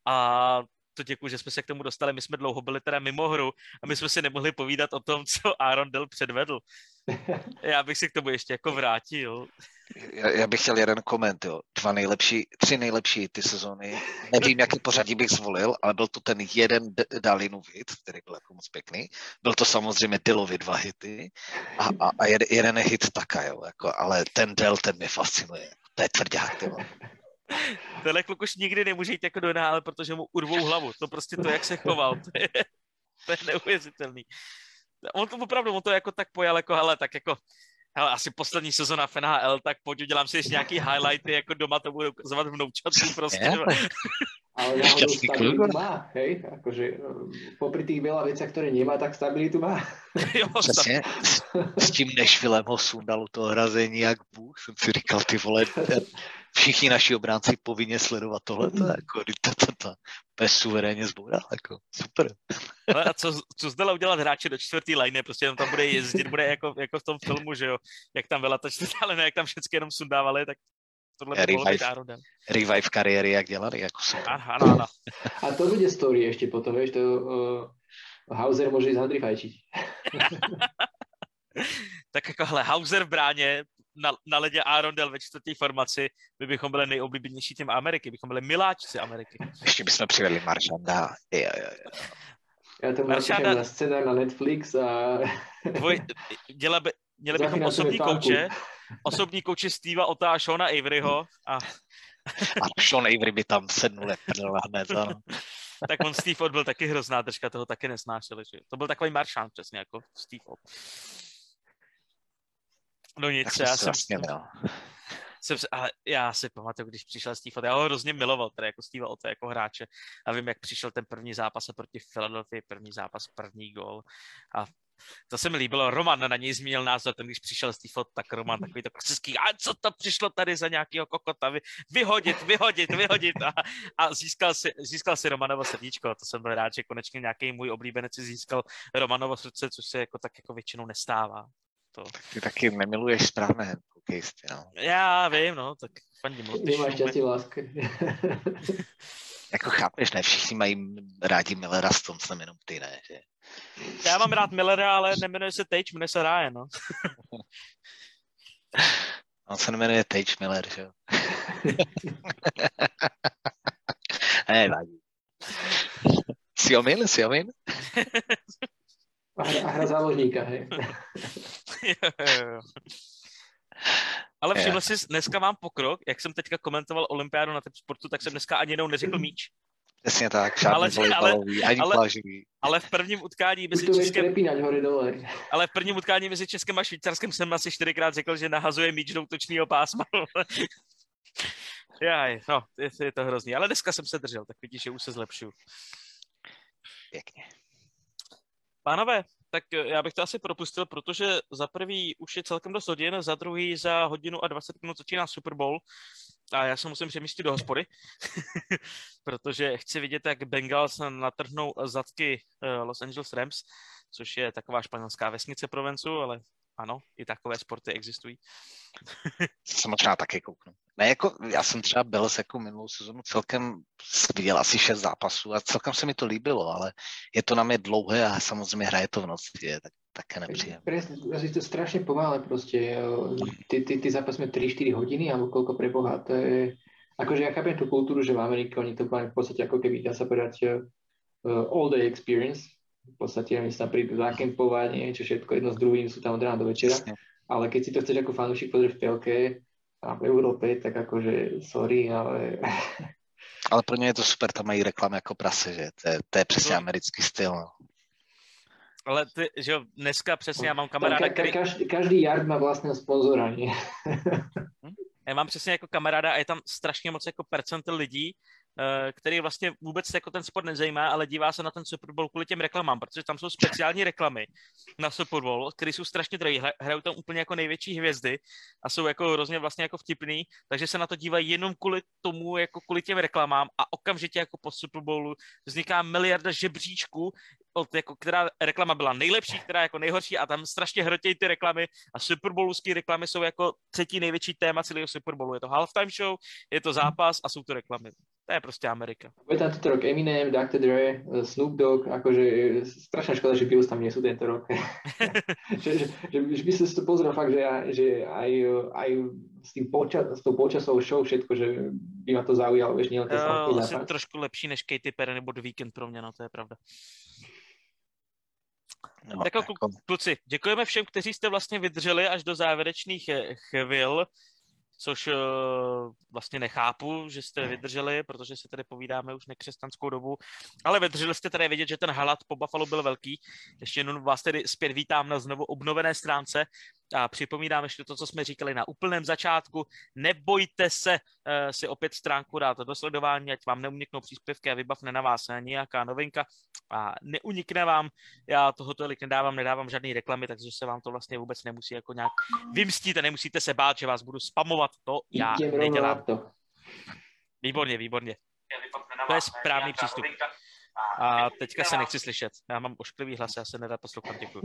A to děkuji, že jsme se k tomu dostali. My jsme dlouho byli teda mimo hru a my jsme si nemohli povídat o tom, co Aaron Dell předvedl. Já bych si k tomu ještě jako vrátil. Já, já bych chtěl jeden koment, jo. Dva nejlepší, tři nejlepší ty sezóny. Nevím, jaký pořadí bych zvolil, ale byl to ten jeden Dalinu hit, který byl jako moc pěkný. Byl to samozřejmě Dillovi dva hity a, a, a jeden, jeden hit taka, jo. Jako, ale ten Del, ten mě fascinuje. To je tvrdák, ty Tenhle kluk už nikdy nemůže jít jako do nále, protože mu urvou hlavu. To prostě to, jak se choval, to je, to je neuvěřitelný. On to opravdu, on to jako tak pojal, jako hele, tak jako hele, asi poslední sezona v NHL, tak pojď udělám si ještě nějaký highlighty, jako doma to budu ukazovat vnoučatům prostě. Ale náhodou stabilitu má, hej? Akože popri tých veľa veciach, ktoré nemá, tak stabilitu má. jo, Přesně, s, s tím Nešvilem ho sundal to hrazení jak Bůh, jsem si říkal, ty vole, všichni naši obránci povinně sledovat tohle, to, jako, to, to, to, to je suverénně zboural, jako, super. Ale a co, co zde udělat hráče do čtvrtý line, prostě jenom tam bude jezdit, bude jako, jako v tom filmu, že jo, jak tam byla ta čtvrtá line, jak tam všechny jenom sundávali, tak tohle by revive, být Revive kariéry, jak dělali, jako super. Aha, ano, ano. A to bude story ještě potom, víš, to uh, Hauser může jít tak jako, hele, Hauser v bráně, na, na ledě Arondel ve čtvrté formaci, my bychom byli nejoblíbenější tým Ameriky, bychom byli miláčci Ameriky. Ještě bychom přivedli Maršanda. Jo, jo, jo. Já to Maršanda... na scénář na Netflix a... Dvoj, děla by, měli bychom osobní kouče, osobní kouče Steva Ota a Shona Averyho a... a Sean Avery by tam sednul hned, ano. tak on Steve Ott byl taky hrozná držka, toho taky nesnášel. Že? To byl takový maršán přesně jako Steve Ott. No nic, já jsem... Vlastně jsem, ale já si pamatuju, když přišel Steve Ott, já ho hrozně miloval, teda jako Steve Ott, jako hráče. A vím, jak přišel ten první zápas a proti Philadelphia, první zápas, první gol. A to se mi líbilo, Roman na něj zmínil názor, ten když přišel Steve Ott, tak Roman takový to klasický, a co to přišlo tady za nějakého kokota, vy, vyhodit, vyhodit, vyhodit a, a získal, si, získal si Romanovo srdíčko, to jsem byl rád, že konečně nějaký můj oblíbenec si získal Romanovo srdce, což se jako tak jako většinou nestává. To. Ty taky nemiluješ správné hokejisty, no. Já vím, no, tak fandím. Nemáš štěstí lásky. jako chápeš, ne všichni mají rádi Millera s tom, jsem jenom ty, ne, že? Já mám rád Millera, ale nemenuje se Tage, jmenuje se Ryan, no. On se jmenuje Tage Miller, že jo? ne, vadí. Si omyl, si omyl? A hra záložníka, hej. Ale všiml jsi, dneska mám pokrok, jak jsem teďka komentoval olympiádu na tom sportu, tak jsem dneska ani jednou neřekl míč. Přesně tak, žádný ale, volejbalový, ani ale, pláživý. Ale v prvním utkání mezi Českem... hory dole. Ale v prvním utkání mezi Českem a Švýcarskem jsem asi čtyřikrát řekl, že nahazuje míč do útočního pásma. Jaj, no, je, je, to hrozný. Ale dneska jsem se držel, tak vidíš, že už se zlepšuju. Pěkně. Pánové, tak eh, já bych to asi propustil, protože za prvý už je celkem dost hodin, za druhý za hodinu a 20 minut začíná Super Bowl a já se musím přemístit do hospody, protože chci vidět, jak Bengals natrhnou zadky eh, Los Angeles Rams, což je taková španělská vesnice Provencu, ale ano, i takové sporty existují. se možná taky kouknu. Ne, jako, já jsem třeba byl se jako minulou sezonu celkem viděl asi šest zápasů a celkem se mi to líbilo, ale je to na mě dlouhé a samozřejmě hraje to v noci, je tak, také nepříjemné. Presne, je to strašně pomále prostě. Ty, ty, ty zápasy 3-4 hodiny, alebo koľko preboha, to je... Akože ja chápem tú kultúru, že v Amerike oni to majú v podstate ako keby, dá sa povedať, uh, all day experience, v podstate sa prídu zakempovať, niečo všetko jedno s druhým, sú tam od rána do večera. Ale keď si to chceš ako fanúšik pozrieť v telke a v Európe, tak akože sorry, ale... Ale pro ně je to super, tam mají reklamy jako prase, že? To je, to je přesně no. americký styl. No. Ale ty, že jo, dneska přesně já mám kamaráda, ka, ka, každý, každý yard má vlastného sponzora? Hm? Já mám přesně jako kamaráda a je tam strašně moc jako percent lidí, který vlastně vůbec jako ten sport nezajímá, ale dívá se na ten Super Bowl kvůli těm reklamám, protože tam jsou speciální reklamy na Super Bowl, které jsou strašně drahé, hrajou tam úplně jako největší hvězdy a jsou jako hrozně vlastně jako vtipný, takže se na to dívají jenom kvůli tomu, jako kvůli těm reklamám a okamžitě jako po Super Bowlu vzniká miliarda žebříčků, od, jako, která reklama byla nejlepší, která jako nejhorší a tam strašně hrotějí ty reklamy a Super reklamy jsou jako třetí největší téma celého Super Bowlu. Je to halftime show, je to zápas a jsou to reklamy. To je prostě Amerika. Bude tam tento rok Eminem, Dr. Dre, Snoop Dogg, akože strašná škoda, že Bills tam nie sú tento rok. že, že, že, že by si to pozrel fakt, že, že aj, aj s, tým počas, s tou počasovou show všetko, že by ma to zaujalo, vieš, nielen ten uh, Asi trošku lepší než Katy Perry nebo The Weekend pro mě, no to je pravda. No, tak jako kluci, děkujeme všem, kteří jste vlastně vydrželi až do závěrečných eh, chvil což uh, vlastně nechápu, že jste vydrželi, protože si tady povídáme už nekřesťanskou dobu, ale vydrželi jste tady vidět, že ten halad po Buffalo byl velký. Ještě jenom vás tedy zpět vítám na znovu obnovené stránce a připomínám ještě to, co jsme říkali na úplném začátku. Nebojte se uh, si opět stránku dát do sledování, ať vám neuniknou příspěvky a vybavne na vás nějaká novinka a neunikne vám. Já toho tolik nedávám, nedávám žádné reklamy, takže se vám to vlastně vůbec nemusí jako nějak vymstít a nemusíte se bát, že vás budu spamovat. To já nedělám. To. Výborně, výborně. To je správný přístup. A teďka se nechci slyšet. Já mám ošklivý hlas, já se nedá poslouchat, děkuji.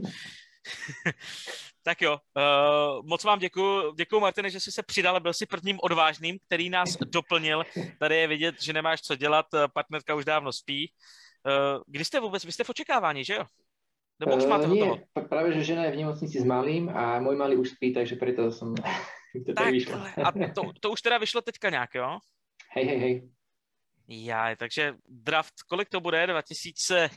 tak jo, uh, moc vám děkuji. Děkuji, Martine, že jsi se přidal, byl jsi prvním odvážným, který nás doplnil. Tady je vidět, že nemáš co dělat, partnerka už dávno spí. Uh, kdy jste vůbec, vy jste v očekávání, že jo? Nebo už máte uh, nie, hotovo? Práve, že žena je v nemocnici s malým a můj malý už spí, takže preto som to tak, vyšlo. a to, to už teda vyšlo teďka nějak, jo? Hej, hej, hej. Já, takže draft, kolik to bude? 2000...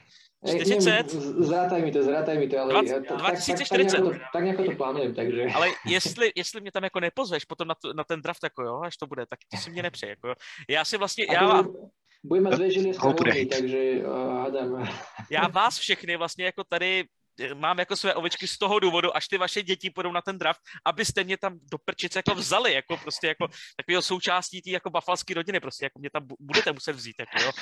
40? Zrátaj mi to, zrátaj mi to, ale 20, ja, tak, 2040. Tak, tak, tak, tak nějak to plánujem, takže... Ale jestli, jestli mě tam jako nepozveš potom na, to, na ten draft, jako jo, až to bude, tak to si mě nepřeje, jako jo. Já si vlastně, já mám, Budeme dve žilienské holky, takže uh, hádám. Já vás všechny vlastně jako tady mám jako své ovečky z toho důvodu, až ty vaše děti půjdou na ten draft, abyste mě tam do prčice jako vzali, jako prostě jako takového součástí té jako bafalské rodiny, prostě jako mě tam budete muset vzít, jako jo.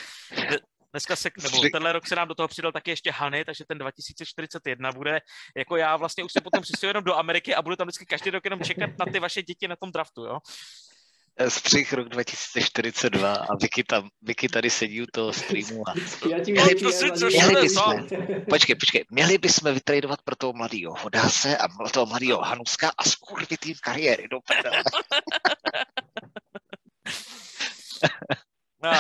Dneska se, nebo tenhle rok se nám do toho přidal taky ještě Hany, takže ten 2041 bude, jako já vlastně už se potom přistěhuji jenom do Ameriky a budu tam vždycky každý rok jenom čekat na ty vaše děti na tom draftu, jo. Střih rok 2042 a Vicky, tam, Vicky tady sedí u toho streamu. A... Já ti Měli, to si, měli bychom, počkej, počkej, měli bychom vytradovat pro toho mladého Hodáse a toho mladého Hanuska a skurvitým kariéry do prdele. No,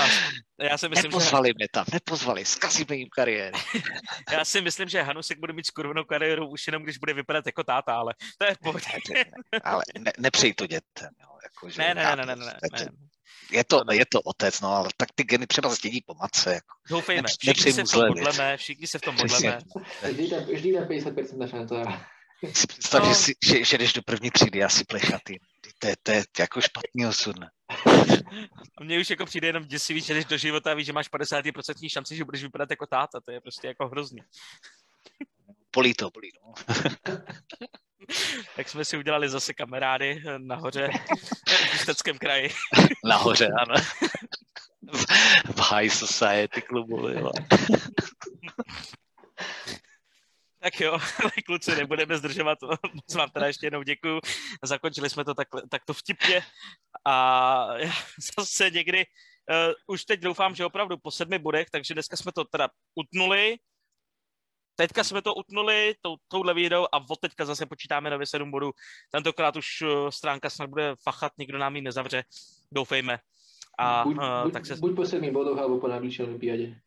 já si myslím, nepozvali že... mě tam, nepozvali, zkazíme jim kariéru. já si myslím, že Hanusek bude mít skurvenou kariéru už jenom, když bude vypadat jako táta, ale to je pohodě. ale ne, nepřej to dětem. Jo, jako, že ne, ne, ne, ne, ne, ne. Je to, je to otec, no, ale tak ty geny třeba zdědí po matce. Jako. Doufejme, všichni se v tom modleme, všichni se v tom modleme. Vždy tam 50% šance. Si představ, no. že, si, že, že jdeš do první třídy a si plešatý. To je, to je jako špatný osud, ne? A mně už jako přijde jenom děsivý, že jdeš do života a víš, že máš 50% šanci, že budeš vypadat jako táta. To je prostě jako hrozný. Polí to, polí, no. tak jsme si udělali zase kamarády nahoře v Ústeckém kraji. nahoře, ano. V, v High Society klubu, jo. Tak jo, kluci, nebudeme zdržovat, moc vám teda ještě jednou děkuju. Zakončili jsme to tak, takto vtipně a zase někdy, uh, už teď doufám, že opravdu po sedmi bodech, takže dneska jsme to teda utnuli, teďka jsme to utnuli tou, touhle videou a od teďka zase počítáme nově sedm bodů. Tentokrát už uh, stránka snad bude fachat, nikdo nám ji nezavře, doufejme. A, buď, uh, buď, tak se... buď po sedmi bodoch, alebo po najbližšej olympiáde.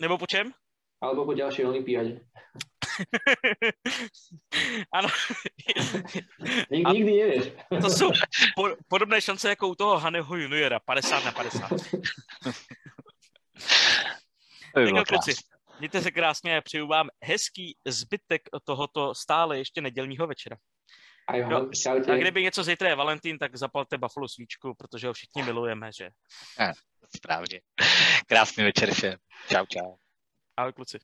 Nebo po čem? Alebo po ďalšej olympiáde. ano. Nikdy, nikdy nevieš. To jsou po, podobné šance jako u toho Haneho juniora, 50 na 50. tak kluci, mějte se krásně a přeju vám hezký zbytek tohoto stále ještě nedělního večera. A, jo, a kdyby něco zítra je Valentín, tak zapalte Buffalo svíčku, protože ho všichni milujeme, že? Správně. Krásný večer všem. Čau, čau. Ahoj kluci.